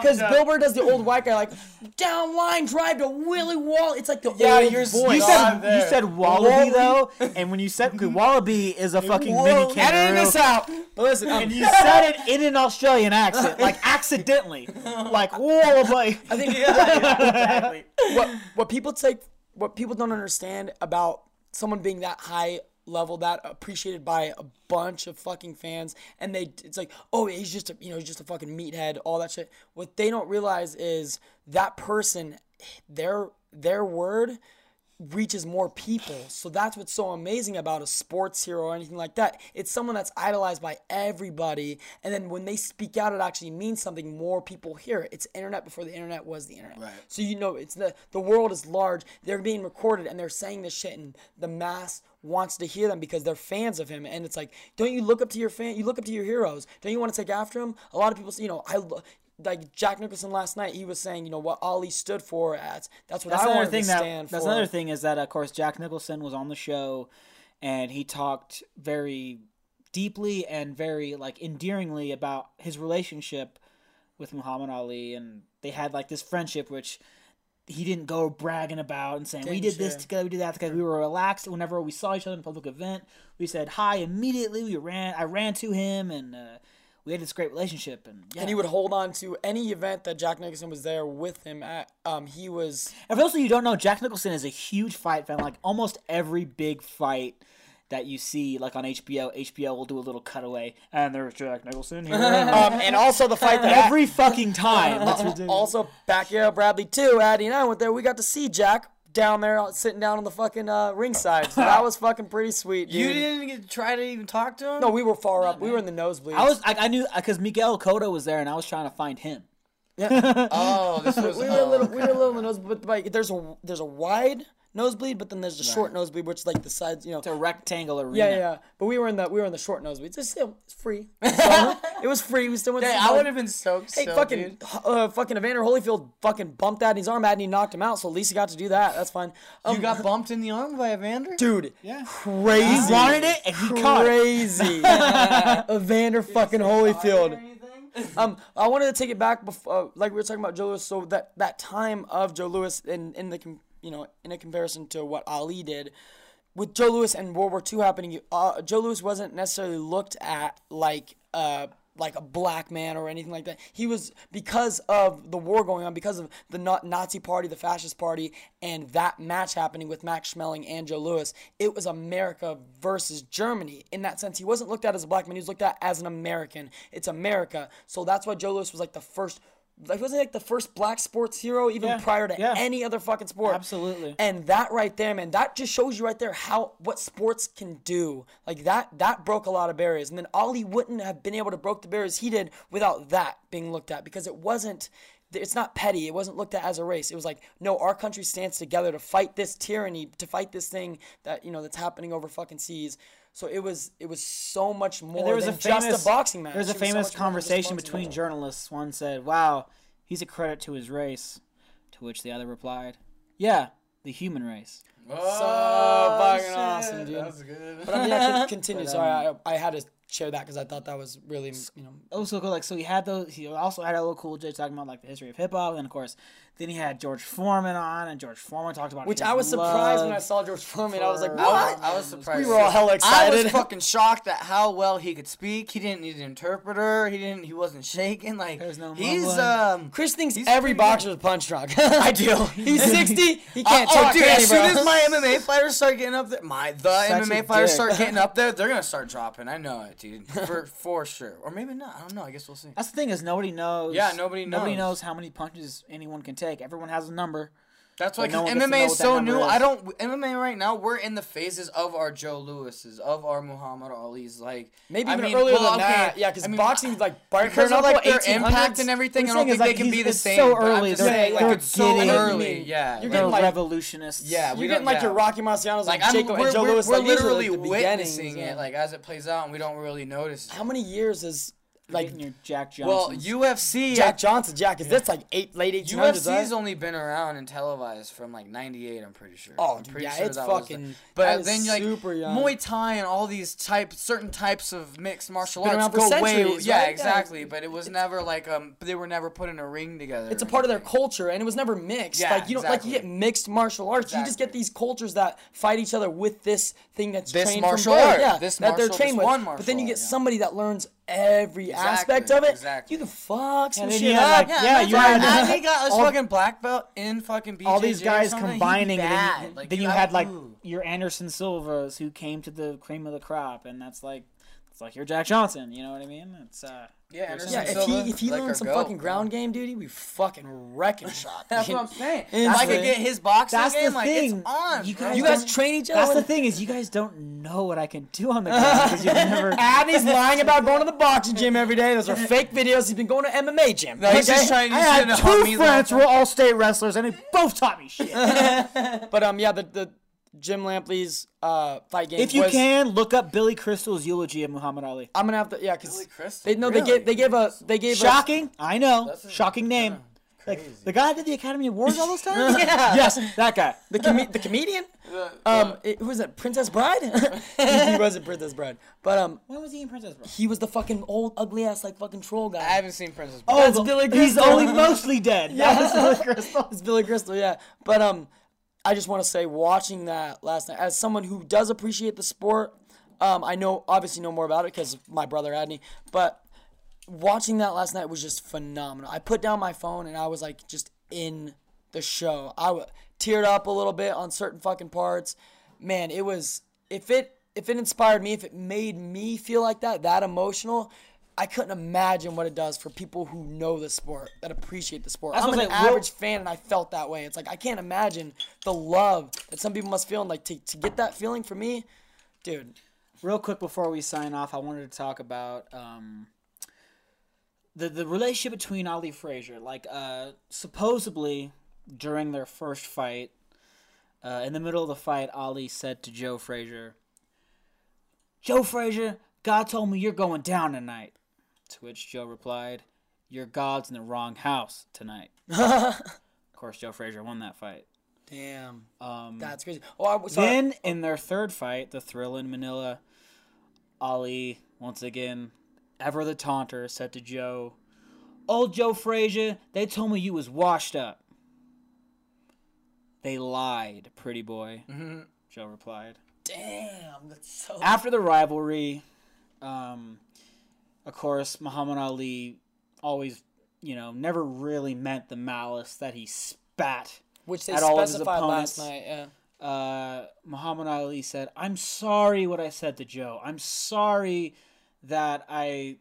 Because Bill Burr does the old white guy like down line drive to Willie Wall. It's like the Yeah, old you're voice. You said there. you said wallaby though, and when you said because wallaby is a fucking mini Whoa. kangaroo, Editing this out. But listen, um, and you said it in an Australian accent, like accidentally, like wallaby. I think exactly. what what people take what people don't understand about someone being that high level that appreciated by a bunch of fucking fans and they it's like oh he's just a you know he's just a fucking meathead all that shit. What they don't realize is that person their their word reaches more people. So that's what's so amazing about a sports hero or anything like that. It's someone that's idolized by everybody, and then when they speak out, it actually means something. More people hear it. It's internet before the internet was the internet. Right. So you know, it's the the world is large. They're being recorded, and they're saying this shit, and the mass wants to hear them because they're fans of him. And it's like, don't you look up to your fan? You look up to your heroes. Don't you want to take after him? A lot of people, say, you know, I. Like Jack Nicholson last night, he was saying, you know, what Ali stood for. That's that's what That's I another thing to that stand that's for. another thing is that of course Jack Nicholson was on the show, and he talked very deeply and very like endearingly about his relationship with Muhammad Ali, and they had like this friendship which he didn't go bragging about and saying we Didn't did this together, we did that together. We were relaxed whenever we saw each other in a public event. We said hi immediately. We ran. I ran to him and. Uh, we had this great relationship, and yeah. and he would hold on to any event that Jack Nicholson was there with him at. Um, he was And for those of you who don't know, Jack Nicholson is a huge fight fan. Like almost every big fight that you see, like on HBO, HBO will do a little cutaway, and there's Jack Nicholson here. um, and also the fight that every fucking time. Also Pacquiao Bradley too. Addy and I went there. We got to see Jack down there uh, sitting down on the fucking uh, ringside. So that was fucking pretty sweet, dude. You didn't get to try to even talk to him. No, we were far up. We were in the nosebleeds. I was, I, I knew, because Miguel Cotto was there, and I was trying to find him. Yeah. oh, this was. we were a oh, little, we were a little in the nose, but like, there's a there's a wide nosebleed, but then there's the short nosebleed, which is like the sides, you know. It's a rectangle arena. Yeah, yeah, yeah. But we were in the we were in the short nosebleeds. It's still it's free. So, it was free. We still went. Hey, to I would have been stoked. Hey, still, fucking, dude. uh, fucking Evander Holyfield fucking bumped that in his arm ad and he knocked him out. So at least he got to do that. That's fine. Um, You got bumped in the arm by Evander? dude. Yeah. Crazy. He wanted it and he caught. Crazy. Evander fucking Holyfield. Um, I wanted to take it back before, uh, like we were talking about Joe Louis. So that that time of Joe Louis in in the com- you know in a comparison to what Ali did with Joe Louis and World War II happening, uh, Joe Louis wasn't necessarily looked at like uh like a black man or anything like that. He was because of the war going on, because of the Nazi Party, the Fascist Party, and that match happening with Max Schmeling and Joe Louis. It was America versus Germany. In that sense, he wasn't looked at as a black man. He was looked at as an American. It's America. So that's why Joe Louis was like the first. Like wasn't like the first black sports hero even Yeah, prior to yeah. any other fucking sport. Absolutely. And that right there, man, that just shows you right there how what sports can do. Like that that broke a lot of barriers. And then Ali wouldn't have been able to broke the barriers he did without that being looked at because it wasn't it's not petty. It wasn't looked at as a race. It was like, no, our country stands together to fight this tyranny, to fight this thing that, you know, that's happening over fucking seas. So it was it was so much more there was than a famous just a boxing match. There was a famous much more than just a conversation between match. journalists. One said, "Wow, he's a credit to his race," to which the other replied, "Yeah, the human race." Oh, so fucking awesome, dude. That's good. But I mean, yeah, con- continue. Sorry, um, I, I had to share that because I thought that was really, you know, It was so cool. Like, so he had those. He also had a LL Cool J talking about like the history of hip hop, and of course, then he had George Foreman on, and George Foreman talked about which his I was surprised when I saw George Foreman. I was like, what? I was, I was surprised. We were all hella excited. I was fucking shocked at how well he could speak. He didn't need an interpreter. He didn't. He wasn't shaking. Like There's no he's um. Chris thinks He's every boxer is punch drunk. I do. He's 60. He can't oh, talk. dude! As soon as my MMA fighters start getting up there, my the Such MMA fighters start getting up there, they're gonna start dropping. I know it, dude, for for sure. Or maybe not. I don't know. I guess we'll see. That's the thing is nobody knows. Yeah, nobody knows. Nobody knows. knows how many punches anyone can take. Everyone has a number. That's why But no 'cause one gets to know MMA is so new. is. I don't MMA right now. We're in the phases of our Joe Louis's, of our Muhammad Ali's. Like Maybe I even mean, earlier well, than okay, that. Yeah, because I mean, boxing's like bar- because of like their impact and everything. I don't think is, they like, can be the it's same. so but I'm early, just they're- saying, like they're it's so getting- early. Yeah, You're getting like- revolutionists. Yeah, You're getting don't- like your. Rocky Marcianos, like, like I'm, Jacob we're, and Joe we're, Louis. we're like, literally like, the beginnings, witnessing it like as it plays out, and we don't really notice. How many years is like Getting your Jack well, Johnson. UFC Jack Johnson? Jack is that's like eight late 1800s, UFC's right? only been around and televised from like '98. I'm pretty sure. Oh, I'm pretty yeah, sure it's that was the- fucking- But is then like super young. Muay Thai and all these type certain types of mixed martial been arts go way. Yeah, right? Yeah, exactly. it's- But it was never like um. They were never put in a ring together. It's a or part of their culture, and it was never mixed. Yeah, like you don't like you get mixed martial arts. You just get these cultures that fight each other with this thing that's This trained martial from birth. art, Yeah, this that they're martial- trained this with. one but then you get yeah. somebody that learns every aspect of it. exactly. You can fuck some shit you had, up. like, Yeah, Yeah, that's you why had- Andy got his all- fucking black belt in fucking BJJ all these guys something, combining, and then you, Like, then you I- had like ooh. your Anderson Silvas who came to the cream of the crop, and that's like it's like your Jack Johnson. You know what I mean? It's uh, Yeah, Anderson Yeah, if Silva, he if he like learned some goat, fucking bro. ground game, dude, he'd be fucking wrecking shop. That's what I'm saying. If I could get his boxing That's the game, like thing. it's on. You guys You guys train each other. that's the thing is you guys don't know what I can do on the ground because you've never. Adney's lying about going to the boxing gym every day. Those are fake videos. He's been going to MMA gym. No, he's okay? just trying to I had two hug me the whole friends who were all state wrestlers, and they both taught me shit. But um, yeah, the the Jim Lampley's uh fight game. if you was, can, look up Billy Crystal's eulogy of Muhammad Ali. I'm gonna have to yeah, cause Billy Crystal, they no they really? gave they gave a they gave Shocking, I know. A- Shocking name. yeah, Like the guy that did the Academy Awards all those times. Yeah. Yes, that guy. the com- the comedian. Um, it, who was it? Princess Bride. he, he wasn't Princess Bride, but um, When was he in Princess Bride? he was the fucking old ugly ass like fucking troll guy. I haven't seen Princess. Oh, That's the- Billy Crystal. He's only mostly dead. Yeah. That Billy Crystal. It's Billy Crystal, yeah. But um, I just want to say, watching that last night, as someone who does appreciate the sport, um, I know obviously know more about it because my brother Adney, but watching that last night was just phenomenal. I put down my phone and I was like just in the show. I w- teared up a little bit on certain fucking parts. Man, it was if it if it inspired me, if it made me feel like that, that emotional. I couldn't imagine what it does for people who know the sport, that appreciate the sport. That's I'm an real- average fan and I felt that way. It's like I can't imagine the love that some people must feel and like to, to get that feeling for me, dude. Real quick before we sign off, I wanted to talk about um, the the relationship between Ali Frazier. Like, uh, supposedly during their first fight, Uh, in the middle of the fight, Ali said to Joe Frazier, Joe Frazier, God told me you're going down tonight. To which Joe replied, Your God's in the wrong house tonight. of course, Joe Frazier won that fight. Damn, Um, that's crazy. Oh, I sorry. then in their third fight, the Thrilla in Manila, Ali once again, ever the taunter, said to Joe, "Old Joe Frazier, they told me you was washed up." They lied, pretty boy. Joe replied. Damn, that's so. After the rivalry, um, of course, Muhammad Ali always, you know, never really meant the malice that he spat Which they at all of his specified last opponents. night. Yeah. uh, Muhammad Ali said, I'm sorry what I said to Joe. I'm sorry that I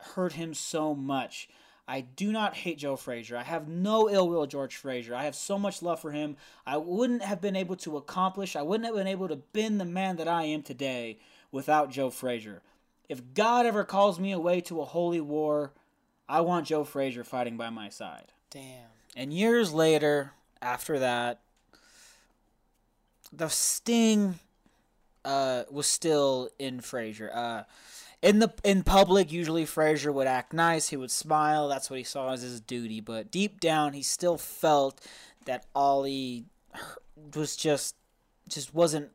hurt him so much. I do not hate Joe Frazier. I have no ill will George Frazier. I have so much love for him. I wouldn't have been able to accomplish, I wouldn't have been able to been the man that I am today without Joe Frazier. If God ever calls me away to a holy war, I want Joe Frazier fighting by my side. Damn. And years later, after that, the sting uh, was still in Frazier. Uh, in the in public, usually Frazier would act nice. He would smile. That's what he saw as his duty. But deep down, he still felt that Ali was just just wasn't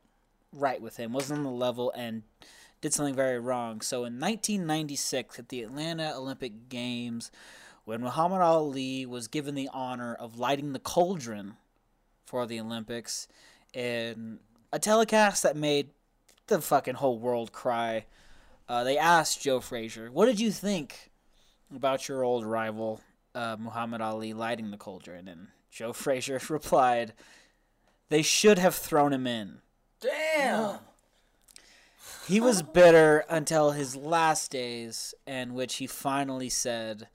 right with him. wasn't on the level and did something very wrong. So in 1996, at the Atlanta Olympic Games, when Muhammad Ali was given the honor of lighting the cauldron for the Olympics in a telecast that made the fucking whole world cry. Uh, they asked Joe Frazier, "What did you think about your old rival uh, Muhammad Ali lighting the cauldron?" And Joe Frazier replied, "They should have thrown him in." Damn. He was bitter until his last days, in which he finally said,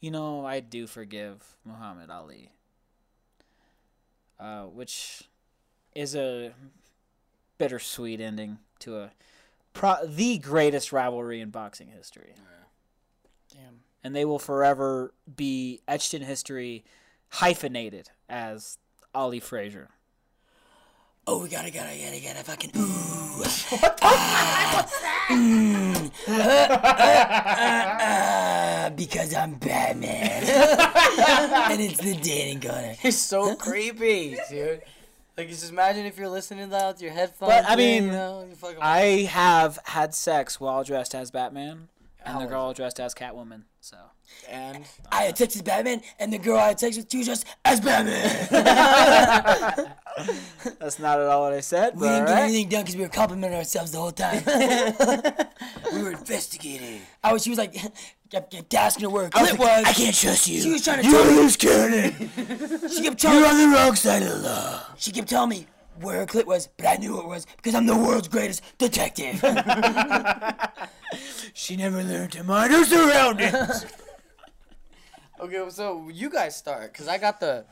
"You know, I do forgive Muhammad Ali," uh, which is a bittersweet ending to a pro- the greatest rivalry in boxing history, Damn. and they will forever be etched in history, hyphenated as Ali Frazier. Oh, we gotta, gotta, gotta, gotta fucking. Ooh. Ah, mm, uh, uh, uh, because I'm Batman. and it's the dating corner. He's so creepy, dude. Like, just imagine if you're listening to that with your headphones. But, I in, mean, you know, I have had sex while dressed as Batman, and How the girl dressed as Catwoman. So. and I had sex with Batman, and the girl I had sex with, she just as Batman. That's not at all what I said. we But didn't get anything done because we were complimenting ourselves the whole time. we were investigating. I was. She was like, kept, kept asking her where her I was like, was. I can't trust you. She was trying to You're tell me. loose cannon. She kept telling You're on the wrong side of the law. She kept telling me where her clit was, but I knew it was because I'm the world's greatest detective. She never learned to mind her surroundings. okay, so you guys start, cause I got the.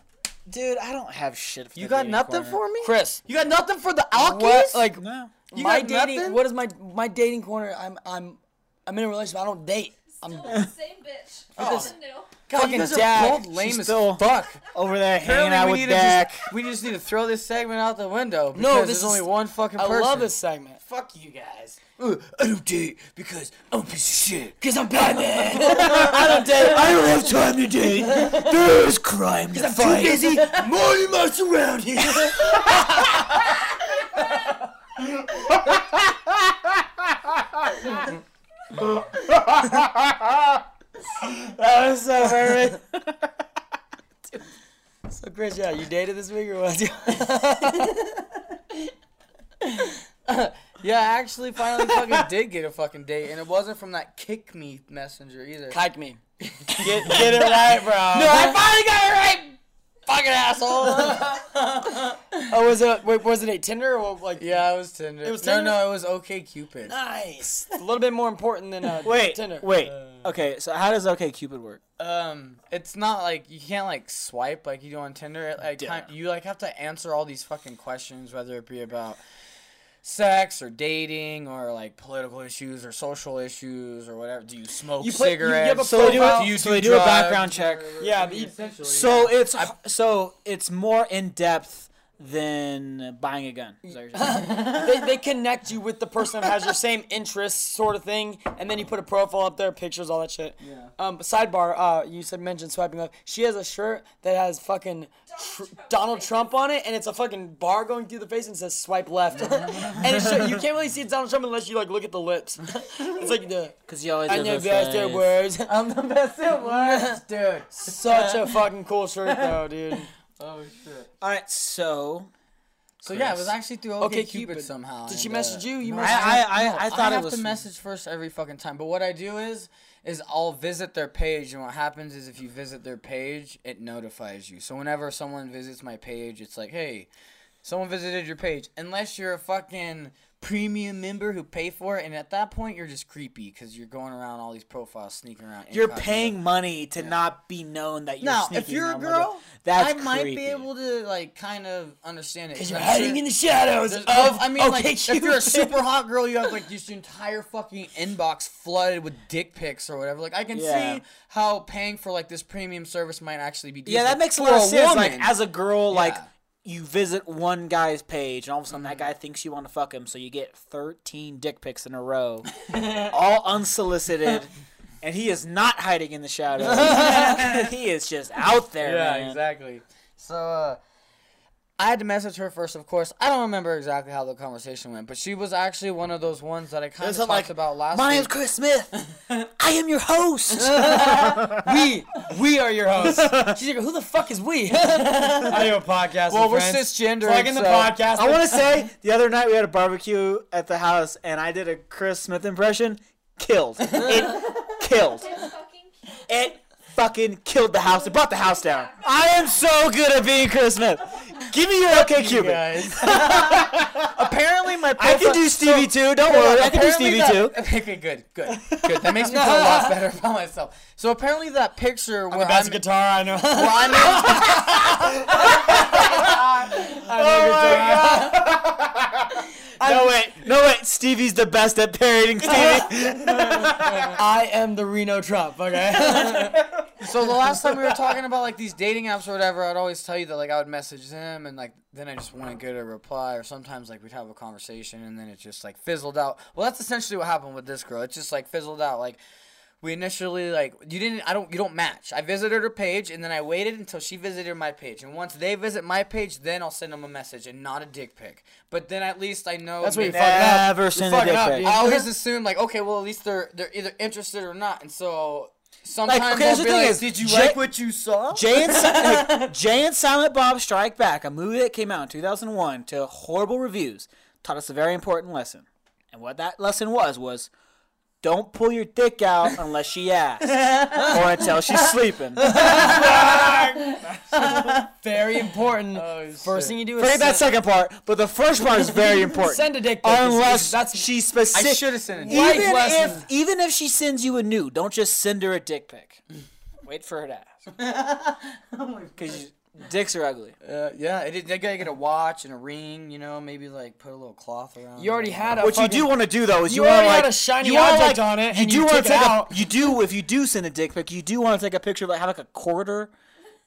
Dude, I don't have shit. For You the got dating nothing corner. for me, Chris, You got nothing for the Alkies? what like No. You my got dating? nothing? What is my my dating corner? I'm I'm I'm in a relationship. I don't date. I'm Still the same bitch. Oh. Nothing new. God, fucking you guys dad. are both lame She's as still- fuck. Over there hanging Apparently out we with need to Dak. just we just need to throw this segment out the window. Because No, this there's is- only one fucking person. I person. love this segment. Fuck you guys. Uh, I don't date because I'm a piece of shit. Because I'm Batman. I don't date. I don't have time to date. There's crime to I'm too fight. busy. Minding my surroundings. That was so perfect. So Chris, yeah, you dated this week or what? Yeah, I actually finally fucking did get a fucking date, and it wasn't from that kick me messenger either. Kike me. Get, get it right, bro. No, I finally got it right. Fucking asshole. Oh, was it? Wait, was it a Tinder or like? yeah, it was Tinder. It was no, Tinder? no, it was OK Cupid. Nice. a little bit more important than uh, Wait, Tinder. wait. Okay, so how does OK Cupid work? Um, it's not like you can't like swipe like you do on Tinder. It, Like Yeah. kind- you like have to answer all these fucking questions, whether it be about sex or dating or like political issues or social issues or whatever. Do you smoke You play- you- you cigarettes? have a So they do, profile- a, you so do they do a background check. Yeah, I mean, essentially, So yeah. it's so it's more in depth than buying a gun. Is that what you're saying? they, they connect you with the person that has your same interests, sort of thing, and then you put a profile up there, pictures, all that shit. Yeah. Um, sidebar, uh, you said mention swiping left. She has a shirt that has fucking tr- Donald Trump on it, and it's a fucking bar going through the face and says swipe left. and it's you can't really see it's Donald Trump unless you like look at the lips. it's like the. Because you always I have know the best at words. I'm the best at words, dude. Such a fucking cool shirt though, dude. Oh shit. All right, so So yeah, it was actually through OK, Okay, Cupid, Cupid. somehow. Did she message uh, you? You no, messaged I- I- no, I thought it have was- to message first every fucking time. But what I do is, is I'll visit their page, and what happens is if you visit their page, it notifies you. So whenever someone visits my page, it's like, hey, someone visited your page. Unless you're a fucking premium member who pay for it, and at that point you're just creepy because you're going around all these profiles, sneaking around. You're paying money to not be known that you're Now, if you're a girl, it. that's I might creepy. be able to like kind of understand it. Because 'cause you're hiding sure- in the shadows of well, I mean, like, okay, if you're a super hot girl, you have like your entire fucking inbox flooded with dick pics or whatever. Like, I can Yeah. see how paying for like this premium service might actually be. Yeah, that makes a lot of sense. Like as a girl, like Yeah. You visit one guy's page, and all of a sudden Mm-hmm. that guy thinks you want to fuck him, so you get thirteen dick pics in a row, all unsolicited, and he is not hiding in the shadows. he is just out there. yeah, man. exactly. So uh, I had to message her first, of course. I don't remember exactly how the conversation went, but she was actually one of those ones that I kind of It's talked like, about last night. My week. name's Chris Smith. I am your host. we we are your hosts. She's like, who the fuck is we? I do a podcast. well, we're friends. cisgender. Plug in the so- podcast. I want to say the other night we had a barbecue at the house, and I did a Chris Smith impression. Killed. It killed. It fucking killed the house. It brought the house down. I am so good at being Chris Smith. Give me your OK Cupid. guys. Apparently, my I can do Stevie too. Don't Hold worry, I can do Stevie that- too. Okay, good, good, good, good. That makes me feel a lot better about myself. So apparently, that picture where Best I'm, guitar I know. well, I'm in- oh No wait, no wait. Stevie's the best at parodying Stevie. I am the Reno Trump. Okay. so the last time we were talking about like these dating apps or whatever, I'd always tell you that like I would message them and like then I just wouldn't get a reply, or sometimes like we'd have a conversation and then it just like fizzled out. Well, that's essentially what happened with this girl. It just like fizzled out. Like we initially like you didn't I don't you don't match. I visited her page and then I waited until she visited my page. And once they visit my page, then I'll send them a message and not a dick pic. But then at least I know That's what you that- fucking up. Never You're send a dick up, pic. dude. I always assume like okay, well at least they're they're either interested or not. And so sometimes okay, I'll the thing like, is, did you Jay- like what you saw? Jay and, like, Jay and Silent Bob Strike Back, a movie that came out in 2001 to horrible reviews, taught us a very important lesson. And what that lesson was was don't pull your dick out unless she asks or until she's sleeping. Very important. Oh, First thing you do is Forget that send, second part, but the first part is very important. send a dick pic. Unless that's she I specific. should have sent it. Life even lesson. if even if she sends you a nude, don't just send her a dick pic. Wait for her to ask. Oh because dicks are ugly. Uh, yeah, it, they gotta get a watch and a ring. You know, maybe like put a little cloth around. You already it. had a What you do want to do though is You you, want already to had like a shiny object like, on it, You and do wanna took it take out. A, you do if you do send a dick pic, you do want to take a picture like have like a quarter,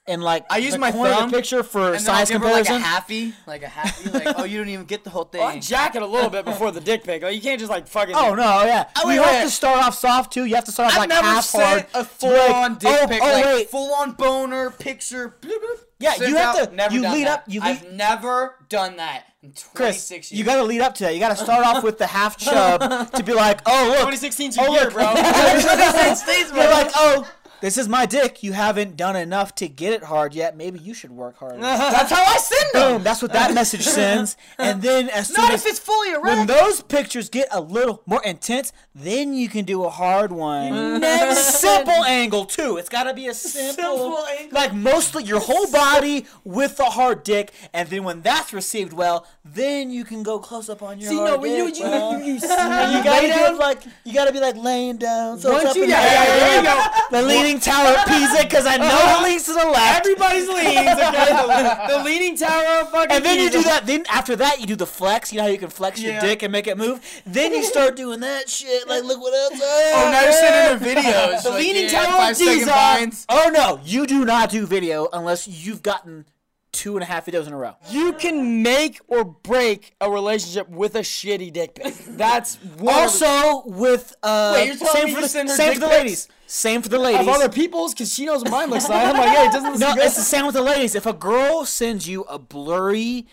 and like I use the my corner thumb, picture for And then I'll size give her like a comparison. happy, like a happy, like oh you don't even get the whole thing. Well, jack it a little bit before the dick pic. Like, you can't just like fucking. Oh no, yeah. wait, you have wait. to start off soft too. You have to start off I've like never half hard. sent a full on dick oh, pic, oh, like wait. full on boner picture. bloop, bloop, Yeah, sent you have out, to- Never you lead that. up- you I've never done that in 26 Chris, years. you got to lead up to that. You got to start off with the half chub to be like, oh look, 2016's oh your year, look, bro. You're like, oh, this is my dick. You haven't done enough to get it hard yet. Maybe you should work harder. That's how I send them. Boom. That's what that message sends. And then as soon Not as if it's fully erect. when those pictures get a little more intense, then you can do a hard one. simple angle too. It's got to be a simple, Simple angle. like mostly your whole body with the hard dick, and then when that's received well, then you can go close up on your See, hard no, when you dick. you bro. you, you, you, And you gotta do it like you gotta be like laying down. So Once it's up you- in yeah, the yeah, air. there you go. Leaning tower of Pisa, because I know it leads to the left. Everybody's leans, okay? The, the leaning tower of fucking. And then you do that. Then after that, you do the flex. You know how you can flex your dick and make it move. Then you start doing that shit. Like, look what else. I Oh, now you're sending her videos. The like, leaning yeah, tower of Pisa. Oh no, you do not do video unless you've gotten two and a half videos in a row. You can make or break a relationship with a shitty dick pic. That's Also, with uh, Wait, you're telling same me for you the send her same dick for the pics? ladies. Same for the ladies. of other people's because she knows what mine looks like. I'm like, hey, it doesn't look no, so good. it's the same with the ladies. If a girl sends you a blurry,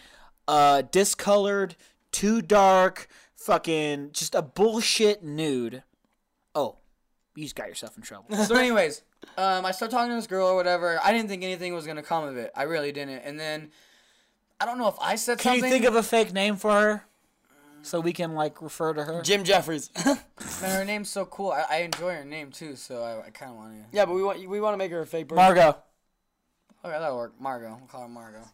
uh, discolored, too dark, fucking just a bullshit nude, oh, you just got yourself in trouble. so anyways, um, I started talking to this girl or whatever. I didn't think anything was gonna come of it. I really didn't. And then I don't know if I said Can something. you think of a fake name for her, so we can like refer to her? Jim Jefferies. Man, her name's so cool. I, I enjoy her name too, so I, I kind of want to. yeah, but we want we want to make her a fake person. Margot. Okay, that'll work. Margot. We'll call her Margot.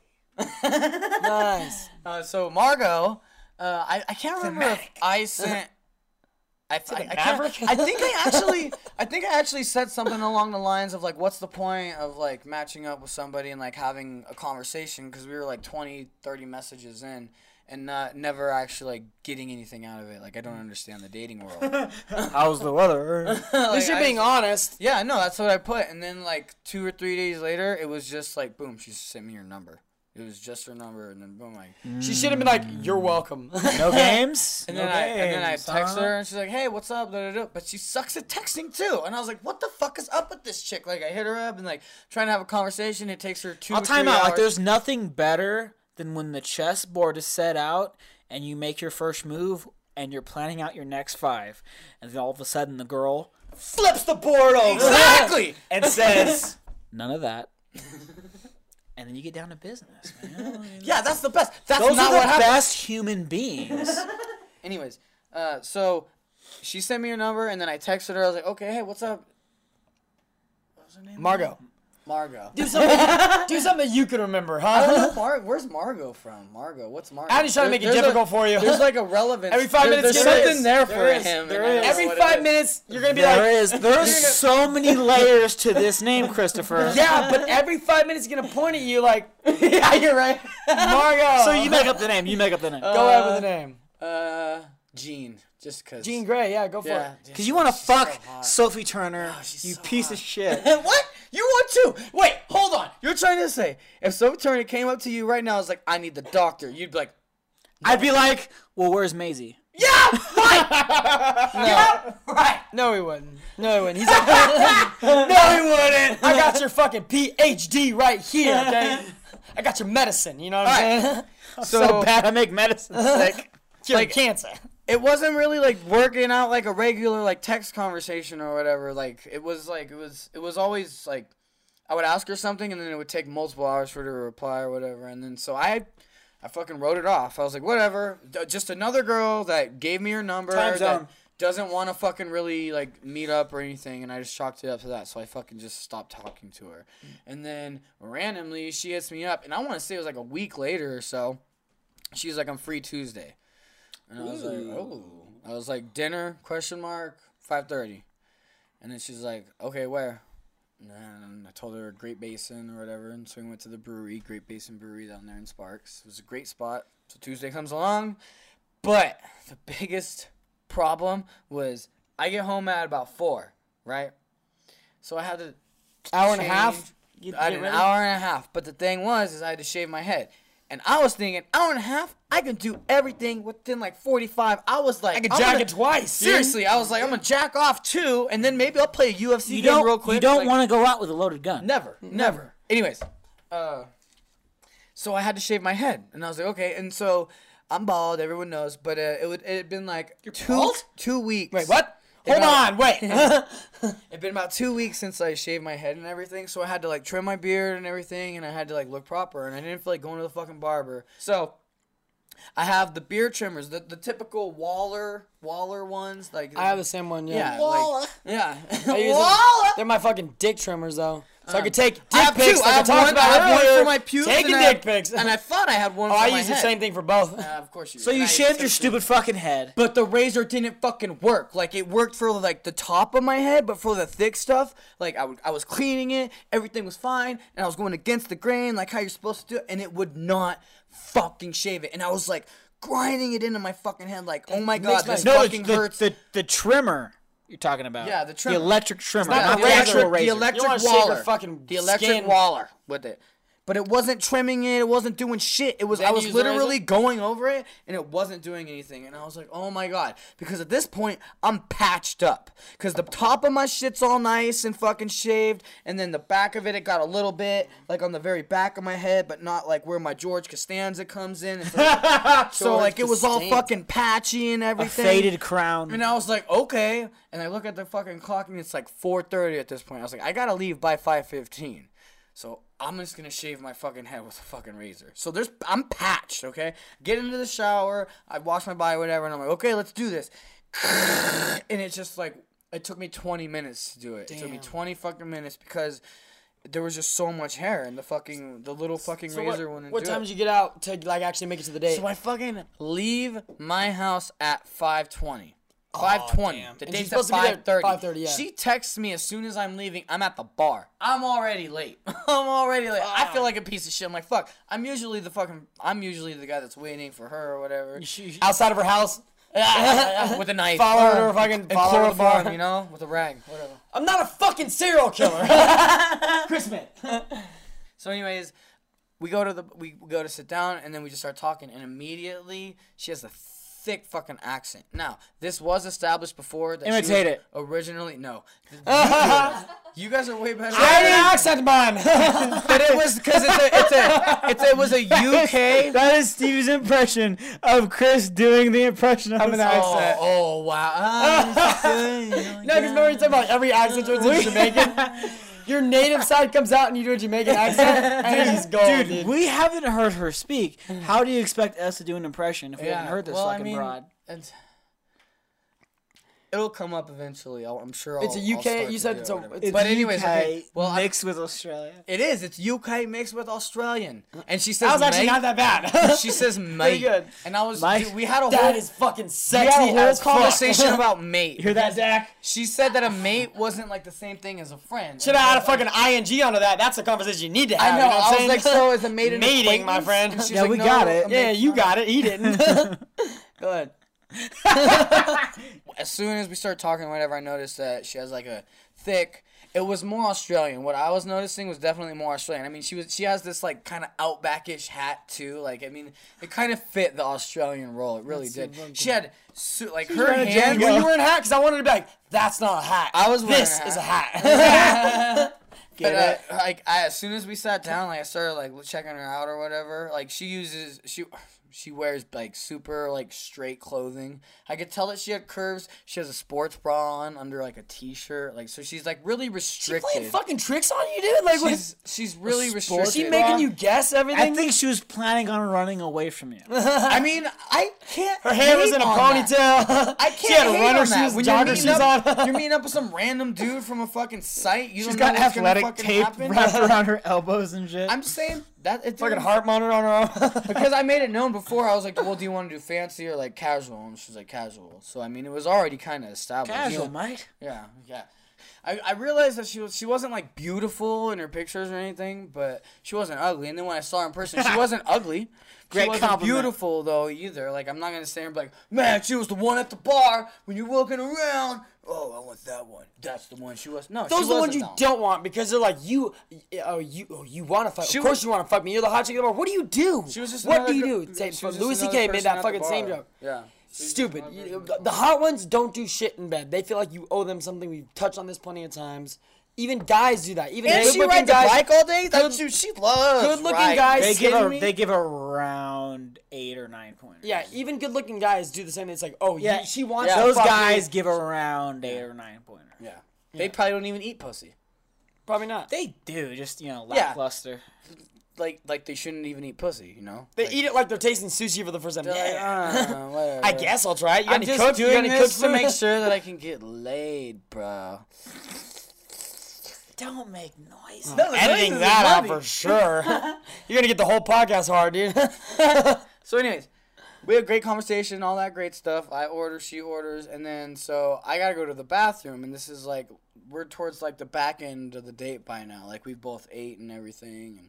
Nice. Uh, so Margot, uh, I, I can't remember if I sent. I, I, I, Maverick? I think I actually I think I actually said something along the lines of like what's the point of like matching up with somebody and like having a conversation because we were like 20 30 messages in and not never actually like getting anything out of it like I don't understand the dating world How's the weather? At least you're I- being honest. yeah no that's what I put and then like two or three days later it was just like boom she sent me her number it was just her number and then boom like She should have been like, mm. "You're welcome." no games. And no then, I, and then I text huh? her and she's like, "Hey, what's up?" Da, da, da. But she sucks at texting too. And I was like, "What the fuck is up with this chick?" Like I hit her up and like trying to have a conversation. It takes her 2 I'll time out. Like, there's nothing better than when the chessboard is set out and you make your first move and you're planning out your next five, and then all of a sudden the girl flips the board over exactly. and says, "None of that." And then you get down to business, man. yeah, that's the best. That's Those not are the what happened. best human beings. Anyways, uh, so she sent me her number and then I texted her. I was like, "Okay, hey, what's up?" What was her name? Margot. Margot. Do something. do something you can remember, I don't huh? know Mar- where's Margot from? Margot, what's Margot? I'm just trying to make it There's a- difficult for you. There's like a relevance. Every five there- minutes, There's something is. there There for is. him. There and I don't is. know Every what it five is. minutes, you're gonna be There like, is. There's so many layers to this name, Christopher. "Yeah," but every five minutes, you're gonna point at you like, yeah, you're right. "Margot." So you make up the name. You make up the name. go ahead with the name. Uh, Jean, just cause. Jean Grey. Yeah, go for Yeah. it. Because you want to so fuck. Sophie Turner, you so piece hot. of shit. what? You want to? Wait, hold on. You're trying to say if Sophie Turner came up to you right now, and was like, "I need the doctor," you'd be like, I'd be like, well, where's Maisie? "Yeah, right, No, right." no, he wouldn't. No, he wouldn't. He's like, no, he wouldn't. I got your fucking PhD right here. Okay, I got your medicine. You know what I'm saying? So, So- bad I make medicine sick. Cure Like- cancer. It wasn't really like working out like a regular like text conversation or whatever. Like it was like it was it was always like I would ask her something and then it would take multiple hours for her to reply or whatever. And then so I I fucking wrote it off. I was like, whatever. D- Just another girl that gave me her number Time that doesn't want to fucking really like meet up or anything. And I just chalked it up to that. So I fucking just stopped talking to her. Mm. And then randomly she hits me up, and I want to say it was like a week later or so. She's like, I'm free Tuesday. And I was like, oh. I was like, dinner? Question mark. Five thirty. And then she's like, okay, where? And I told her Great Basin or whatever, and so we went to the brewery, Great Basin Brewery down there in Sparks. It was a great spot. So Tuesday comes along, but the biggest problem was I get home at about four, right? So I had to Hour and a half. I had an hour and a half. But the thing was, is I had to shave my head. And I was thinking, hour and a half, I can do everything within like 45. I was like, I can jack gonna- it twice. dude. Seriously, I was like, I'm gonna jack off too, and then maybe I'll play a UFC You game don't, real quick. you don't like- want to go out with a loaded gun. Never, never. Anyways, uh, so I had to shave my head, and I was like, okay. And so I'm bald, everyone knows, but uh, it would it had been like two bald? two weeks. Wait, what? Hold been- on, wait. it's been about two weeks since I shaved my head and everything, so I had to like trim my beard and everything, and I had to like look proper, and I didn't feel like going to the fucking barber. So I have the beard trimmers, the, the typical Waller Waller ones, like I have the same one. yeah, Yeah. like, yeah. I use them. Waller. They're my fucking dick trimmers, though. So I could take dick I pics two. like I have I one, about I have one for my pubes, Taking dick pics. and I thought I had one. oh, I use the same thing for both. Uh, of course you. So you shaved your stupid fucking head. But the razor didn't fucking work. Like it worked for like the top of my head, but for the thick stuff, like I, would, I was cleaning it, everything was fine, and I was going against the grain, like how you're supposed to do it, and it would not fucking shave it. And I was like grinding it into my fucking head, like, oh my god, my- this No, fucking the, hurts. the, the trimmer you're talking about. Yeah, the trimmer. The electric trimmer, not not the the razor. the razor. electric wanna shave your waller, fucking the electric skin. waller with it. But it wasn't trimming it. It wasn't doing shit. It was I was you use the literally going over it and it wasn't doing anything. And I was like, oh my god, because at this point I'm patched up because the top of my shit's all nice and fucking shaved, and then the back of it it got a little bit like on the very back of my head, but not like where my George Costanza comes in. It's like- so like it was all fucking patchy and A everything. faded crown. And I was like, okay. And I look at the fucking clock and it's like 4:30 at this point. I was like, I gotta leave by 5:15. So I'm just gonna shave my fucking head with a fucking razor. So there's I'm patched, okay? Get into the shower, I wash my body, whatever, and I'm like, okay, let's do this. And it's just like it took me 20 minutes to do it. It took me 20 fucking minutes because there was just so much hair and the fucking the little fucking So razor what, wouldn't what time it. did you get out to like actually make it to the date? So I fucking leave my house at 5:20. 5:20. damn. The date's at supposed to be there 5:30. at 5:30, yeah. She texts me as soon as I'm leaving. I'm at the bar. I'm already late. I'm already late. I feel like a piece of shit. I'm like, fuck. I'm usually the fucking. I'm usually the guy that's waiting for her or whatever. Outside of her house. with a knife. Follow her to her fucking and follow her the chloroform, bar. you know, with a rag, whatever. I'm not a fucking serial killer. Chris Smith. So, anyways, we go to the we we go to sit down and then we just start talking and immediately she has a thick fucking accent. Now, this was established before that she Imitate it. Originally, no. You, do it. You guys are way better. I had an accent, man. but it was because it's a it's a it's a, it was a UK. That is Steve's impression of Chris doing the impression of an Oh, accent. oh wow. no, because remember you talking about every accent turns into Jamaican. Your native side comes out and you do a Jamaican accent, and it's just gold, Dude, dude. we haven't heard her speak. How do you expect us to do an impression if we haven't heard this well, I fucking mean, broad? it's- It'll come up eventually. I'll, I'm sure. It's I'll, a I'll UK you said it's a- it's but anyways, okay. UK Well, I- mixed with Australia. it is. It's UK mixed with Australian, uh, and she says That was actually not that bad. She says mate, good. and I was. Dude, we had a whole. that is fucking sexy. we had a whole as fuck. conversation about mate. Hear that, Zach? She said that a mate wasn't like the same thing as a friend. Should have had a fucking ing onto that. That's a conversation you need to have. I know. You know I'm was saying? like, so is a mate an Mating, my friend. Yeah, like, we no, got it. yeah, you got it. He didn't. Go ahead. as soon as we start talking, whatever, I noticed that she has like a thick. It was more Australian. What I was noticing was definitely more Australian. I mean, she was she has this like kind of outbackish hat too. Like, I mean, it kind of fit the Australian role. It really did. She had su- like her wearing hand. When you were in a hat, because I wanted to be like, that's not a hat. I was wearing This a is a hat. But uh, like, I, as soon as we sat down, like I started like checking her out or whatever. Like she uses she. She wears like super like straight clothing. I could tell that she had curves. She has a sports bra on under like a t-shirt. Like so, she's like really She restricted. playing fucking tricks on you, dude. Like, what she's she's really is restricted. she making you guess everything? I think she was planning on running away from you. I mean, I can't. her hair was in a ponytail. I can't. She had hate runner on that. shoes, When you're jogger meeting shoes up, on. you're meeting up with some random dude from a fucking site. You She's don't got what's gonna athletic fucking tape happen. wrapped around her elbows and shit. I'm just saying that it's fucking heart monitor on her arm. because I made it known before. I was like, "Well, do you want to do fancy or like casual?" And she's like, "Casual." So I mean, it was already kind of established. Casual, You know? mate. Yeah, yeah. I, I realized that she was she wasn't like beautiful in her pictures or anything, but she wasn't ugly. And then when I saw her in person, she wasn't ugly. Great she wasn't compliment. beautiful though either. Like I'm not gonna stand and be like, man, she was the one at the bar when you're walking around. Oh, I want that one. That's the one she was. No, Those she are the ones you one. don't want because they're like you. Uh, oh, you. Oh, you want to fuck? She of course was- you want to fuck me. You're the hot chick. of the bar. What do you do? She was just What do you do? Was just Louis C.K. made that fucking same joke. Yeah. Stupid. You- the hot ones don't do shit in bed. They feel like you owe them something. We've touched on this plenty of times. Even guys do that. Even And she good-looking ride the guys. bike all day. That good- she, she loves. good-looking riding. guys They give kidding a me? they give a round eight or nine pointers. Yeah, even good-looking guys do the same. It's like, oh, Yeah, yeah, she wants Yeah. Those fuck me. guys give a round eight or nine pointer. Yeah. They probably don't even eat pussy. Probably not. They do, just you know, Yeah. lackluster. Like like they shouldn't even eat pussy. You know. They Like, eat it like they're tasting sushi for the first time. they're like, Yeah. "Ah. I guess I'll try it. You got I'm any just cook? You doing got any this cook to make sure that I can get laid, bro. Don't make noise. Editing that out for sure. You're gonna get the whole podcast hard, dude. So, anyways, we had a great conversation, all that great stuff. I order, she orders, and then so I gotta go to the bathroom, and this is like we're towards like the back end of the date by now. Like we both ate and everything, and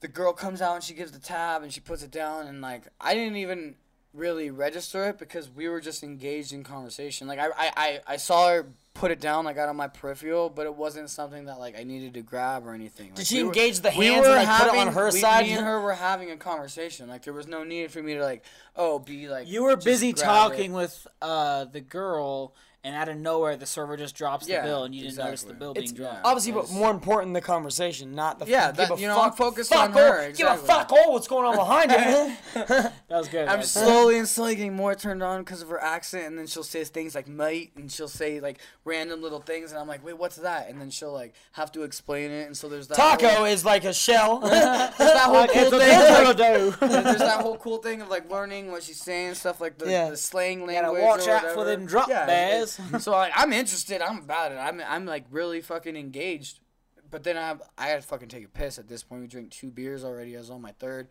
the girl comes out and she gives the tab and she puts it down, and like I didn't even really register it because we were just engaged in conversation. Like I I, I, I saw her put it down like out of my peripheral, but it wasn't something that like I needed to grab or anything. Did she we were- engage the we hands were and like, put it on having- her we- side? Me and her were having a conversation. Like there was no need for me to like, oh, be like. You were busy talking it. with uh, the girl, and out of nowhere, the server just drops Yeah, the bill, and you didn't notice the exactly. bill It's being dropped. obviously, but more important the conversation, not the Yeah, give that- a you know, fuck, I'm focused fuck on all- her, Give a fuck all what's going on behind you. that was good. I'm man. slowly and slowly getting more turned on because of her accent, and then she'll say things like "mate," and she'll say like random little things, and I'm like, "Wait, what's that?" And then she'll like have to explain it, and so there's that Taco whole, is like a shell. there's that whole It's cool a thing. Like, dough. there's that whole cool thing of like learning what she's saying, stuff like the, Yeah. the slang Gotta watch or out for them drop yeah, bears. So like, I'm interested. I'm about it. I'm I'm like really fucking engaged. But then I I had to fucking take a piss at this point. We drink two beers already. I was on my third.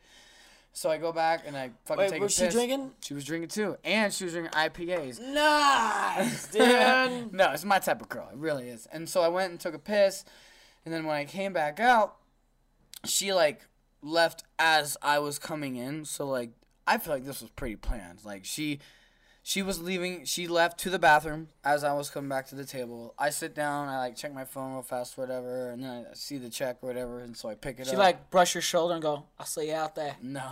So I go back and I fucking Wait, take was a she piss. drinking? She was drinking too, and she was drinking IPAs. Nice, dude. no, it's my type of girl. It really is. And so I went and took a piss, and then when I came back out, she like left as I was coming in. So like I feel like this was pretty planned. Like she she was leaving she left to the bathroom as I was coming back to the table. I sit down, I like check my phone real fast, whatever, and then I see the check or whatever, and so I pick it She up. She like brush your shoulder and go, "I'll see you out there." no.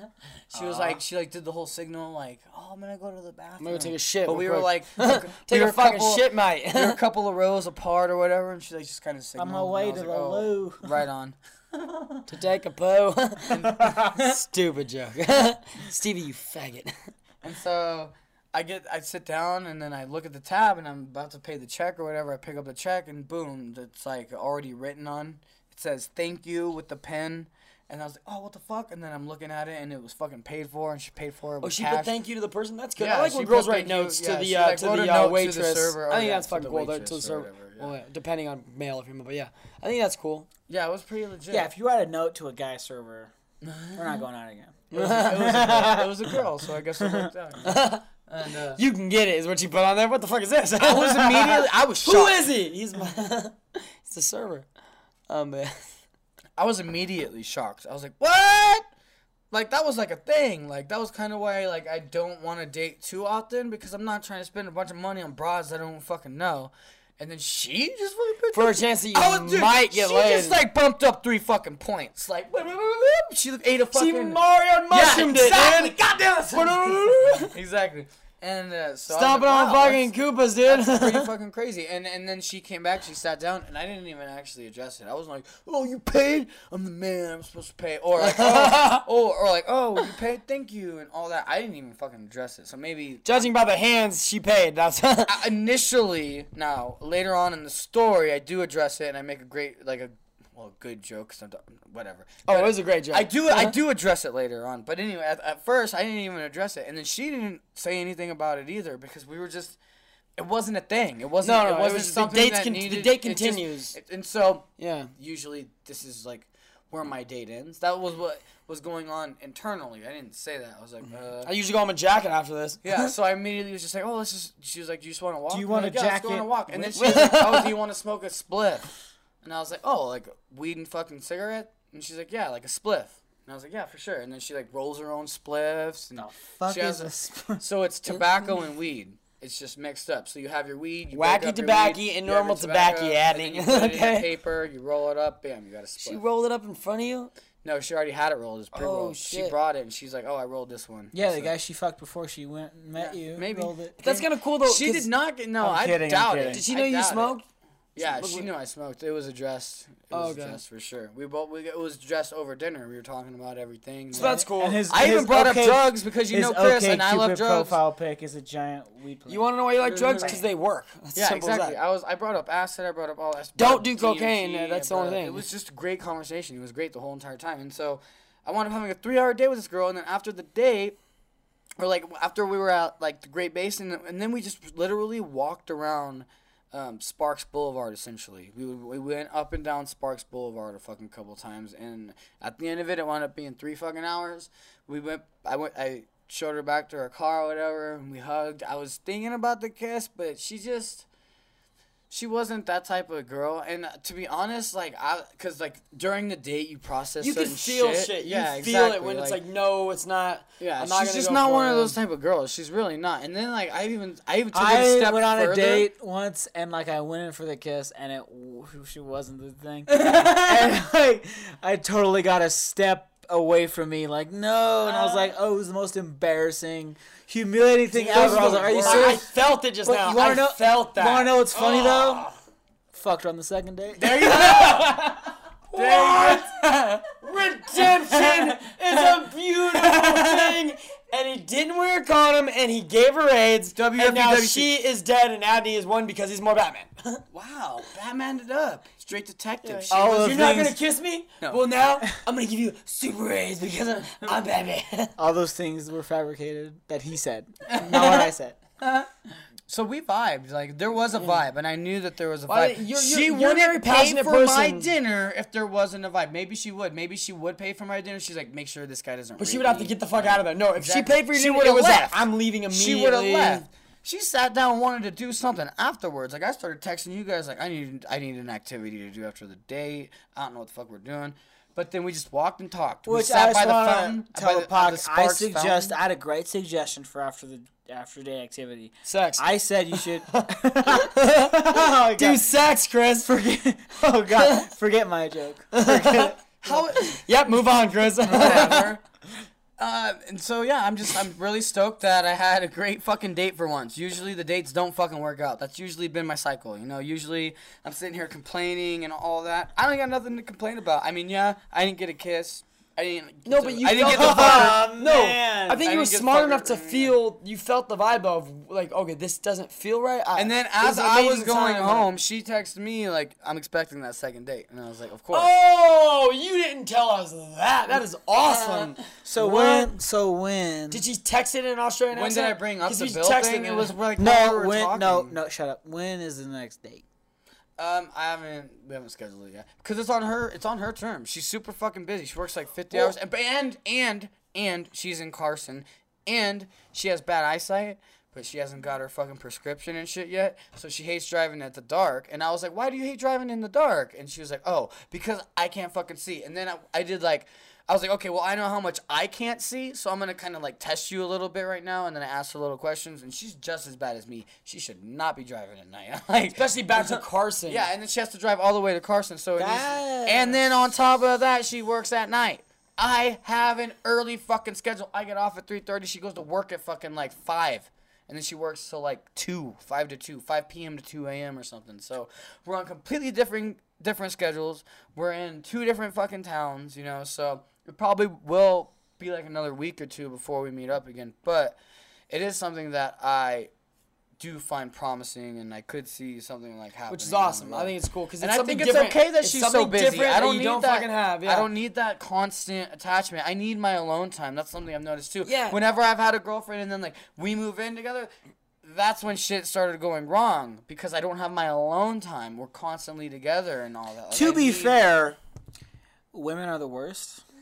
she was like she like did the whole signal like, "Oh, I'm to go to the bathroom." I'm gonna take a shit. But we were like take we a fucking couple- shit, mate. we were a couple of rows apart or whatever, and she like just kind of signaled. On my way to like, the "Oh, loo." Right on. to take a poo. Stupid joke. Stevie, you faggot. And so I get, I sit down and then I look at the tab and I'm about to pay the check or whatever. I pick up the check and boom, it's like already written on. It says thank you with the pen. And I was like, oh, what the fuck? And then I'm looking at it and it was fucking paid for and she paid for it Oh, she cash. put thank you to the person. That's good. Yeah, I like when girls write thank you- notes yeah, to the she, uh, like, to the uh, note to the waitress. server, I think yeah, that's to fucking the cool. To, to the server. whatever, yeah. Well, yeah, depending on male or female, but yeah, I think that's cool. yeah, it was pretty legit. Yeah, if you write a note to a guy server, we're not going out again. it, was a, it, was a girl, it was a girl, so I guess it worked out. And, uh, You can get it, is what you put on there. What the fuck is this? I was immediately, I was shocked. Who is he? He's my. He's the server. Oh man. I was immediately shocked. I was like, "What?" Like that was like a thing. Like that was kind of why like I don't want to date too often because I'm not trying to spend a bunch of money on bras I don't fucking know. And then she just For a chance that you was- dude, might get she laid. just like bumped up three fucking points. Like she ate a fucking. See Mario mushroomed exactly. it, dude. Goddamn it. exactly. And uh, so Stomping like, on wow, fucking Koopas, dude. that's pretty fucking crazy. And and then she came back, she sat down, and I didn't even actually address it. I was like, "Oh, you paid? I'm the man. I'm supposed to pay." Or like, "Oh, oh or like, "Oh, you paid? Thank you," and all that. I didn't even fucking address it. So maybe Judging by the hands she paid, that's. Initially, now later on in the story, I do address it, and I make a great like a well, good joke. I'm whatever. oh, But- it was a great joke. I do I do address it later on, but anyway, at, at first I didn't even address it, and then she didn't say anything about it either because we were just it wasn't a thing. It wasn't. No, no, it it wasn't was- the something dates that con- the date it just- continues. and so Yeah. usually this is like where my date ends. That was what was going on internally. I didn't say that. I was like, uh, I usually go on a jacket after this. yeah. So I immediately was just like, oh, let's just. She was like, do you just want to walk? Do you want like, a yeah, let's go on a walk? And then she was like, oh, do you want to smoke a spliff? And I was like, oh, like weed and fucking cigarette? And she's like, yeah, like a spliff. And I was like, yeah, for sure. And then she like rolls her own spliffs. And the Fuck she has is a- this? so it's tobacco and weed. It's just mixed up. So you have your weed, you Wacky tobacco weed, and normal your tobacco adding. You put it in Okay. paper, you roll it up, bam, you got a spliff. She rolled it up in front of you. no, she already had it rolled. It's pre-rolled. Oh, She brought it and she's like, oh, I rolled this one. Yeah, the guy she fucked before she went and met you. maybe. rolled it. That's kind of cool though. She did not get. No, I'm I kidding, doubt it. Did she I know you doubt it. Smoked? Yeah, she knew I smoked. It was addressed. It Oh, was okay. addressed for sure. We both. We, it was addressed over dinner. We were talking about everything. So that's cool. And his, I even brought okay- up drugs because you know Chris okay and I love drugs. profile pic is a giant weed plant. You want to know why you like drugs? Because they work. That's Yeah, exactly. I was. I brought up acid. I brought up all that. Don't do cocaine, uh, that's the only thing. It was just a great conversation. It was great the whole entire time. And so, I wound up having a three-hour day with this girl, and then after the date, or like after we were at like the Great Basin, and then we just literally walked around um, Sparks Boulevard. Essentially, we we went up and down Sparks Boulevard a fucking couple times, and at the end of it, it wound up being three fucking hours. We went. I went. I showed her back to her car or whatever, and we hugged. I was thinking about the kiss, but she just She wasn't that type of girl, and to be honest, like I, cause like during the date you process. You can feel shit. shit. You Yeah, feel exactly. it when it's like, no, it's not. yeah, I'm not she's just not one of those type of girls. She's really not. And then like I even, I even took a I step went on further. a date once and like I went in for the kiss and it she wasn't the thing. and like I totally got a step away from me like no and I was like oh it was the most embarrassing humiliating thing ever. I was like are you serious? I felt it just But now. you wanna I know- felt that. You wanna know what's funny though? Ah. Fucked her on the second date. There you go. what? Redemption is a beautiful thing. And he didn't wear a condom, and he gave her AIDS. and now she is dead, and Adney is one because he's more Batman. Wow, Batman it up, straight detective. She All was- You're not gonna kiss me? No. Well, now I'm gonna give you super AIDS because I'm, I'm Batman. All those things were fabricated that he said, not what I said. So we vibed. Like there was a vibe, and I knew that there was a vibe. you're- she you're- you're wouldn't pay for my dinner if there wasn't a vibe. Maybe she would. Maybe she would pay for my dinner. She's like, make sure this guy doesn't. But she would have to get the fuck out of there. No, if Exactly. she paid for your She dinner, it was left. like, I'm leaving immediately. She would have left. She sat down and wanted to do something afterwards. Like I started texting you guys, like I need, I need an activity to do after the date. I don't know what the fuck we're doing. But then we just walked and talked. we sat I by the fountain. tell by the podcast. I suggest. fountain. I had a great suggestion for after the after day activity. Sex. I said you should. oh, Do sex, Chris. forget. Oh God, forget my joke. Forget. How? Yep, move on, Chris. whatever. Uh, and so yeah, I'm just I'm really stoked that I had a great fucking date for once. Usually the dates don't fucking work out. That's usually been my cycle. You know, usually I'm sitting here complaining and all that. I don't got nothing to complain about. I mean, yeah, I didn't get a kiss. I didn't. No, but you I didn't felt get the the fucker. vibe. Oh, no, man. I think I you were smart enough to feel. You felt the vibe of like, okay, this doesn't feel right. I- And then as I was going time. home, she texted me like, "I'm expecting that second date," and I was like, "Of course." Oh, you didn't tell us that. That is awesome. So What? when? So when? Did she text it in Australian when did? I bring up 'Cause the you bill texted thing? It was like no, while we were when? No, no. Shut up. When is the next date? Um, I haven't. We haven't scheduled it yet because it's on her. It's on her terms. She's super fucking busy. She works like fifty hours, and and and and she's in Carson, and she has bad eyesight, but she hasn't got her fucking prescription and shit yet. So she hates driving at the dark. And I was like, why do you hate driving in the dark? And she was like, oh, because I can't fucking see. And then I, I did like. I was like, okay, well, I know how much I can't see, so I'm gonna kind of like test you a little bit right now, and then I asked her little questions, and she's just as bad as me. She should not be driving at night, like Especially back to Carson. yeah, and then she has to drive all the way to Carson. So it is, and then on top of that, she works at night. I have an early fucking schedule. I get off at three thirty. She goes to work at fucking like five, and then she works till like two, five to two, five p.m. to two a.m. or something. So we're on completely different different schedules. We're in two different fucking towns, you know. So it probably will be like another week or two before we meet up again. But it is something that I do find promising, and I could see something like happening. which is awesome. I think it's cool because And I think it's different. okay that It's she's so something busy. different I don't need don't that. fucking have. Yeah. I don't need that constant attachment. I need my alone time. That's something I've noticed too. Yeah. Whenever I've had a girlfriend and then like we move in together, that's when shit started going wrong because I don't have my alone time. We're constantly together and all that. Like, to I be need- fair, women are the worst.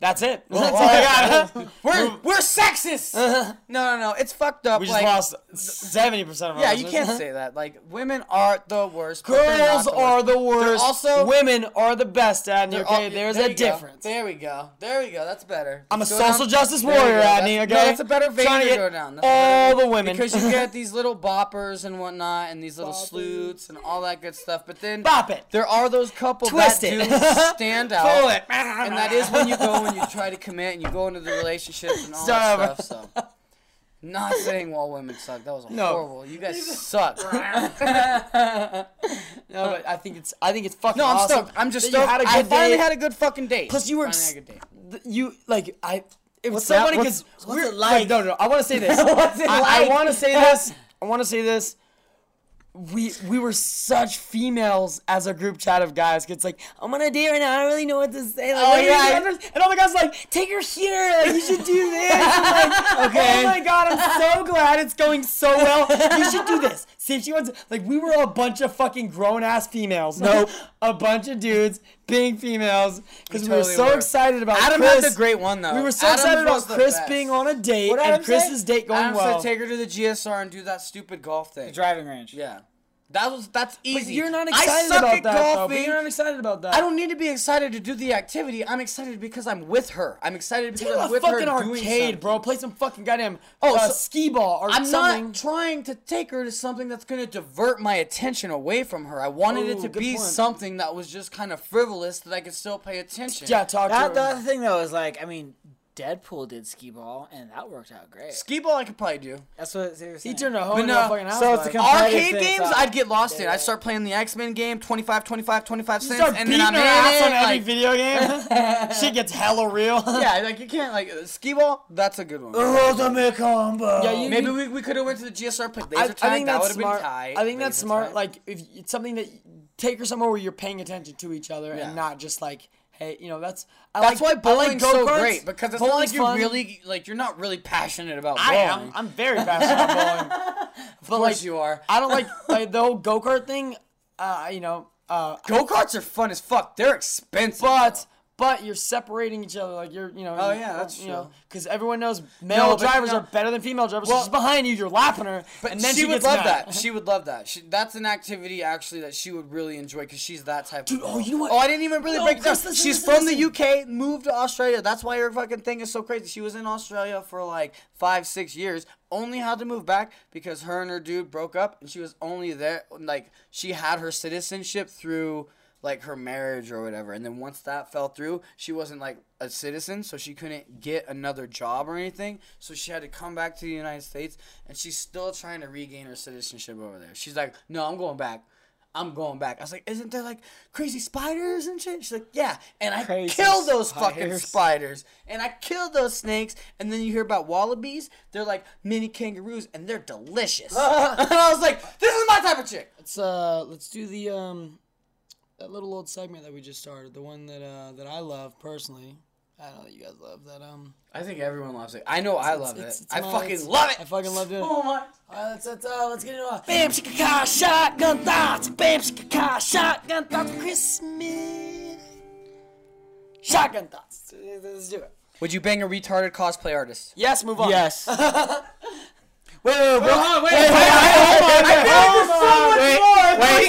That's it. That's all I got. we're we're sexist. Uh-huh. no, no, no. It's fucked up. We just like, lost seventy percent of our Yeah, you can't say that. Like women are the worst. they're Girls the are worst. the worst. also- women are the best, Adney. They're Okay, all- there's there a you go. difference. There we go. There we go. That's better. I'm a Go down- social justice warrior. Adney. That's- Okay, No, that's a better vein to, go down. That's all the women because you get these little boppers and whatnot, and these little sleuths and all that good stuff. But then Bop it. there are those couple Twist that it. do stand out. Pull it. And that is when you go and you try to commit and you go into the relationships and all Stop. that stuff. So, not saying all women suck. That was No. horrible. You guys suck. No, but I think it's I think it's fucking No, I'm awesome stoked. I'm just that you stoked. had a I good I finally day. had a good fucking date. Plus, you were Finally had a good date. th- you like I. It was What's so that? funny What's- because what's it like? No, no. I want to say this. What's it I, like? want to say this. I want to say this. We we were such females as a group chat of guys. It's like I'm on a date right now. I don't really know what to say. Like, Oh, what do you yeah. And all the guys are like, take her here. Like you should do this. I'm like, Okay. Oh my god, I'm so glad it's going so well. You should do this. See if she wants. Like we were a bunch of fucking grown ass females. Nope. a bunch of dudes being females because we, We were so were. excited about Adam Chris. had the great one though. We were so Adam's excited about Chris best. being on a date and Adam say? Chris's date going Adam well. said take her to the GSR and do that stupid golf thing. The Driving range. Yeah, that was that's easy. But you're not I excited suck about at that, though. But you're not excited about that. I don't need to be excited to do the activity. I'm excited because I'm with her. I'm excited because Take I'm to with a her fucking doing arcade, something. bro. Play some fucking goddamn Oh, uh, so- skee ball or something. I'm not trying to take her to something that's going to divert my attention away from her. I wanted it to be point. something that was just kind of frivolous that I could still pay attention. yeah, talk That, to the other thing though is like, I mean, Deadpool did skee ball and that worked out great. Skee ball I could probably do. That's what they were He turned a hoe But into no, fucking house. so it's a guy. com- Competitive Arcade thing, games, so- I'd get lost in. I'd start playing the X Men game, 25, 25, 25 cents, Start and beating then I'm her in ass on every like- video game. Shit gets hella real. Yeah, like you can't like uh, skee ball. That's a good one. Ultimate combo. Yeah, you- Maybe we, we could have went to the GSR played laser I, tag. I think that would that's have been smart. tight. I think that's Laser smart. tag. Like if it's something that take her somewhere where you're paying attention to each other Yeah. and not just like, hey, you know, that's. I That's like, why I like bowling's so great because it's not like you fun. really like you're not really passionate about I bowling. am. I'm very passionate about bowling. of course you are. I don't like like the whole go kart thing. Uh, you know, uh, Go karts are fun as fuck. They're expensive. but but you're separating each other. Like you're, you know. Oh, yeah, that's you know, true. because everyone knows male but drivers no- are better than female drivers. Well- so she's behind you. You're lapping her, But and then she, she, would love mad. that. She would love that. She, that's an activity actually that she would really enjoy because she's that type Dude, of. oh, you know what? Oh, I didn't even really No, break it down. Chris, listen, she's listen, from listen. the UK, moved to Australia. That's why her fucking thing is so crazy. She was in Australia for like five, six years. Only had to move back because her and her dude broke up, and she was only there. Like she had her citizenship through like her marriage or whatever. And then once that fell through, she wasn't like a citizen, so she couldn't get another job or anything. So she had to come back to the United States, and she's still trying to regain her citizenship over there. She's like, "No, I'm going back." I'm going back. I was like, isn't there like crazy spiders and shit? She's like, yeah. And I Crazy killed those fucking spiders. spiders. And I killed those snakes. And then you hear about wallabies. They're like mini kangaroos and they're delicious. and I was like, this is my type of chick. Let's uh let's do the um that little old segment that we just started, the one that uh that I love personally. I don't know that you guys love that um I think everyone loves it. I know I love it's- it. it's I my- fucking love it. I fucking love doing it. Oh my. Alright, let's let's uh let's get into a Bam shika shotgun thoughts Bam shika shotgun thoughts for Christmas Shotgun thoughts. Let's do it. Would you bang a retarded cosplay artist? Yes, move on. Yes. wait, wait, wait, wait, wait, wait, wait, wait, wait,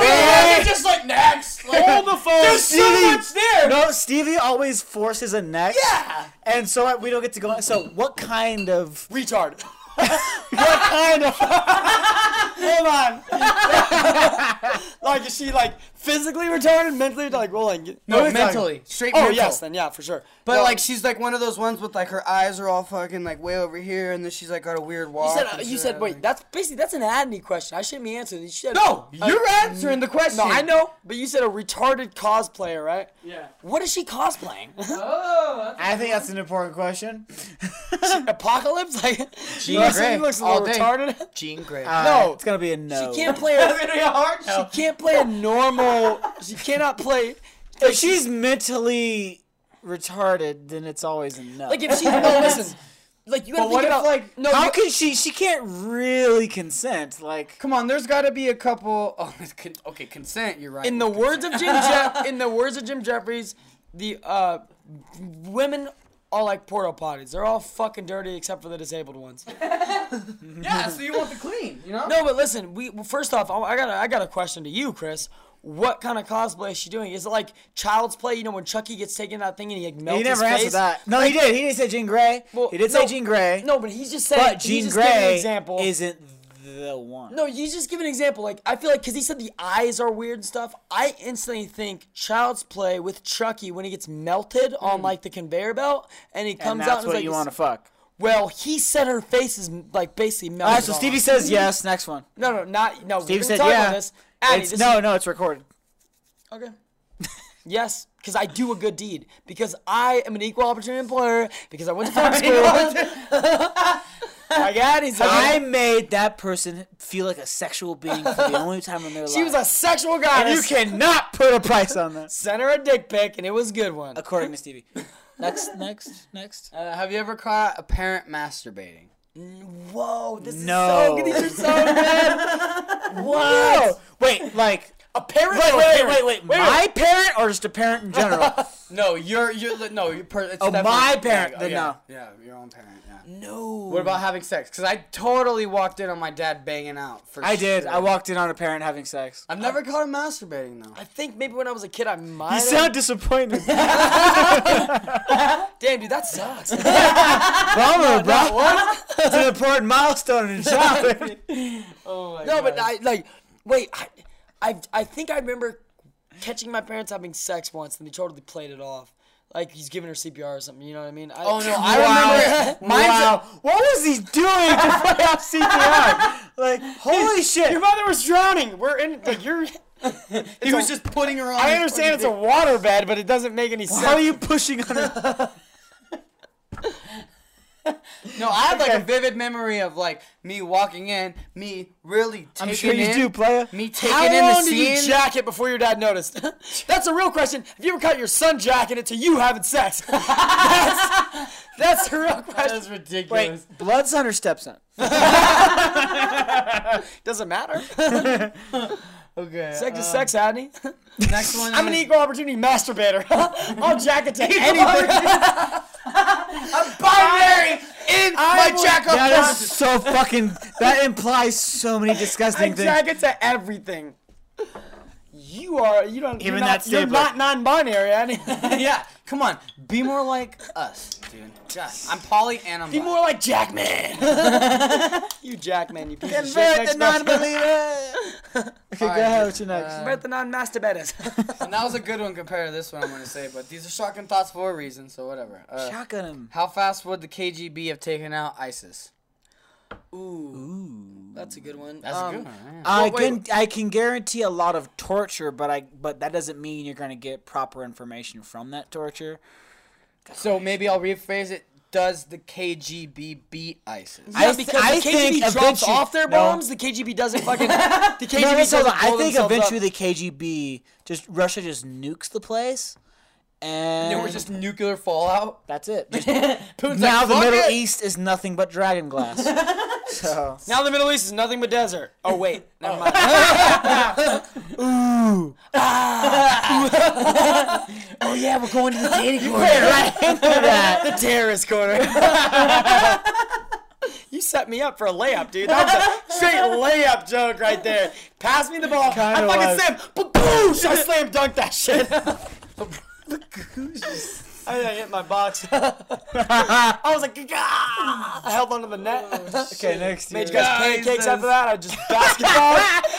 wait. just like next. Hold the phone. There's so much there. No, Stevie always forces a next. Yeah. And so we don't get to go. So what kind of Retard. what kind of Hold on. like is she like physically retarded, mentally like rolling? No, it's not- mentally. Straight Oh mental. yes, then yeah, for sure. But No, like she's like one of those ones with like her eyes are all fucking like way over here, and then she's like got a weird walk. you said uh, you shit. said wait. That's basically that's an Adney question. I shouldn't be answering. You should. No, Uh, you're answering the question. No, I know, but you said a retarded cosplayer, right? Yeah. What is she cosplaying? Oh, I think that's an important question. Apocalypse? Like Jean looks, Grey, looks a all little day. retarded. Jean Grey. Uh, No. it's gonna be a no. She can't play a hard. she can't play a normal. She cannot play. If she's mentally retarded, then it's always a no. Like if she no listen. Like you gotta But what think if, about like, no. how you- can she? She can't really consent. Like Come on, there's got to be a couple. Oh, con- okay, consent. You're right. in the words of Jim Je- in the words of Jim Jefferies, the uh, women are like porta potties. They're all fucking dirty except for the disabled ones. yeah, so you want the clean, you know? No, but listen. We well, first off, I got a, I got a question to you, Chris. What kind of cosplay is she doing? Is it like Child's Play? You know when Chucky gets taken that thing and he like melts he never his answered that. No, he did. He didn't say Jean Grey. Well, he did no, say Jean Grey. No, but he's just saying. but Jean giving Grey example. isn't the one. No, you just give an example. Like I feel like because he said the eyes are weird and stuff. I instantly think Child's Play with Chucky when he gets melted on like the conveyor belt and he comes Hmm. and out that's and what like you want to fuck. Well, he said her face is like basically melted. All right, so on. Stevie says yes. Next one. No, no, not no. Stevie said yeah. this. Addy, It's- no, is- no, it's recorded. Okay. yes, because I do a good deed. Because I am an equal opportunity employer. Because I went to film school. My God, he's I made that person feel like a sexual being for the only time in their life. She was a sexual and you cannot put a price on that. Sent her a dick pic, and it was a good one. According to Stevie. Next, next, next. Uh, have you ever caught a parent masturbating? Whoa, this No. is so good. These are so good. Whoa! Wait, like A parent. Wait, or a wait, parent? wait, wait, wait. My parent or just a parent in general? No, you're you're no, you're per, it's Oh, my parent, Yeah, then yeah, no. Yeah, your own parent. Yeah. No. What about having sex? Because I totally walked in on my dad banging out. For I did. I walked in on a parent having sex. I've never caught him masturbating though. I think maybe when I was a kid, I might. You sound disappointed. Damn, dude, that sucks. Bummer, bro. What? It's an important milestone in childhood. Oh my no, but I like. Wait, I, I, I think I remember catching my parents having sex once, and they totally played it off. Like he's giving her CPR or something. You know what I mean? I, Oh no, I remember. Mine's wow. What was he doing to play off CPR? Like, holy shit. Your mother was drowning. We're in. Like you're. he was just putting her on. I understand it's a water bed, but it doesn't make any sense. How are you pushing on her? No, I have like a vivid memory of like me walking in, me really taking I'm sure you in, do, player. me taking How in long the did you scene. jack it before your dad noticed? that's a real question. Have you ever caught your son jacking it to you having sex? that's, that's a real question. That's ridiculous. Wait, blood son or stepson? Doesn't matter. Okay. Sex is um, sex, Adney. Next one. I'm an equal opportunity masturbator. I'll jack it to anybody. binary in my would- jack up That is so fucking. That implies so many I disgusting things. jack it to everything. You are. You don't. Even you're not, that You're not non-binary, Adney. yeah, come on, be more like us, dude. God, I'm poly and I'm Be bi. more like Jackman. you Jackman, you piece of shit. Convert the non-believer. okay, go ahead. What's your next? Uh, Convert the non-masturbators. And that was a good one compared to this one I'm gonna say, but these are shocking thoughts for a reason, so whatever. Uh, Shotgun him. how fast would the KGB have taken out ISIS? Ooh, that's a good one. That's Um, a good one. yeah. I Well, can I can guarantee a lot of torture, but I but that doesn't mean you're gonna get proper information from that torture. So maybe I'll rephrase it. Does the KGB beat ISIS? Yeah, I th- because I the think KGB drops eventually- off their no. bombs. The KGB doesn't fucking. The KGB No, no, so doesn't I blow think themselves eventually up. the KGB just Russia just nukes the place, and There was just nuclear fallout. that's it. Just, Putin's now like, the Middle it." East is nothing but dragon glass. so Now the Middle East is nothing but desert. Oh wait, never mind. Ooh. Ah. oh yeah, we're going to the dating corner. right into that. the terrorist corner. you set me up for a layup, dude. That was a straight layup joke right there. Pass me the ball. Kinda I fucking was. slam. Baboosh! I slam dunked that shit. I, I hit my box. I was like, "Gah!" I held onto the net. Oh, okay, next Made you year. guys pancakes after that. I just basketball,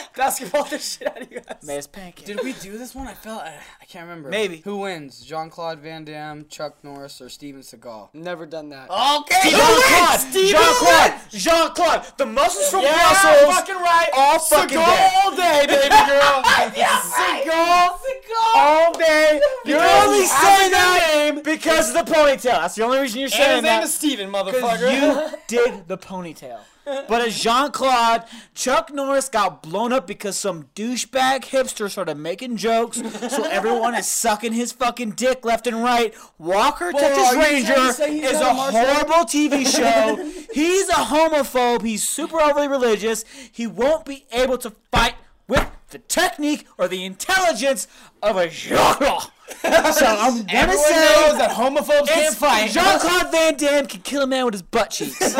basketball the shit out of you guys. Maze pancakes. Did we do this one? I felt I, I can't remember. Maybe. Who wins? Jean Claude Van Damme, Chuck Norris, or Steven Seagal? Never done that. Okay. Jean Claude, Jean Claude, Jean Claude. The muscles from Yeah, Brussels. fucking right. all fucking Seagal day. all day, baby girl. Seagal Seagal. all day. You're only he saying that name. Because of the ponytail. That's the only reason you're And saying his name that. is Steven, motherfucker. you did the ponytail. But as Jean Claude, Chuck Norris got blown up because some douchebag hipster started making jokes, so everyone is sucking his fucking dick left and right. Walker Texas are you trying Ranger to say he's is a a martial art- horrible TV show. He's a homophobe. He's super overly religious. He won't be able to fight with the technique or the intelligence of a genre. So I'm gonna Everyone say knows that homophobes can't fight. Jean Claude Van Damme can kill a man with his butt cheeks. Name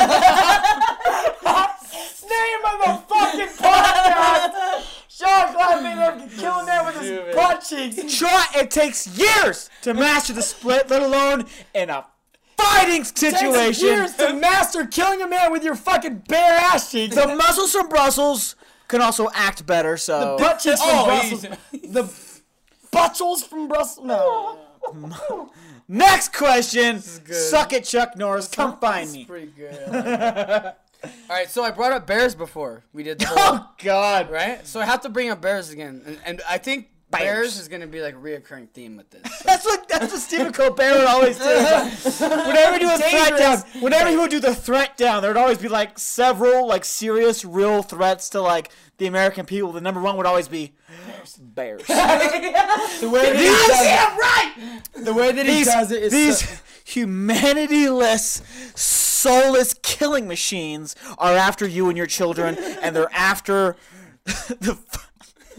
of the fucking podcast. Jean Claude Van Damme can kill a man with his butt cheeks. Try it takes years to master the split, let alone in a fighting It takes situation. years to master killing a man with your fucking bare ass cheeks. The muscles from Brussels can also act better, so the butt cheeks from Oh, Brussels. The buttholes from Brussels. No. next question. Suck it, Chuck Norris. Come find me. Pretty good. All right, so I brought up bears before. We did the oh, whole, Oh God. right? So I have to bring up bears again, and, and I think Bears. bears is gonna be like a reoccurring theme with this. So- That's what that's what Stephen Colbert would always do. Whenever he do a threat down, whenever he would do the threat down, there would always be like several like serious, real threats to like the American people. The number one would always be bears. The way that he does it, right. the way that he these does it is these so- humanityless, soulless killing machines are after you and your children, and they're after the.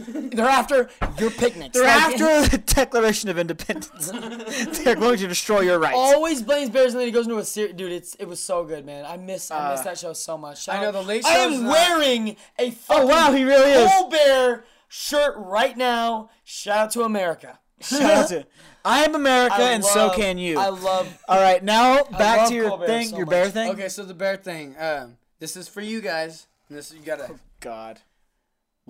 They're after your picnics. They're Like, after the Declaration of Independence. They're going to destroy your rights. Always blames Bears and then he goes into a series. Dude, it's it was so good, man. I miss I miss Uh, that show so much. Shout I know, out- the Late I Show's am not- wearing a fucking Oh, wow, he really is. Colbert shirt right now. Shout out to America. Shout out to I am America, I and so love- can you. I love. All right, now back love to your Colbert thing, so your much. bear thing. Okay, so the bear thing. Um, this is for you guys. And This you gotta. God.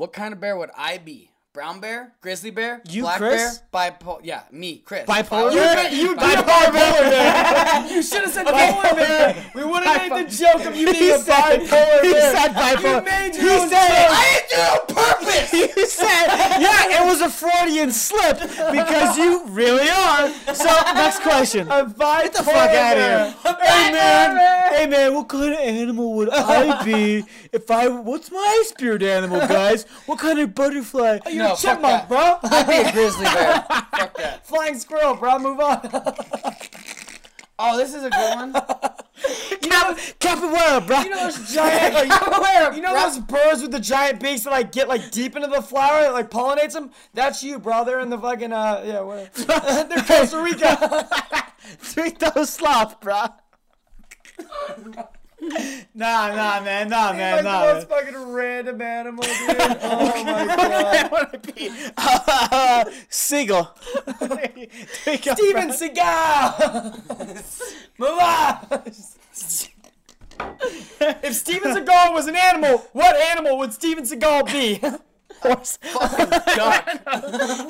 What kind of bear would I be? Brown bear, grizzly bear, You, black Chris? bear, bipolar. Yeah, me, Chris. Bipolar? Bipolar. You- you bipolar bear. You should have said polar bear. We would have made the joke of you being He a said, bipolar he bear. said bipolar. You made your he own said joke. I didn't do it on purpose. you said, yeah, it was a Freudian slip because you really are. So, next question. Get the fuck out of here. Hey man, hey man, what kind of animal would I be if I? What's my spirit animal, guys? What kind of butterfly? No, Chipmunk, bro. I'd be a grizzly bear. fuck that. Flying squirrel, bro. Move on. Oh, this is a good one. You Cap- Capybara, bro. You know those giant, like, you know those birds with the giant beaks that like get like deep into the flower, that, like pollinates them. That's you, bro. They're in the fucking uh, yeah, whatever. They're Costa Rica. Three toes sloth, bro. Nah, nah, man, nah, man, like nah. the most fucking random animal, dude. Oh my god. I want to be uh, seagull. Steven. Seagal. Move on. if Steven Seagal was an animal, what animal would Steven Seagal be? Horse.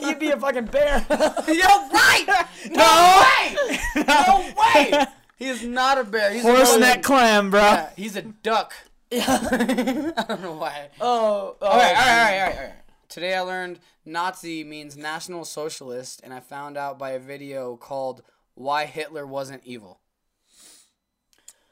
He'd be a fucking bear. Yo, right? No. Way! No way. He is not a bear. He's Horse a neck clam, bro. Yeah, he's a duck. I don't know why. Oh, oh All right, all right, all right, all right, all right. Today I learned Nazi means National Socialist, and I found out by a video called "Why Hitler Wasn't Evil."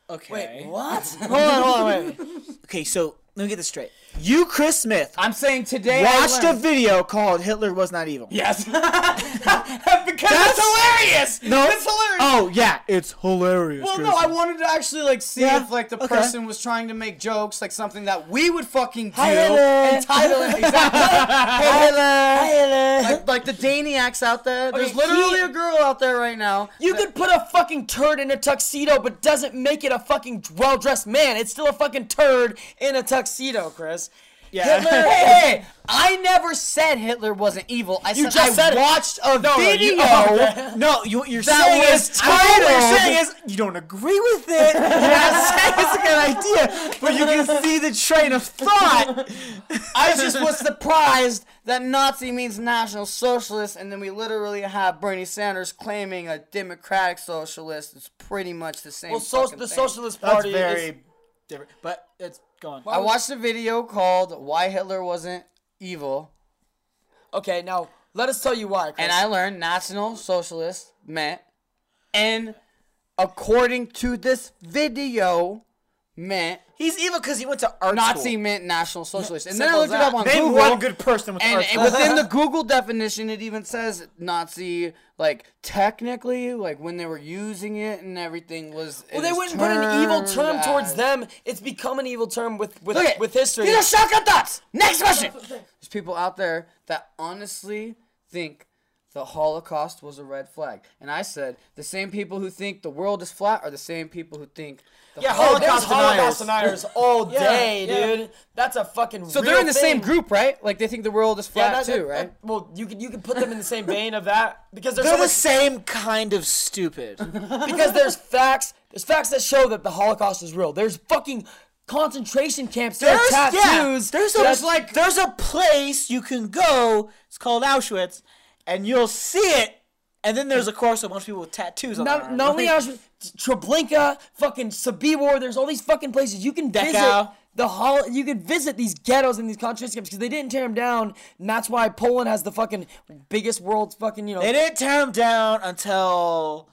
Okay. Wait, what? Hold on, hold on, wait. Okay, so let me get this straight. You, Chris Smith, I'm saying today watched I a learned. video called "Hitler Was Not Evil." Yes. because That's- it's hilarious. No. it's hilarious. Oh yeah, it's hilarious. Well, Chris. no, I wanted to actually like see Yeah, if like the okay. person was trying to make jokes, like something that we would fucking do, Hi, Hitler. and title it exactly. Hi, Hitler. like, like the Daniacs out there. There's Okay, literally he- a girl out there right now. You could put a fucking turd in a tuxedo, but doesn't make it a fucking well dressed man. It's still a fucking turd in a tuxedo, Chris. Yeah. Hitler- Hey, hey, I never said Hitler wasn't evil. I You said just I said it. watched a no, you- video. oh. No, you, you're That saying was is, I know what you're saying is you don't agree with it. You're not saying it's a good idea, but you can see the train of thought. I just was surprised that Nazi means National Socialist, and then we literally have Bernie Sanders claiming a Democratic Socialist. It's pretty much the same. Well, so, the thing. Socialist That's Party very is. different, but it's going. I watched a video called "Why Hitler Wasn't Evil," Okay, now let us tell you why. Chris. and I learned National Socialist meant, and according to this video, meant He's evil because he went to art Nazi school. meant National Socialist. And then I Simple looked as it up that. on Name Google. one good person with and, art and within the Google definition, it even says Nazi, like technically, like when they were using it and everything was. well, they wouldn't put an evil termed term towards them. It's become an evil term with with, Look with history. These are shotgun thoughts. Next question. There's people out there that honestly think the Holocaust was a red flag, and I said the same people who think the world is flat are the same people who think. The Yeah, Holocaust Holocaust deniers. deniers all Yeah, day, yeah. dude. That's a fucking. So they're in the same group, right? Like they think the world is flat that, too, that- right? Well, you can you could put them in the same vein of that because there's They're so the much, same kind of stupid. because there's facts. There's facts that show that the Holocaust is real. There's fucking concentration camps. There are There's, yeah, tattoos. there's a, that's like there's a place you can go. It's called Auschwitz, and you'll see it. And then there's of course a bunch of people with tattoos on Not, not only Auschwitz, Treblinka, fucking Sobibor. There's all these fucking places you can visit. The hol- you could visit these ghettos and these concentration camps because they didn't tear them down, and that's why Poland has the fucking biggest world's fucking you know. They didn't tear them down until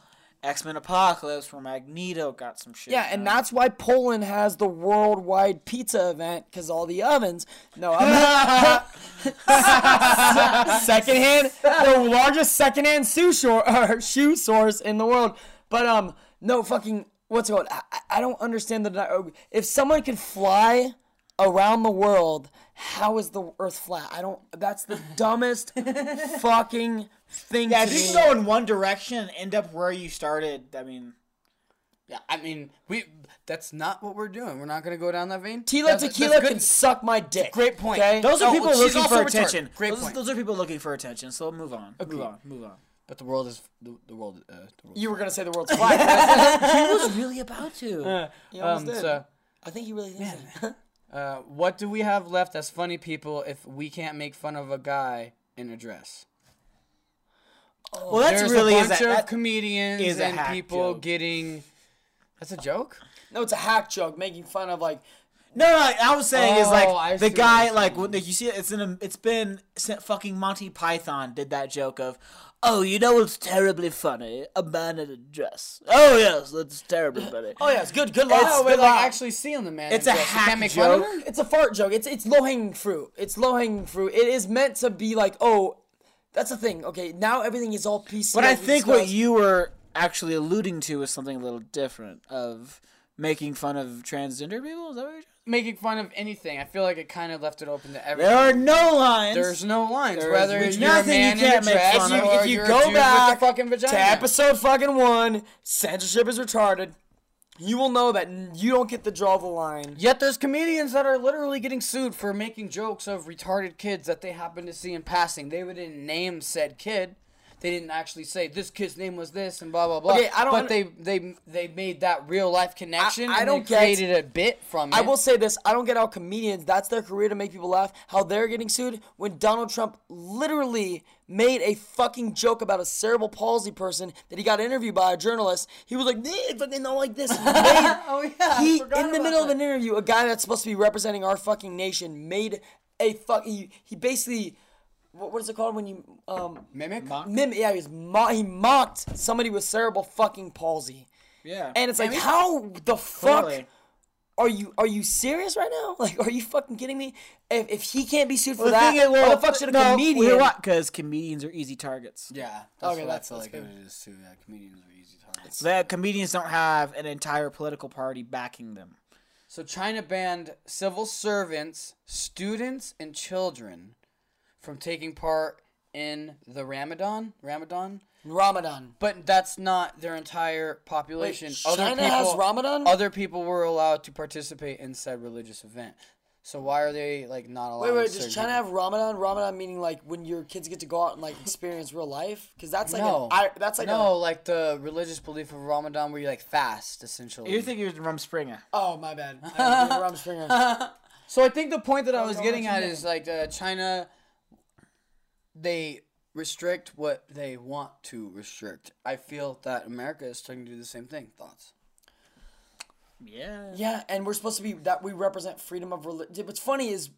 X Men Apocalypse, where Magneto got some shit. Yeah, and that's why Poland has the worldwide pizza event because all the ovens. No, I'm secondhand, the largest secondhand shoe or shoe source in the world. But um, no fucking what's it called? I, I- I don't understand the. If someone could fly around the world, how is the Earth flat? I don't. That's the dumbest fucking thing. Yeah, to if you can go in one direction and end up where you started, I mean, Yeah, I mean, we. That's not what we're doing. We're not gonna go down that vein. Tila That's- that's Tequila good. can suck my dick. Great point. Okay? those are Oh, people looking for retarded. attention. Great those, point. those are people looking for attention. So move on. Move on. Move on. But the world is the, the world. Uh, the world. You were gonna say the world's flat. he was really about to. You almost Um, did. so, I think he really thinks that. uh, what do we have left as funny people if we can't make fun of a guy in a dress? Well, that's really a is bunch a, of comedians is and people joke. getting. That's a joke. No, it's a hack joke making fun of like. no, no. I was saying is Oh, like I the guy like you see it, it's in a, it's been fucking Monty Python did that joke of. Oh, you know what's terribly funny? A man in a dress. Oh yes, that's terribly funny. Oh yes, it's good. Good No, laugh. but good like actually seeing the man. It's in a dress. Hack can't make fun of joke. It's a fart joke. It's it's low hanging fruit. It's low hanging fruit. It is meant to be like, oh, that's the thing. Okay, now everything is all PC. But I like we think what you were actually alluding to is something a little different of making fun of transgender people. Is that what you're Making fun of anything. I feel like it kind of left it open to everything. There are no lines. There's no lines. There is Whether which you're a nothing you man in a can't make dress fun if you, or if you you're a go dude back with a fucking vagina. to episode fucking one, censorship is retarded. You will know that you don't get to draw the line. Yet there's comedians that are literally getting sued for making jokes of retarded kids that they happen to see in passing. They wouldn't name said kid. They didn't actually say this kid's name was this and blah blah blah. Okay, I don't But they they they made that real life connection. I and don't they get- created a bit from it. I will say this: I don't get how comedians that's their career to make people laugh. How they're getting sued when Donald Trump literally made a fucking joke about a cerebral palsy person that he got interviewed by a journalist. He was like, "They fucking don't like this." Oh yeah. he in the middle of an interview, a guy that's supposed to be representing our fucking nation made a fuck. He, he basically, what, what is it called when you um mimic. mim? Yeah, he was mo- he mocked somebody with cerebral fucking palsy, yeah. and it's like, how the fuck? Totally. Are you are you serious right now? Like, are you fucking kidding me? If, if he can't be sued for Well, the that, thing is, well, why the fuck should a no, comedian? You know what? Because comedians are easy targets. Yeah. That's Okay, what that's- I feel that's like good. it is too. Yeah, comedians are easy targets. The comedians don't have an entire political party backing them. So China banned civil servants, students, and children from taking part in the Ramadan. Ramadan. Ramadan. But that's not their entire population. Wait, China has Ramadan? Other people were allowed to participate in said religious event. So why are they like not allowed? Wait, wait, certain does China people? have Ramadan? Ramadan meaning like when your kids get to go out and like experience real life? Because that's like no, a, I, that's like no, a, like the religious belief of Ramadan, where you like fast essentially. You think you're Rumspringa? oh my bad. I Rumspringa. So I think the point that I was getting at is like uh, China, they restrict what they want to restrict. I feel that America is trying to do the same thing. Thoughts? Yeah. Yeah, and we're supposed to be that we represent freedom of religion. What's funny is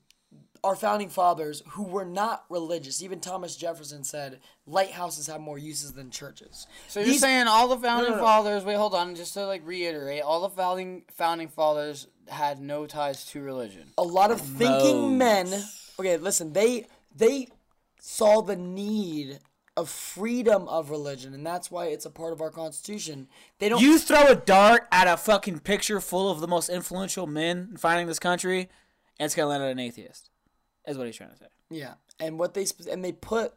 our founding fathers, who were not religious, even Thomas Jefferson said lighthouses have more uses than churches. So you're saying all the founding no, no. fathers? Wait, hold on. Just to like reiterate, all the founding founding fathers had no ties to religion. a lot of thinking men. Okay, listen, they they saw the need of freedom of religion, and that's why it's a part of our constitution. They don't. You throw a dart at a fucking picture full of the most influential men finding this country, and it's gonna land on an atheist. Is what he's trying to say. Yeah, and what they and they put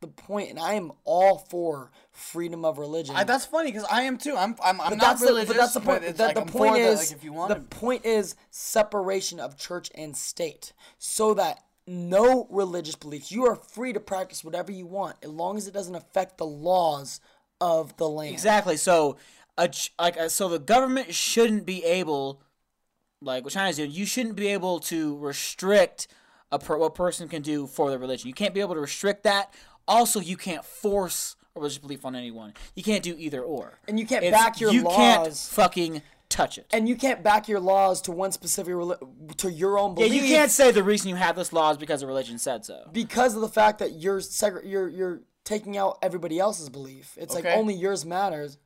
the point, and I am all for freedom of religion. I, that's funny because I am too. I'm I'm, I'm but not religious. the but that's the point. that like the I'm point is that, like, if you want the to- point is separation of church and state, so that no religious beliefs. You are free to practice whatever you want, as long as it doesn't affect the laws of the land. Exactly. So, a like uh, so the government shouldn't be able, like what China's doing. You shouldn't be able to restrict a per- what a person can do for their religion. You can't be able to restrict that. Also, you can't force a religious belief on anyone. You can't do either or. And you can't back your you can't fucking touch it. and you can't back your laws to one specific reli- to your own yeah, belief. you can't say the reason you have this law is because the religion said so. because of the fact that you're segre- you're you're taking out everybody else's belief. It's like only yours matters.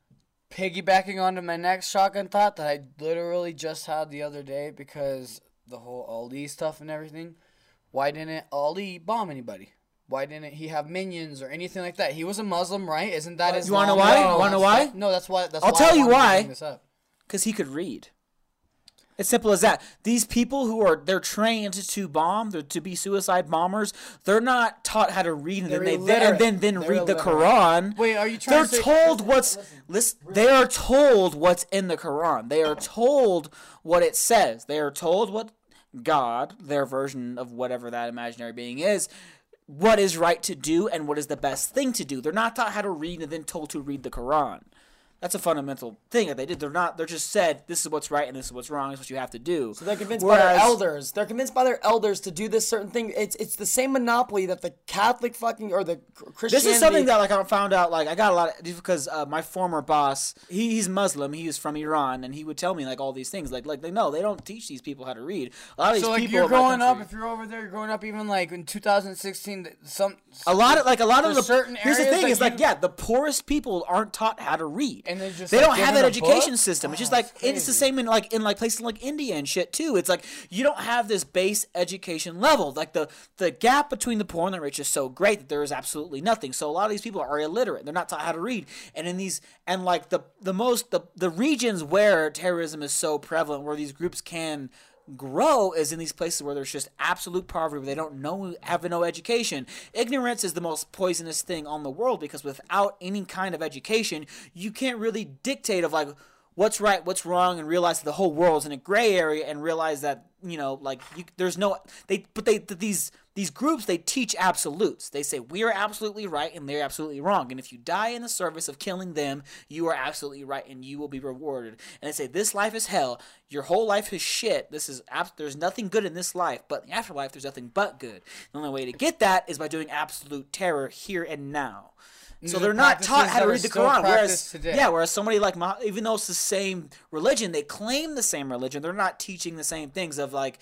piggybacking onto my next shotgun thought that I literally just had the other day because the whole Ali stuff and everything. Why didn't Ali bomb anybody? Why didn't he have minions or anything like that? He was a Muslim, right? Isn't that his? You wanna know why? law? Wanna know why? No, that's why. That's I'll why tell I you wanted to why. bring This up. Because he could read. It's simple as that. These people who are they're trained to bomb, they're, to be suicide bombers. They're not taught how to read and They're then they and then then illiterate. read the Quran. Wait, are you trying They're to say- told what's listen, They are told what's in the Quran. They are told what it says. They are told what God, their version of whatever that imaginary being is, what is right to do and what is the best thing to do. They're not taught how to read and then told to read the Quran. That's a fundamental thing that they did. They're not. They're just said this is what's right and this is what's wrong. This is what you have to do. So they're convinced by their elders. They're convinced by their elders to do this certain thing. It's it's the same monopoly that the Catholic fucking or the Christianity. This is something that like I found out like I got a lot of, because uh, my former boss he, he's Muslim he is from Iran and he would tell me like all these things like like they no they don't teach these people how to read a lot of these So like people you're growing up, if you're over there, you're growing up even like in 2016. Some a lot of like a lot of the certain here's the thing is like yeah the poorest people aren't taught how to read And they're just, they like, don't have that education book? system it's just Oh, like it's it's the same in like in like places like India and shit too. It's like you don't have this base education level. Like the the gap between the poor and the rich is so great that there is absolutely nothing. So a lot of these people are illiterate. They're not taught how to read. And in these and like the the most the the regions where terrorism is so prevalent where these groups can grow is in these places where there's just absolute poverty where they don't know have no education. Ignorance is the most poisonous thing on the world because without any kind of education you can't really dictate of like what's right what's wrong and realize that the whole world's in a gray area and realize that you know like you, there's no they but they these these groups they teach absolutes. They say we are absolutely right and they're absolutely wrong. And if you die in the service of killing them you are absolutely right and you will be rewarded. And they say this life is hell. Your whole life is shit. This is ab- there's nothing good in this life but in the afterlife there's nothing but good. The only way to get that is by doing absolute terror here and now. So they're not taught how to read the Quran. Whereas, today. yeah, whereas somebody like even though it's the same religion, they claim the same religion. They're not teaching the same things of like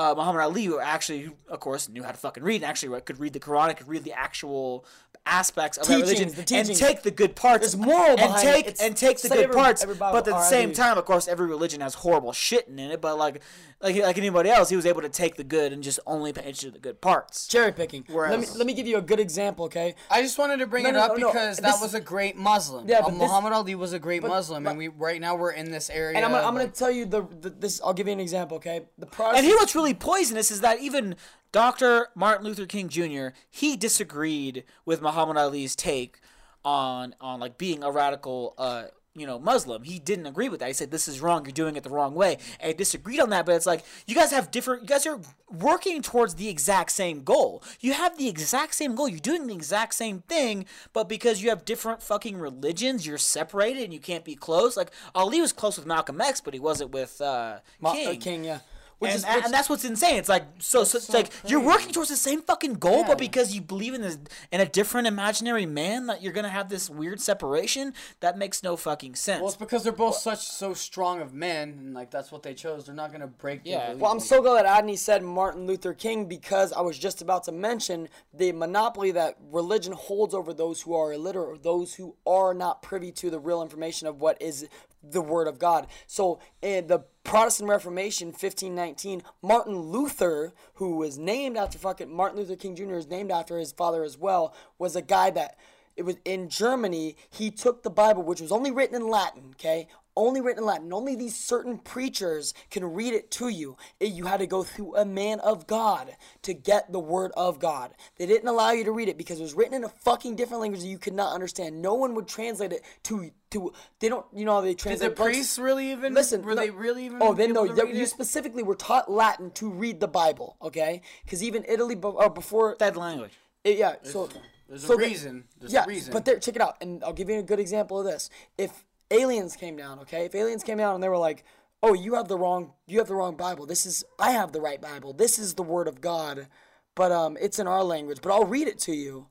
uh, Muhammad Ali, who actually, of course, knew how to fucking read and actually could read the Quran could read the actual aspects of that Teachings, religion the and take the good parts There's moral and behind it. take It's- and take the say good every- parts. every Bible- but at the or same time, of course, every religion has horrible shit in it. But like like like anybody else, he was able to take the good and just only pay attention to the good parts. cherry picking. let me let me give you a good example, okay? I just wanted to bring No, it no, up no, no. because This- that was a great Muslim. Yeah, Uh, but this- Muhammad Ali was a great but- Muslim, but- and we right now we're in this area. And I'm gonna, I'm like- gonna tell you the, the this. I'll give you an example, okay? The And Protestant. here, what's really poisonous is that even Dr. Martin Luther King Jr. he disagreed with Muhammad Ali's take on on like being a radical, uh, you know, Muslim. He didn't agree with that. He said this is wrong. You're doing it the wrong way. And he disagreed on that. But it's like you guys have different. You guys are working towards the exact same goal. You have the exact same goal. You're doing the exact same thing. But because you have different fucking religions, you're separated and you can't be close. Like Ali was close with Malcolm X, but he wasn't with uh, Ma- King. uh, King, yeah. Which and, is, and- which- and that's what's insane. It's like so, so it's so like you're working towards the same fucking goal, Yeah. but because you believe in this in a different imaginary man, that you're gonna have this weird separation. That makes no fucking sense. Well, it's because they're both such so strong of men, and like that's what they chose. They're not gonna break. Yeah. belief. Well, I'm so glad that Adney said Martin Luther King because I was just about to mention the monopoly that religion holds over those who are illiterate or those who are not privy to the real information of what is the Word of God. So, in the Protestant Reformation, 1519, Martin Luther, who was named after fucking Martin Luther King Jr., is named after his father as well, was a guy that it was in Germany. He took the Bible, which was only written in Latin, okay? Only written in Latin. Only these certain preachers can read it to you. You had to go through a man of God to get the word of God. They didn't allow you to read it because it was written in a fucking different language that you could not understand. No one would translate it to to. They don't. You know how they Did translate the books? priests really even? Listen, were no- they really even? Oh, then no. You, read you it? specifically were taught Latin to read the Bible, okay? Because even Italy, or uh, before, that language. it- yeah. So There's so a reason. There's yeah, a reason. but there, check it out, and I'll give you a good example of this. If aliens came down, okay, if aliens came down and they were like, "Oh, you have the wrong, you have the wrong Bible. This is, I have the right Bible. This is the Word of God, but um, it's in our language. But I'll read it to you."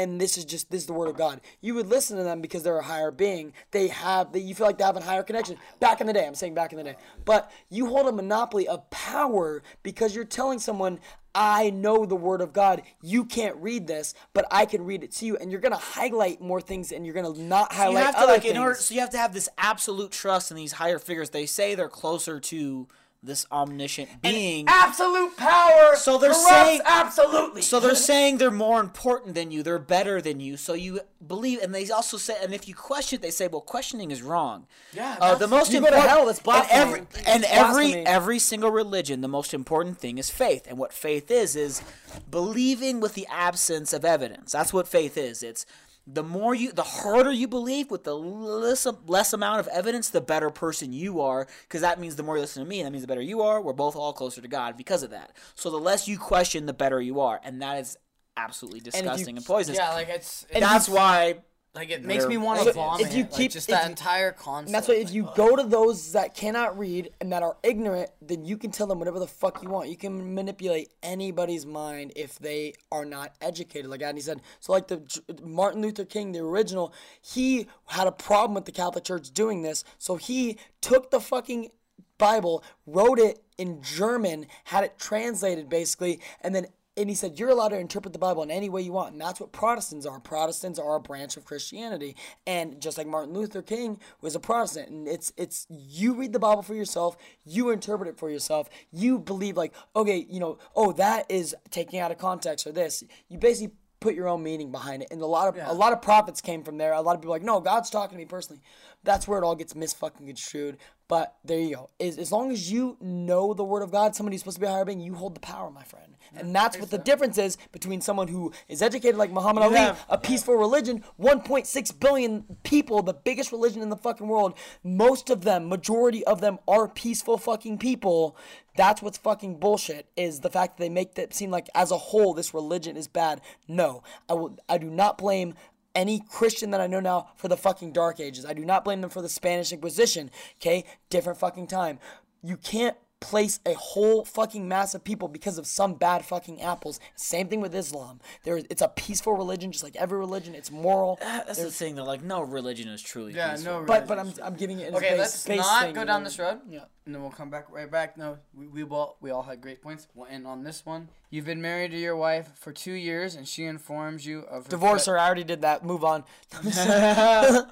And this is just this is the word of God. You would listen to them because they're a higher being. They have that you feel like they have a higher connection. Back in the day, I'm saying back in the day. But you hold a monopoly of power because you're telling someone, I know the word of God. You can't read this, but I can read it to you. And you're gonna highlight more things, and you're gonna not you highlight have to other like things. in order. So you have to have this absolute trust in these higher figures. They say they're closer to this omniscient being. Absolute power. So they're saying- absolutely. So they're saying they're more important than you. They're better than you. So you believe, and they also say, and if you question, it, they say, well, questioning is wrong. Yeah, Uh, the most you go to hell, that's and blasphemy. every, and every every single religion, the most important thing is faith. And what faith is is believing with the absence of evidence. That's what faith is. It's the more you, the harder you believe with the less, less amount of evidence, the better person you are. Because that means the more you listen to me, that means the better you are. We're both all closer to God because of that. So the less you question, the better you are, and that is absolutely disgusting and, poisonous. Yeah, like it's. And That's why like it makes me want to vomit. If you like, keep- just if that you- entire concept. That's why if you go to those that cannot read and that are ignorant, then you can tell them whatever the fuck you want. You can manipulate anybody's mind if they are not educated, like Andy said. So, like the Martin Luther King, the original, he had a problem with the Catholic Church doing this, so he took the fucking Bible, wrote it in German, had it translated basically, and then and he said you're allowed to interpret the Bible in any way you want, and that's what Protestants are. Protestants are a branch of Christianity, and just like Martin Luther King was a Protestant, and it's it's you read the Bible for yourself, you interpret it for yourself, you believe like okay, you know, oh that is taking out of context or this. You basically put your own meaning behind it, and a lot of a lot of prophets came from there. A lot of people like no, God's talking to me personally. That's where it all gets misfucking construed. But there you go. Is as long as you know the word of God, somebody who's supposed to be a higher being, you hold the power, my friend. And that's what the difference is between someone who is educated like Muhammad Ali, a peaceful religion, 1.6 billion people, the biggest religion in the fucking world. Most of them, majority of them are peaceful fucking people. That's what's fucking bullshit is the fact that they make that seem like as a whole this religion is bad. No, I will I do not blame any Christian that I know now for the fucking dark ages. I do not blame them for the Spanish Inquisition. Okay? Different fucking time. You can't place a whole fucking mass of people because of some bad fucking apples. Same thing with Islam. There it's a peaceful religion just like every religion. It's moral. Uh, that's the thing. Though, like no religion is truly yeah, peaceful. no. But but I'm religion. I'm giving it Okay, base, let's base not thing, go you down know? this road. Yeah. And then we'll come back right back. No, we, we all we all had great points. We'll end on this one. You've been married to your wife for two years, and she informs you of her Divorce fe- her. I already did that. Move on. I'm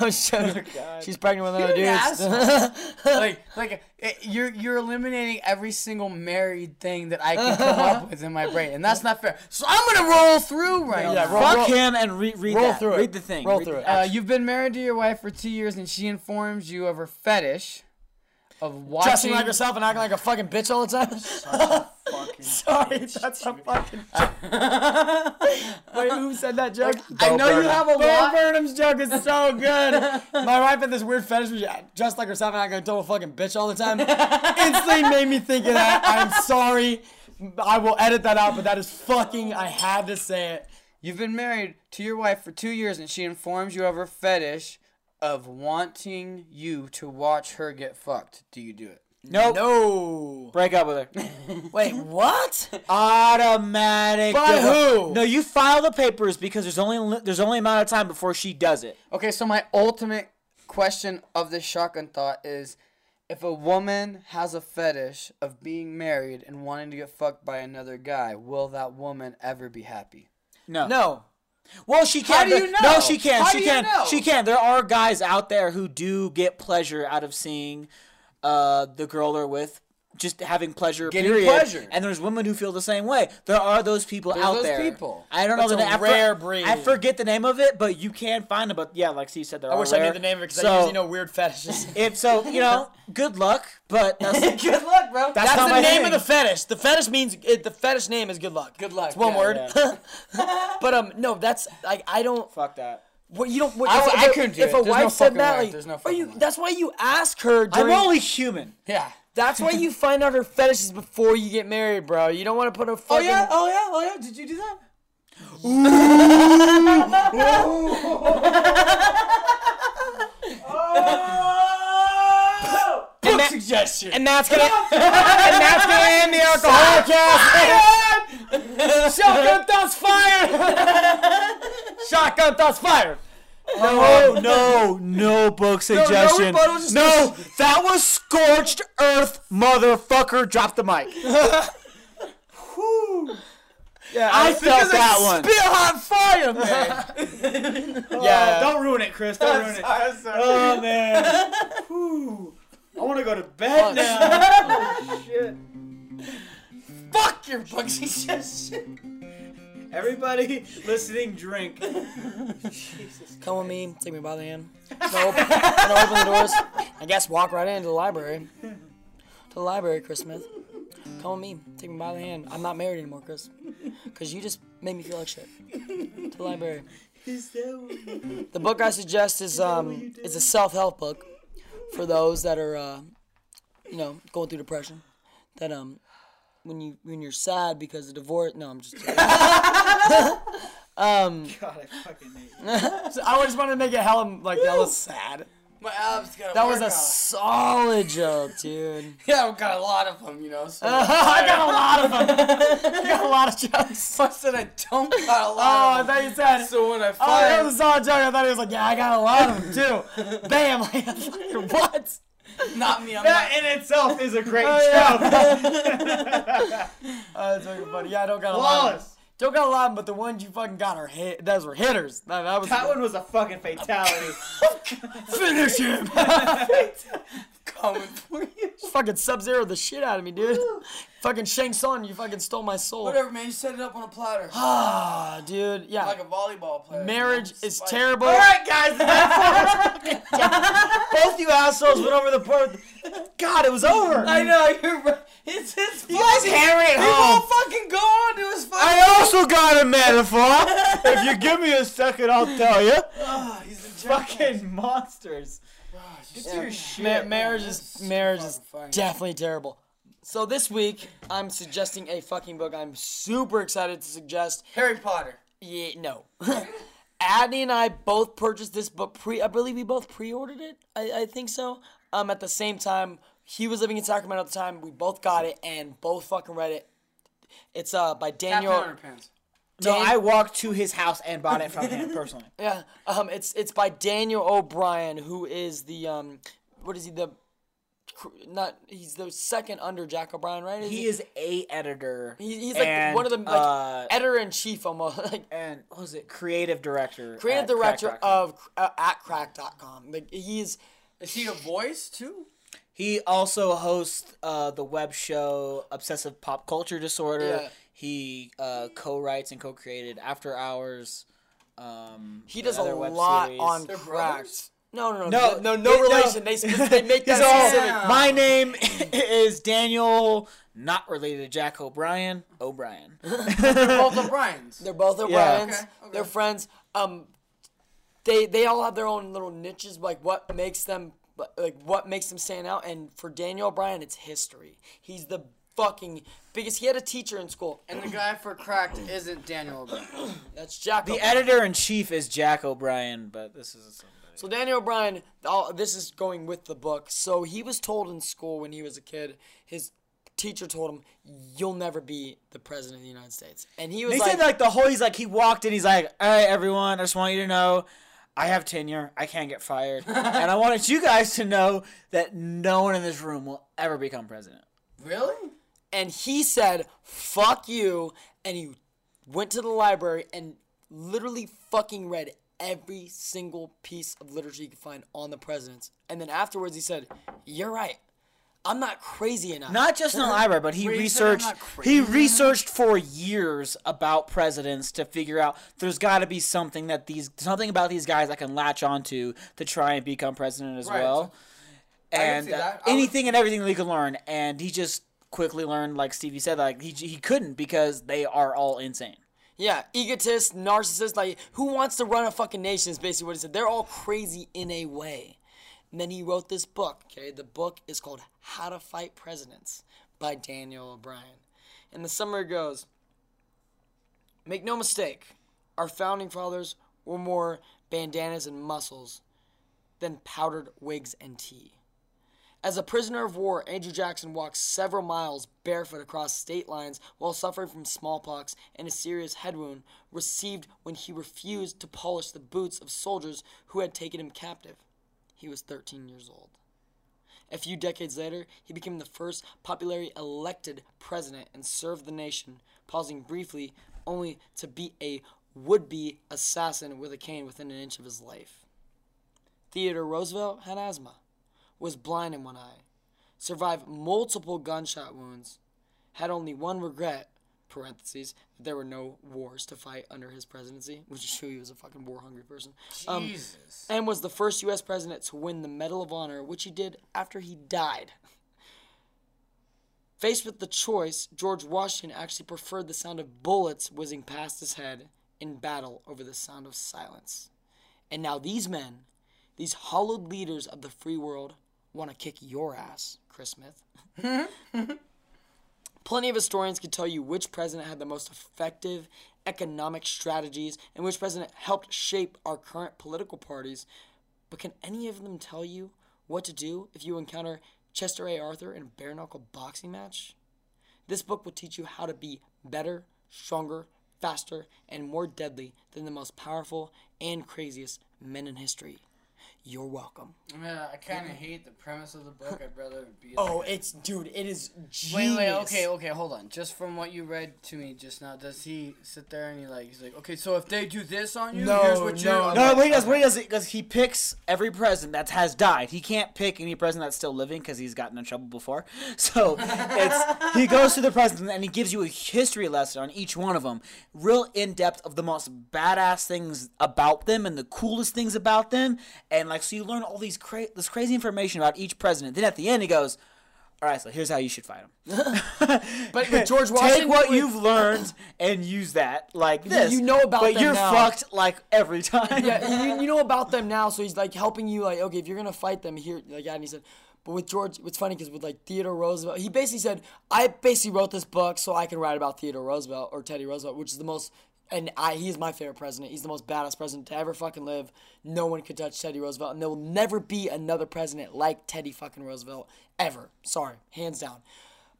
just joking. Oh, She's pregnant with another You dude. asshole. like, like it, you're you're eliminating every single married thing that I can come up with in my brain, and that's not fair. So I'm gonna roll through right Yeah, now. roll- Fuck roll- him and re- read roll that. through it. Read the thing. Roll Read through it. Uh, you've been married to your wife for two years, and she informs you of her fetish of watching. Dressing like yourself and acting like a fucking bitch all the time. Sorry, that's a fucking joke. Wait, who said that joke? I know you have a Bo lot. Burnham's joke is so good. My wife had this weird fetish where she dressed like herself and acting like a total fucking bitch all the time. Instantly made me think of that. I'm sorry. I will edit that out, but that is fucking. I had to say it. You've been married to your wife for two years, and she informs you of her fetish of wanting you to watch her get fucked. Do you do it? Nope. No. Break up with her. Wait, what? Automatic. By divorce. who? No, you file the papers because there's only there's only amount of time before she does it. Okay, so my ultimate question of this shotgun thought is if a woman has a fetish of being married and wanting to get fucked by another guy, will that woman ever be happy? No. No. Well, she How can. do you No, she can. How she can. know? She can. There are guys out there who do get pleasure out of seeing uh, the girl they're with. Just having pleasure, Getting period. pleasure. And there's women who feel the same way. There are those people There's out those there. people. I don't know That's the a name. I rare breed. I forget the name of it, but you can find them. But yeah, like Steve said, there I are wish I knew the name of it because so, I usually know weird fetishes. If so, you know, good luck. But that's, Good luck, bro. That's That's not the my name thing. of the fetish. The fetish means it, the fetish name is good luck. Good luck, It's one yeah, word. but um, no, that's like I don't. fuck that. What you don't. What, I- if, I if- couldn't do if it. a There's no wife said fucking that, way. like, There's no you? That's why you ask her. I'm only human. yeah. That's why you find out her fetishes before you get married, bro. You don't want to put a fucking. Oh yeah, oh yeah, oh yeah. Did you do that? And that- suggestion. And that's gonna. and that's gonna end the alcohol cast. Shotgun thoughts fired. Shotgun thoughts fired. No, no, no book suggestion. rebuttal, just- no, that was scorched earth, motherfucker. Drop the mic. Yeah, I felt that one. Spit hot fire, man. yeah. Oh. Don't ruin it, Chris. Don't ruin it. Oh man. Whew. I want to go to bed now. Oh, Fuck your book suggestion. Everybody listening, drink. Come with me, take me by the hand. Gonna open, gonna open the doors. I guess walk right into the library. To the library, Chris Smith. Come with me, take me by the hand. I'm not married anymore, Chris. Cause you just made me feel like shit. To the library. The book I suggest is um is a self help book for those that are uh, you know going through depression. That um when you when you're sad because of divorce. No, I'm just. Um, God, I fucking hate you. I just wanted to make it hella like hella sad. My abs got. That was a solid joke, dude. Yeah, I've got a lot of them, you know. So I got a lot of them. I got a lot of jokes. I said I don't got a Oh, lot I of them. thought you said. So when I Oh, that was a solid joke. I thought he was like, yeah, I got a lot of them too. Bam! Like, what? not me, I'm That not. in itself is a great Oh, joke. yeah. Oh, that's fucking funny. Yeah, I don't got a lot. Of them. Don't got a lot, of them, but the ones you fucking got are hit. Those were hitters. That, that was That one was a fucking fatality. finish him. coming for you. fucking Sub Zero the shit out of me, dude. Fucking Shang Tsung, you fucking stole my soul. Whatever, man. You set it up on a platter. Ah, dude. Yeah. like a volleyball player. Marriage is Spike. terrible. All right, guys. Both you assholes went over the board. God, it was over. I know you're right. It's his You guys hammer it He won't home. fucking go on. It was fun. I also got a metaphor. if you give me a second, I'll tell you. Ah, he's a jerk. Fucking monsters. Get Yeah. your shit. Ma- marriage is marriage is definitely terrible. So this week I'm suggesting a fucking book. I'm super excited to suggest. Harry Potter. Yeah, no. Adney and I both purchased this book pre. I believe we both pre-ordered it. I, I think so. Um, at the same time, he was living in Sacramento at the time. We both got it and both fucking read it. It's uh by Daniel. Captain Underpants. No, I walked to his house and bought it from him personally. Yeah, um, it's it's by Daniel O'Brien, who is the um, what is he the, cr- not he's the second under Jack O'Brien, right? He is a editor. He, he's like and, one of the like uh, editor in chief almost, like and what was it? Creative director. creative director Cracked.com. of uh, at Cracked.com. Like he's Is he a voice too? He also hosts uh, the web show Obsessive Pop Culture Disorder. Yeah. He uh, co-writes and co-created After Hours. Um, he does a lot series. on They're Cracked. brothers? No, no, no, No, no, no, no it- no. relation. They they make that all, specific. My name is Daniel, not related to Jack O'Brien. O'Brien. They're both O'Briens. They're both Yeah. O'Briens. Okay, okay. They're friends. Um, they they all have their own little niches, like what makes them like what makes them stand out. And for Daniel O'Brien, it's history. He's the fucking biggest. He had a teacher in school, and And the guy for Cracked isn't Daniel O'Brien. that's Jack. the editor in chief is Jack O'Brien, but this is somebody. So Daniel O'Brien, this is going with the book. So he was told in school when he was a kid, his teacher told him, "You'll never be the president of the United States." And he was They like, said like the whole. He's like he walked in. He's like, all right, everyone. I just want you to know, I have tenure. I can't get fired, and I wanted you guys to know that no one in this room will ever become president. really? and he said, "Fuck you," and he went to the library and literally fucking read every single piece of literature he could find on the presidents. And then afterwards, he said, "You're right. I'm not crazy enough." Not just in the library, but he Wait, you said I'm researched. He researched for years about presidents to figure out there's got to be something that these something about these guys I can latch onto to try and become president as Right. well. can And see uh, that. I would- anything and everything that he could learn, and he just quickly learned, like Stevie said, like he he couldn't because they are all insane. Yeah, egotist, narcissist, like who wants to run a fucking nation is basically what he said. They're all crazy in a way. And then he wrote this book, okay? The book is called How to Fight Presidents by Daniel O'Brien. And the summary goes Make no mistake, our founding fathers were more bandanas and muscles than powdered wigs and tea. As a prisoner of war, Andrew Jackson walked several miles barefoot across state lines while suffering from smallpox and a serious head wound received when he refused to polish the boots of soldiers who had taken him captive. He was 13 years old. A few decades later, he became the first popularly elected president and served the nation, pausing briefly only to beat a would be assassin with a cane within an inch of his life. Theodore Roosevelt had asthma was blind in one eye, survived multiple gunshot wounds, had only one regret parentheses that there were no wars to fight under his presidency, which show he was a fucking war hungry person. Um, Jesus. and was the first U.S. president to win the Medal of Honor, which he did after he died. Faced with the choice, George Washington actually preferred the sound of bullets whizzing past his head in battle over the sound of silence. And now these men, these hollowed leaders of the free world, want to kick your ass, Chris Smith. Hmm? Plenty of historians can tell you which president had the most effective economic strategies and which president helped shape our current political parties. But can any of them tell you what to do if you encounter Chester A. Arthur in a bare knuckle boxing match? This book will teach you how to be better, stronger, faster, and more deadly than the most powerful and craziest men in history. You're welcome. Yeah, I kind of hate the premise of the book. I'd rather be. Oh, like- it's dude, it is genius. Wait, wait, okay, okay, hold on. Just from what you read to me just now, does he sit there and he like he's like, okay, so if they do this on you, No, here's what you. no, No, he does, he does, because he picks every president that has died. He can't pick any president that's still living because he's gotten in trouble before. So it's he goes to the president and he gives you a history lesson on each one of them, real in depth of the most badass things about them and the coolest things about them, and like so you learn all these cra- this crazy information about each president. Then at the end he goes. All right, so here's how you should fight them. But with George Washington, take what you've learned and use that like this. you know about them but you're now. fucked like every time. yeah, you, you know about them now, so he's like helping you. Like, okay, if you're gonna fight them, here, like, yeah, and he said. But with George, it's funny because with like Theodore Roosevelt, he basically said, "I basically wrote this book so I can write about Theodore Roosevelt or Teddy Roosevelt, which is the most." And I, he is my favorite president. He's the most badass president to ever fucking live. No one could touch Teddy Roosevelt, and there will never be another president like Teddy fucking Roosevelt ever. Sorry, hands down.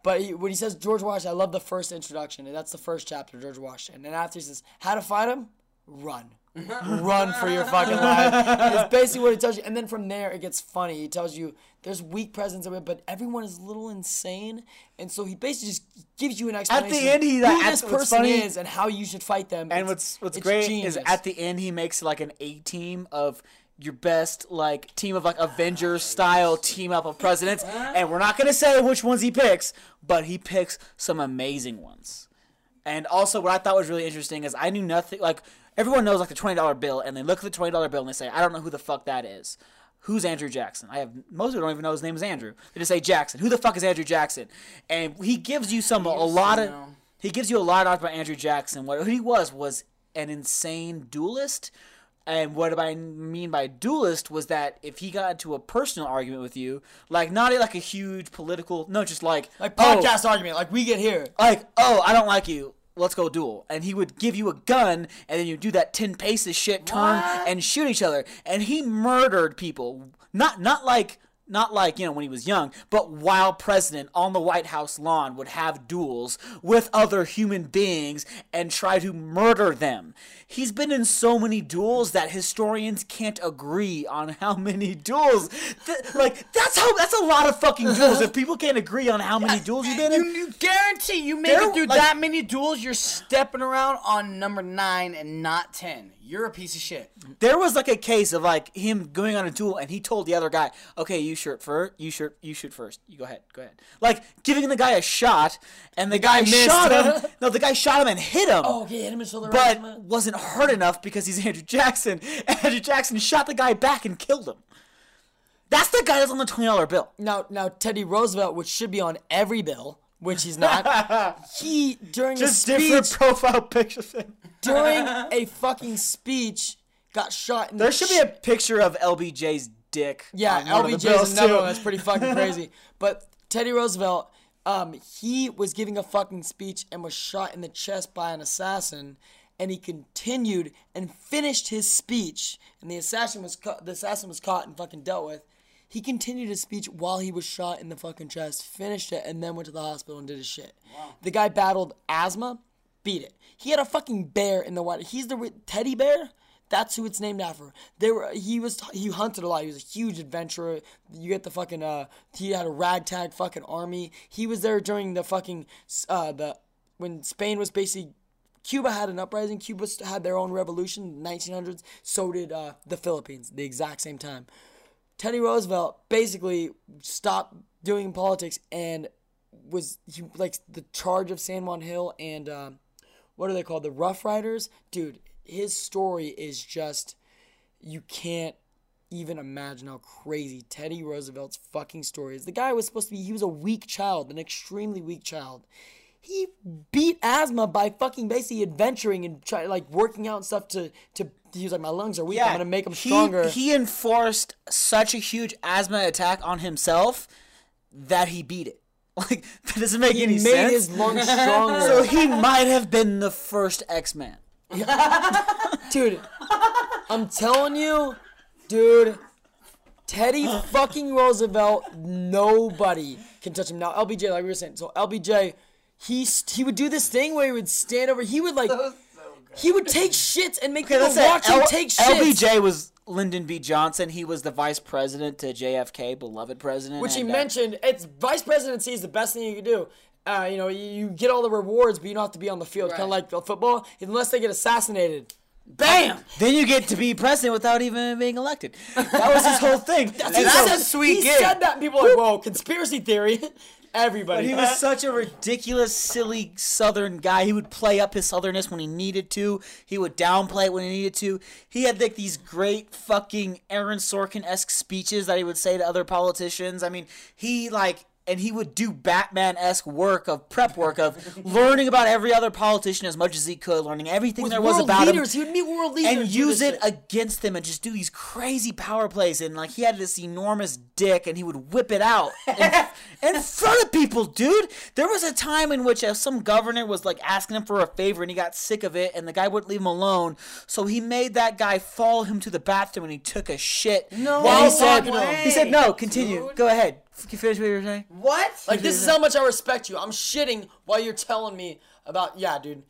But he, when he says George Washington, I love the first introduction, and that's the first chapter, George Washington. And after he says, "How to fight him? Run, run for your fucking life." It's basically what he tells you. And then from there, it gets funny. He tells you there's weak presidents, of it, but everyone is a little insane, and so he basically just gives you an explanation. at the end, he- who at- this person funny- is and how you should fight them. And It's- what's what's great genius. is at the end he makes like an A team of your best like team of like Avengers style team up of presidents, and we're not gonna say which ones he picks, but he picks some amazing ones. And also, what I thought was really interesting is I knew nothing. Like everyone knows like the twenty dollar bill, and they look at the twenty dollar bill and they say, "I don't know who the fuck that is." Who's Andrew Jackson? I have most people don't even know his name is Andrew. They just say Jackson. Who the fuck is Andrew Jackson? And he gives you some a lot of know. he gives you a lot of about Andrew Jackson. What he was was an insane duelist. And what I mean by duelist was that if he got into a personal argument with you, like not like a huge political, no, just like like oh, podcast argument, like we get here. like, oh, I don't like you. Let's go duel. And he would give you a gun, and then you do that ten paces shit, turn and shoot each other. And he murdered people. Not not like not like you know when he was young, but while president on the White House lawn would have duels with other human beings and try to murder them. He's been in so many duels that historians can't agree on how many duels. Th- like that's how that's a lot of fucking duels. If people can't agree on how many duels you've been in, you guarantee you make it through like- that many duels, you're stepping around on number nine and not ten. You're a piece of shit. There was like a case of like him going on a duel, and he told the other guy, "Okay, you shoot first. You shoot. You shoot first. You go ahead. Go ahead." Like giving the guy a shot, and the, guy, missed. shot him. no, the guy shot him and hit him. Oh, okay, hit him in the. But right? wasn't hurt enough because he's Andrew Jackson. Andrew Jackson shot the guy back and killed him. That's the guy that's on the twenty dollar bill. Now, now Teddy Roosevelt, which should be on every bill, which he's not. he during Just a different profile pictures. during a fucking speech, got shot. In There the should be a picture of LBJ's dick. Yeah, on one of the LBJ bills, is another too. one that's pretty fucking crazy. But Teddy Roosevelt, um, he was giving a fucking speech and was shot in the chest by an assassin, and he continued and finished his speech, and the assassin was ca- the assassin was caught and fucking dealt with. He continued his speech while he was shot in the fucking chest, finished it, and then went to the hospital and did his shit. The guy battled asthma, beat it. He had a fucking bear in the water. He's the teddy bear. That's who it's named after. There were he was he hunted a lot. He was a huge adventurer. You get the fucking uh he had a ragtag fucking army. He was there during the fucking uh the when Spain was basically Cuba had an uprising. Cuba had their own revolution in the 1900s. So did uh, the Philippines, the exact same time. Teddy Roosevelt basically stopped doing politics and was he like the charge of San Juan Hill and um, what are they called? The Rough Riders, dude. His story is just you can't even imagine how crazy Teddy Roosevelt's fucking story is. The guy was supposed to be he was a weak child, an extremely weak child. He beat asthma by fucking basically adventuring and try like working out and stuff to to he was like my lungs are weak. Yeah, I'm gonna make them he- stronger. He, enforced such a huge asthma attack on himself that he beat it. Like that doesn't make He any sense. He made his lungs stronger. so he might have been the first X Man. dude. I'm telling you, dude. Teddy fucking Roosevelt, nobody can touch him. Now, LBJ, like we were saying, so LBJ, he st- he would do this thing where he would stand over. He would like, he would take shits and make people Let's say watch him L- take shits. LBJ was Lyndon B. Johnson. He was the vice president to JFK, beloved president. which he and, uh, mentioned. It's vice presidency is the best thing you can do. Uh, you know, you, you get all the rewards, but you don't have to be on the field, kind of like the football, unless they get assassinated. Bam! Then you get to be president without even being elected. That was his whole thing. and that's said- a sweet He gig. said that, and people are like, "Whoa, conspiracy theory." Everybody. But he was such a ridiculous, silly Southern guy. He would play up his Southernness when he needed to. He would downplay it when he needed to. He had like these great fucking Aaron Sorkin esque speeches that he would say to other politicians. I mean, he like. And he would do Batman esque work of prep work of learning about every other politician as much as he could, learning everything With there was about leaders, him he would meet world leaders. and use it shit. against them and just do these crazy power plays. And like he had this enormous dick and he would whip it out in, in front of people dude. There was a time in which uh, some governor was like asking him for a favor and he got sick of it and the guy wouldn't leave him alone. So he made that guy follow him to the bathroom and he took a shit no While he said talking to him. he said no continue. Go ahead F- finish what you were saying What? Like this is how much I respect you. I'm shitting while you're telling me about yeah, dude.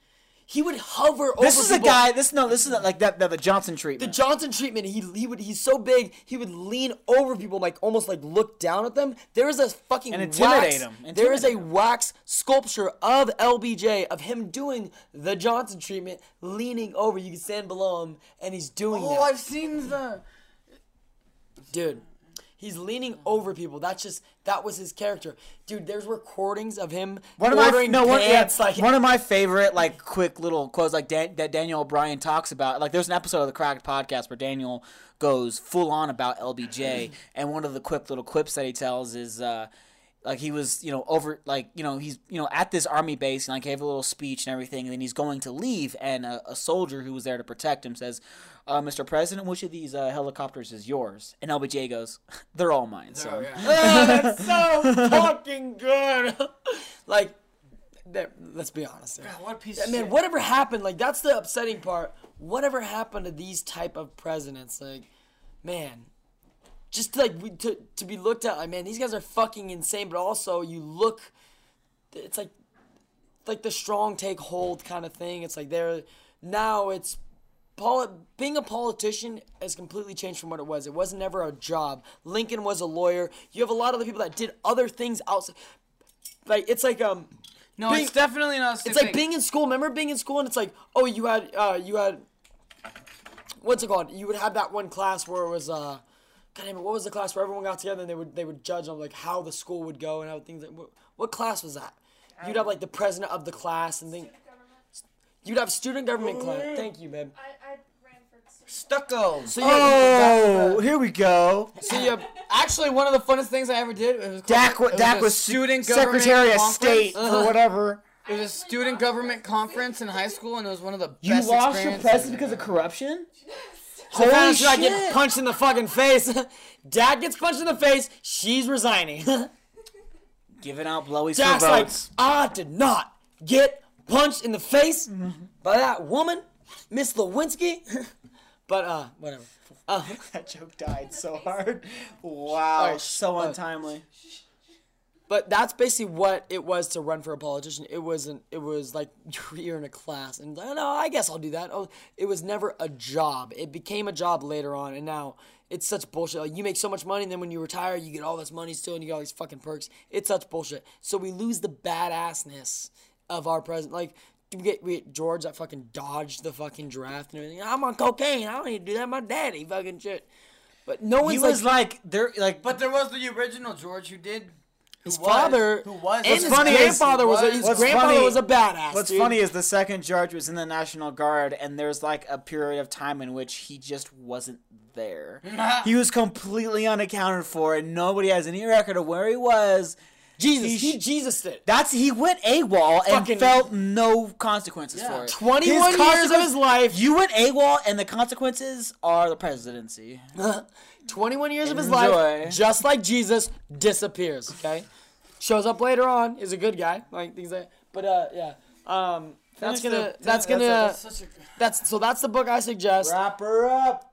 He would hover over. this is a guy this no this is not like that, that the johnson treatment. The Johnson treatment. He he would he's so big. He would lean over people like almost like look down at them. There is a fucking And intimidate wax, them. There is a Intimidate wax sculpture of LBJ of him doing the Johnson treatment, leaning over. You can stand below him, and he's doing Oh, that. I've seen the. dude he's leaning over people that's just that was his character dude there's recordings of him One of my ordering no one, yeah, like one of my favorite like quick little quotes like Dan, that Daniel O'Brien talks about. Like there's an episode of the Cracked podcast where Daniel goes full on about LBJ, and one of the quick little quips that he tells is. uh like he was, you know, over like you know he's you know at this army base and like gave a little speech and everything, and then he's going to leave, and a, a soldier who was there to protect him says, uh, "Mr. President, which of these uh, helicopters is yours?" And LBJ goes, "They're all mine." So that's so fucking good like that, let's be honest there. What piece Yeah, man shit. whatever happened like that's the upsetting part whatever happened to these type of presidents like man just like we, to, to be looked at like man these guys are fucking insane but also you look it's like like the strong take hold kind of thing it's like they're now it's Poli- being a politician has completely changed from what it was. It was never a job. Lincoln was a lawyer. You have a lot of the people that did other things outside. Like it's like um, No, being- it's definitely not. the it's like thing. being in school. Remember being in school and it's like, oh, you had uh, you had what's it called? You would have that one class where it was uh, God damn it, what was the class where everyone got together and they would they would judge on like how the school would go and how things. Like, what, what class was that? You'd have like the president of the class and thing. You'd have student government class. Thank you, babe. I, I ran for stucco. So you had, oh, here we go. so you Actually, one of the funnest things I ever did. It was Dak, called- it Dak a was student Secretary government of conference. State or uh-huh. whatever. It was a student government conference in high school, and it was one of the You best lost your experiences. president because of corruption? Holy Holy shit! I get punched in the fucking face. Dad gets punched in the face. She's resigning. Giving out blowies Dad's for like, votes. I did not get punched in the face mm-hmm. by that woman, Miss Lewinsky. but uh, whatever. Uh, that joke died so hard. Wow, Oh, so untimely. but that's basically what it was to run for a politician. It wasn't. It was like you're in a class, and oh, no, I guess I'll do that. Oh, it was never a job. It became a job later on, and now it's such bullshit. Like you make so much money, and then when you retire, you get all this money still, and you get all these fucking perks. It's such bullshit. So we lose the badassness of our president. Like we get, we get George that fucking dodged the fucking draft and everything. I'm on cocaine. I don't need to do that. My daddy fucking shit. But no one's He was like, like, there, like, But there was the original George who did. His was- father who was- and his funny grandfather was, was- his grandfather funny- was a badass. What's dude. funny is the second George was in the National Guard, and there's like a period of time in which he just wasn't there. he was completely unaccounted for, and nobody has any record of where he was. Jesus, he he Jesus did. That's he went AWOL and Fucking- felt no consequences Yeah. for it. 21 years of consequence- his life. You went AWOL, and the consequences are the presidency. 21 years of his Enjoy. life, just like Jesus, disappears. Okay, shows up later on. Is a good guy. Like things like. But uh, yeah. Um, that's Finish gonna. the- that's gonna. That's, Such a so. That's the book I suggest. Wrap her up.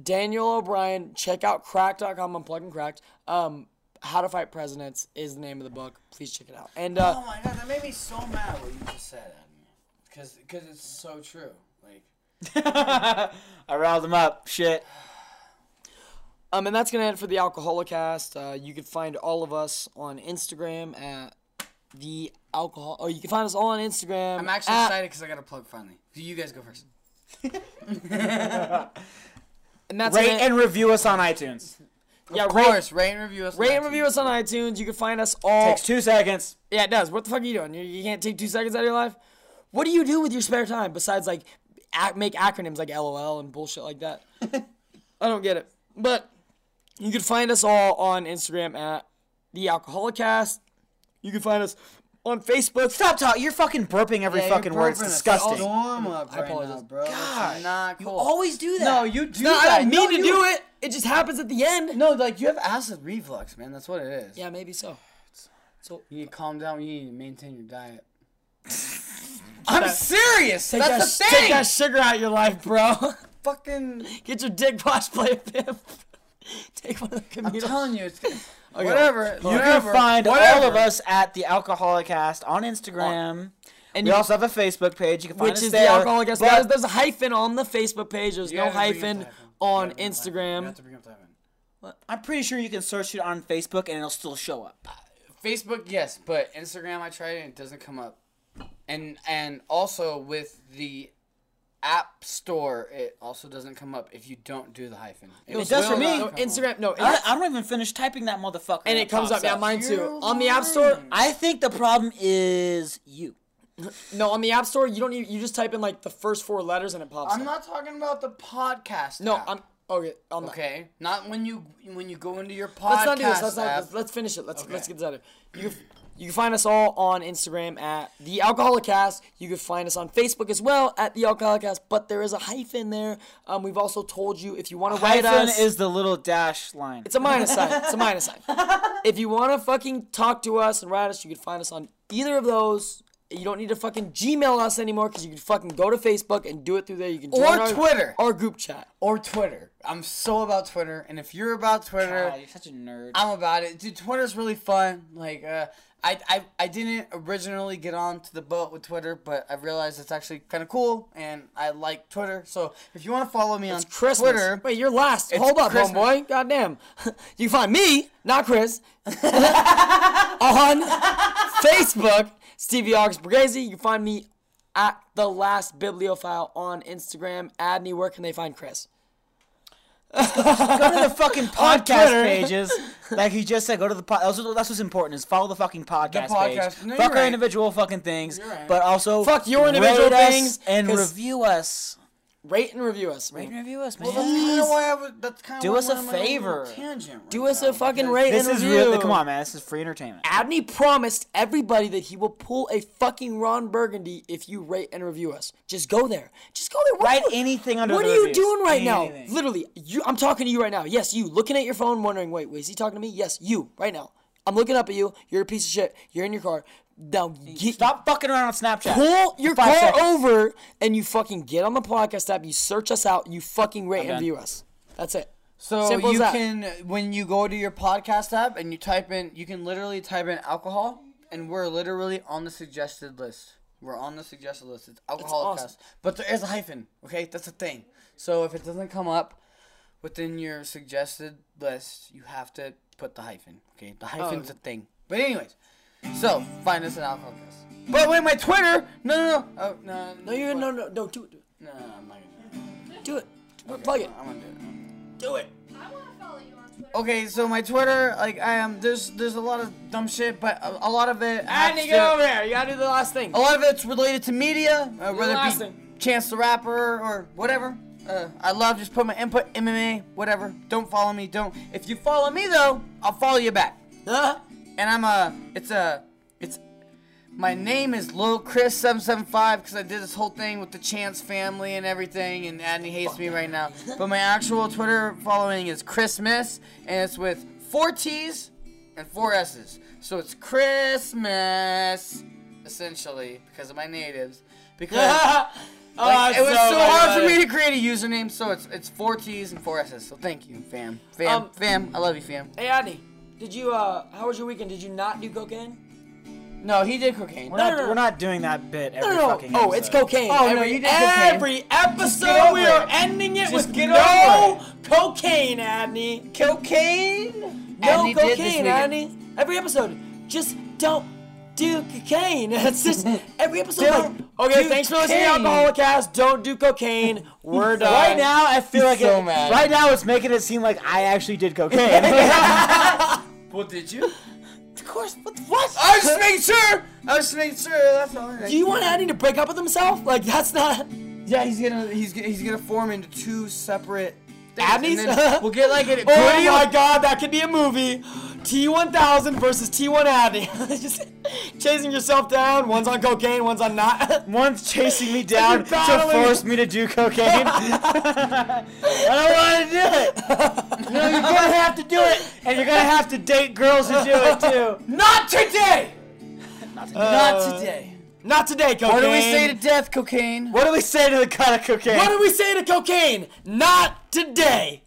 Daniel O'Brien. Check out cracked.com. I'm plugging cracked. Um, How to Fight Presidents is the name of the book. Please check it out. And uh, Oh my god, that made me so mad what you just said, because because it's so true. Like I riled him up. Shit. Um, and that's gonna end for the Alcoholicast. Uh, you can find all of us on Instagram at the alcohol. Or you can find us all on Instagram. I'm actually at- excited because I got a plug finally. You guys go first. And that's Rate gonna, and review us on iTunes. Yeah, of rate, course, rate and review us. on rate and review us on iTunes. You can find us all. Takes two seconds. Yeah, it does. What the fuck are you doing? You, you can't take two seconds out of your life. What do you do with your spare time besides like ac- make acronyms like LOL and bullshit like that? I don't get it. But you can find us all on Instagram at the Alcoholicast. You can find us on Facebook. Stop talking. You're fucking burping every Yeah, you're fucking word. It's burping a disgusting. Storm up I right apologize. now, bro. God, It's not You always do that. no, you do No, that. I don't mean No, to you- do it. It just happens at the end. No, like you have acid reflux, man. That's what it is. Yeah, maybe so. So You need to calm down. You need to maintain your diet. I'm serious. take That's that, the thing. take that sugar out of your life, bro. fucking. Get your dick wash play a pimp. Take one of the I'm telling you, it's whatever. You whatever, can find whatever. all of us at the Alcoholicast on Instagram. and we you, also have a Facebook page. You can find which us is there. the alcoholic. Guest. but- There's, there's a hyphen on the Facebook page. There's You no gotta bring up hyphen the hyphen. On You gotta bring up the hyphen. You Instagram. have to bring up the hyphen. I'm pretty sure you can search it on Facebook and it'll still show up. Facebook, yes, but Instagram, I tried it and it doesn't come up. And and also with the App Store, it also doesn't come up if you don't do the hyphen. It does for me. No. Instagram. No, I, I don't even finish typing that motherfucker. and it comes up. Yeah, mine too. You're On the App Store. lying. I think the problem is you. No, on the App Store, you don't. Even, you just type in like the first four letters and it pops up. I'm up. not talking about the podcast. No, app, I'm okay. On the, okay. Not when you when you go into your podcast. Let's not do this. Let's not. Let's, let's finish it. Let's Okay. let's get this out of here. You can, you can find us all on Instagram at the Alcoholicast. You can find us on Facebook as well at the Alcoholicast. But there is a hyphen there. Um, we've also told you if you want to write Hyphen us, is the little dash line. it's a minus sign. It's a minus sign. If you want to fucking talk to us and write us, you can find us on either of those. You don't need to fucking Gmail us anymore because you can fucking go to Facebook and do it through there. You can join Or our, Twitter. or group chat. or Twitter. I'm so about Twitter, and if you're about Twitter, God, you're such a nerd. I'm about it. Dude, Twitter's really fun. Like, uh, I, I, I didn't originally get on to the boat with Twitter, but I realized it's actually kind of cool, and I like Twitter. So if you want to follow me on It's Christmas. Twitter, Wait, you're last. It's Hold up, Christmas. homeboy. Goddamn. You can find me, not Chris, on Facebook, Stevie August Borghese. You can find me at the last bibliophile on Instagram. Adney, where can they find Chris? go to the fucking podcast pages. Like he just said, go to the pod. That's, that's what's important is follow the fucking podcast, podcast. page. No, Fuck our right. individual fucking things, right. but also Fuck your individual things, and review us. Rate and review us. Rate and review us, man. Well, that's kind of why I was. That's kind of Do us a on my little favor. Tangent right Do us now, a fucking because- rate this and is review. really come on, man. This is free entertainment. Adney promised everybody that he will pull a fucking Ron Burgundy if you rate and review us. Just go there. Just go there. What Write you- anything under What the are you doing right Anything. now? Literally, you. I'm talking to you right now. Yes, you. Looking at your phone, wondering, wait, wait, is he talking to me? Yes, you. Right now. I'm looking up at you. You're a piece of shit. You're in your car. Now get, Stop fucking around on Snapchat. pull your car seconds. over and you fucking get on the podcast app. You search us out. You fucking rate and done. review us. That's it. So Simple you can when you go to your podcast app and you type in, you can literally type in alcohol, and we're literally on the suggested list. We're on the suggested list. It's alcohol awesome. but there is a hyphen. Okay, that's a thing. So if it doesn't come up within your suggested list, you have to put the hyphen. Okay, the hyphen's oh. a thing. But anyways, so find us at alcohol cast. But wait, my Twitter? No, no, no. Oh, no, No, you no no no do it. Do it. No, no, I'm not gonna do it. Do it. Plug it. I'm gonna do it. Do it. I want to follow you on Twitter. okay, so my Twitter, like I am, there's there's a lot of dumb shit, but a, a lot of it. has Andy, to- get over here. You gotta do the last thing. A lot of it's related to media, uh, whether it be thing. Chance the Rapper or whatever. Uh, I love just put my input, MMA, whatever. Don't follow me, don't. If you follow me though, I'll follow you back. Huh? And I'm a, it's a, it's, my name is Lil Chris seven seven five because I did this whole thing with the Chance family and everything, and Adney hates me right now. But my actual Twitter following is Christmas, and it's with four T's and four S's. So it's Christmas, essentially, because of my natives. Because oh, it was so so hard for me to create a username, so it's it's four T's and four S's. So thank you, fam, fam, Um, fam. I love you, fam. Hey, Andy, did you, uh, how was your weekend? Did you not do cocaine? No, he did cocaine. We're not, no, no. we're not doing that bit every No, no, no. fucking Oh, it's cocaine. Oh, no, you did cocaine. Every get episode we are it. ending it Just with get no over cocaine, Adney. Cocaine? No Adney cocaine, weekend. Adney. Every episode, just don't do cocaine. That's just every episode. Don't like, okay, do thanks for listening to cocaine. Alcoholic Cast. Don't do cocaine. We're done. Right now, I feel like so it, mad. right now it's making it seem like I actually did cocaine. Well, did you? of course. What? the- What? I was just making sure. I was just making sure. That's all. do you want Adney to break up with himself? Like that's not. Yeah, he's gonna he's gonna, he's gonna form into two separate. things, Abneys? and then We'll get like an. Oh what do you- my God, that could be a movie. T1000 versus T1 Adney. just chasing yourself down. One's on cocaine, one's on not. One's chasing me down to force me to do cocaine. I don't want to do it. No, you're gonna have to do it, and you're gonna have to date girls who do it too. Not today. Not today. Not uh, today, cocaine. What do we say to death, cocaine? What do we say to the cut of cocaine? What do we say to cocaine? Not today.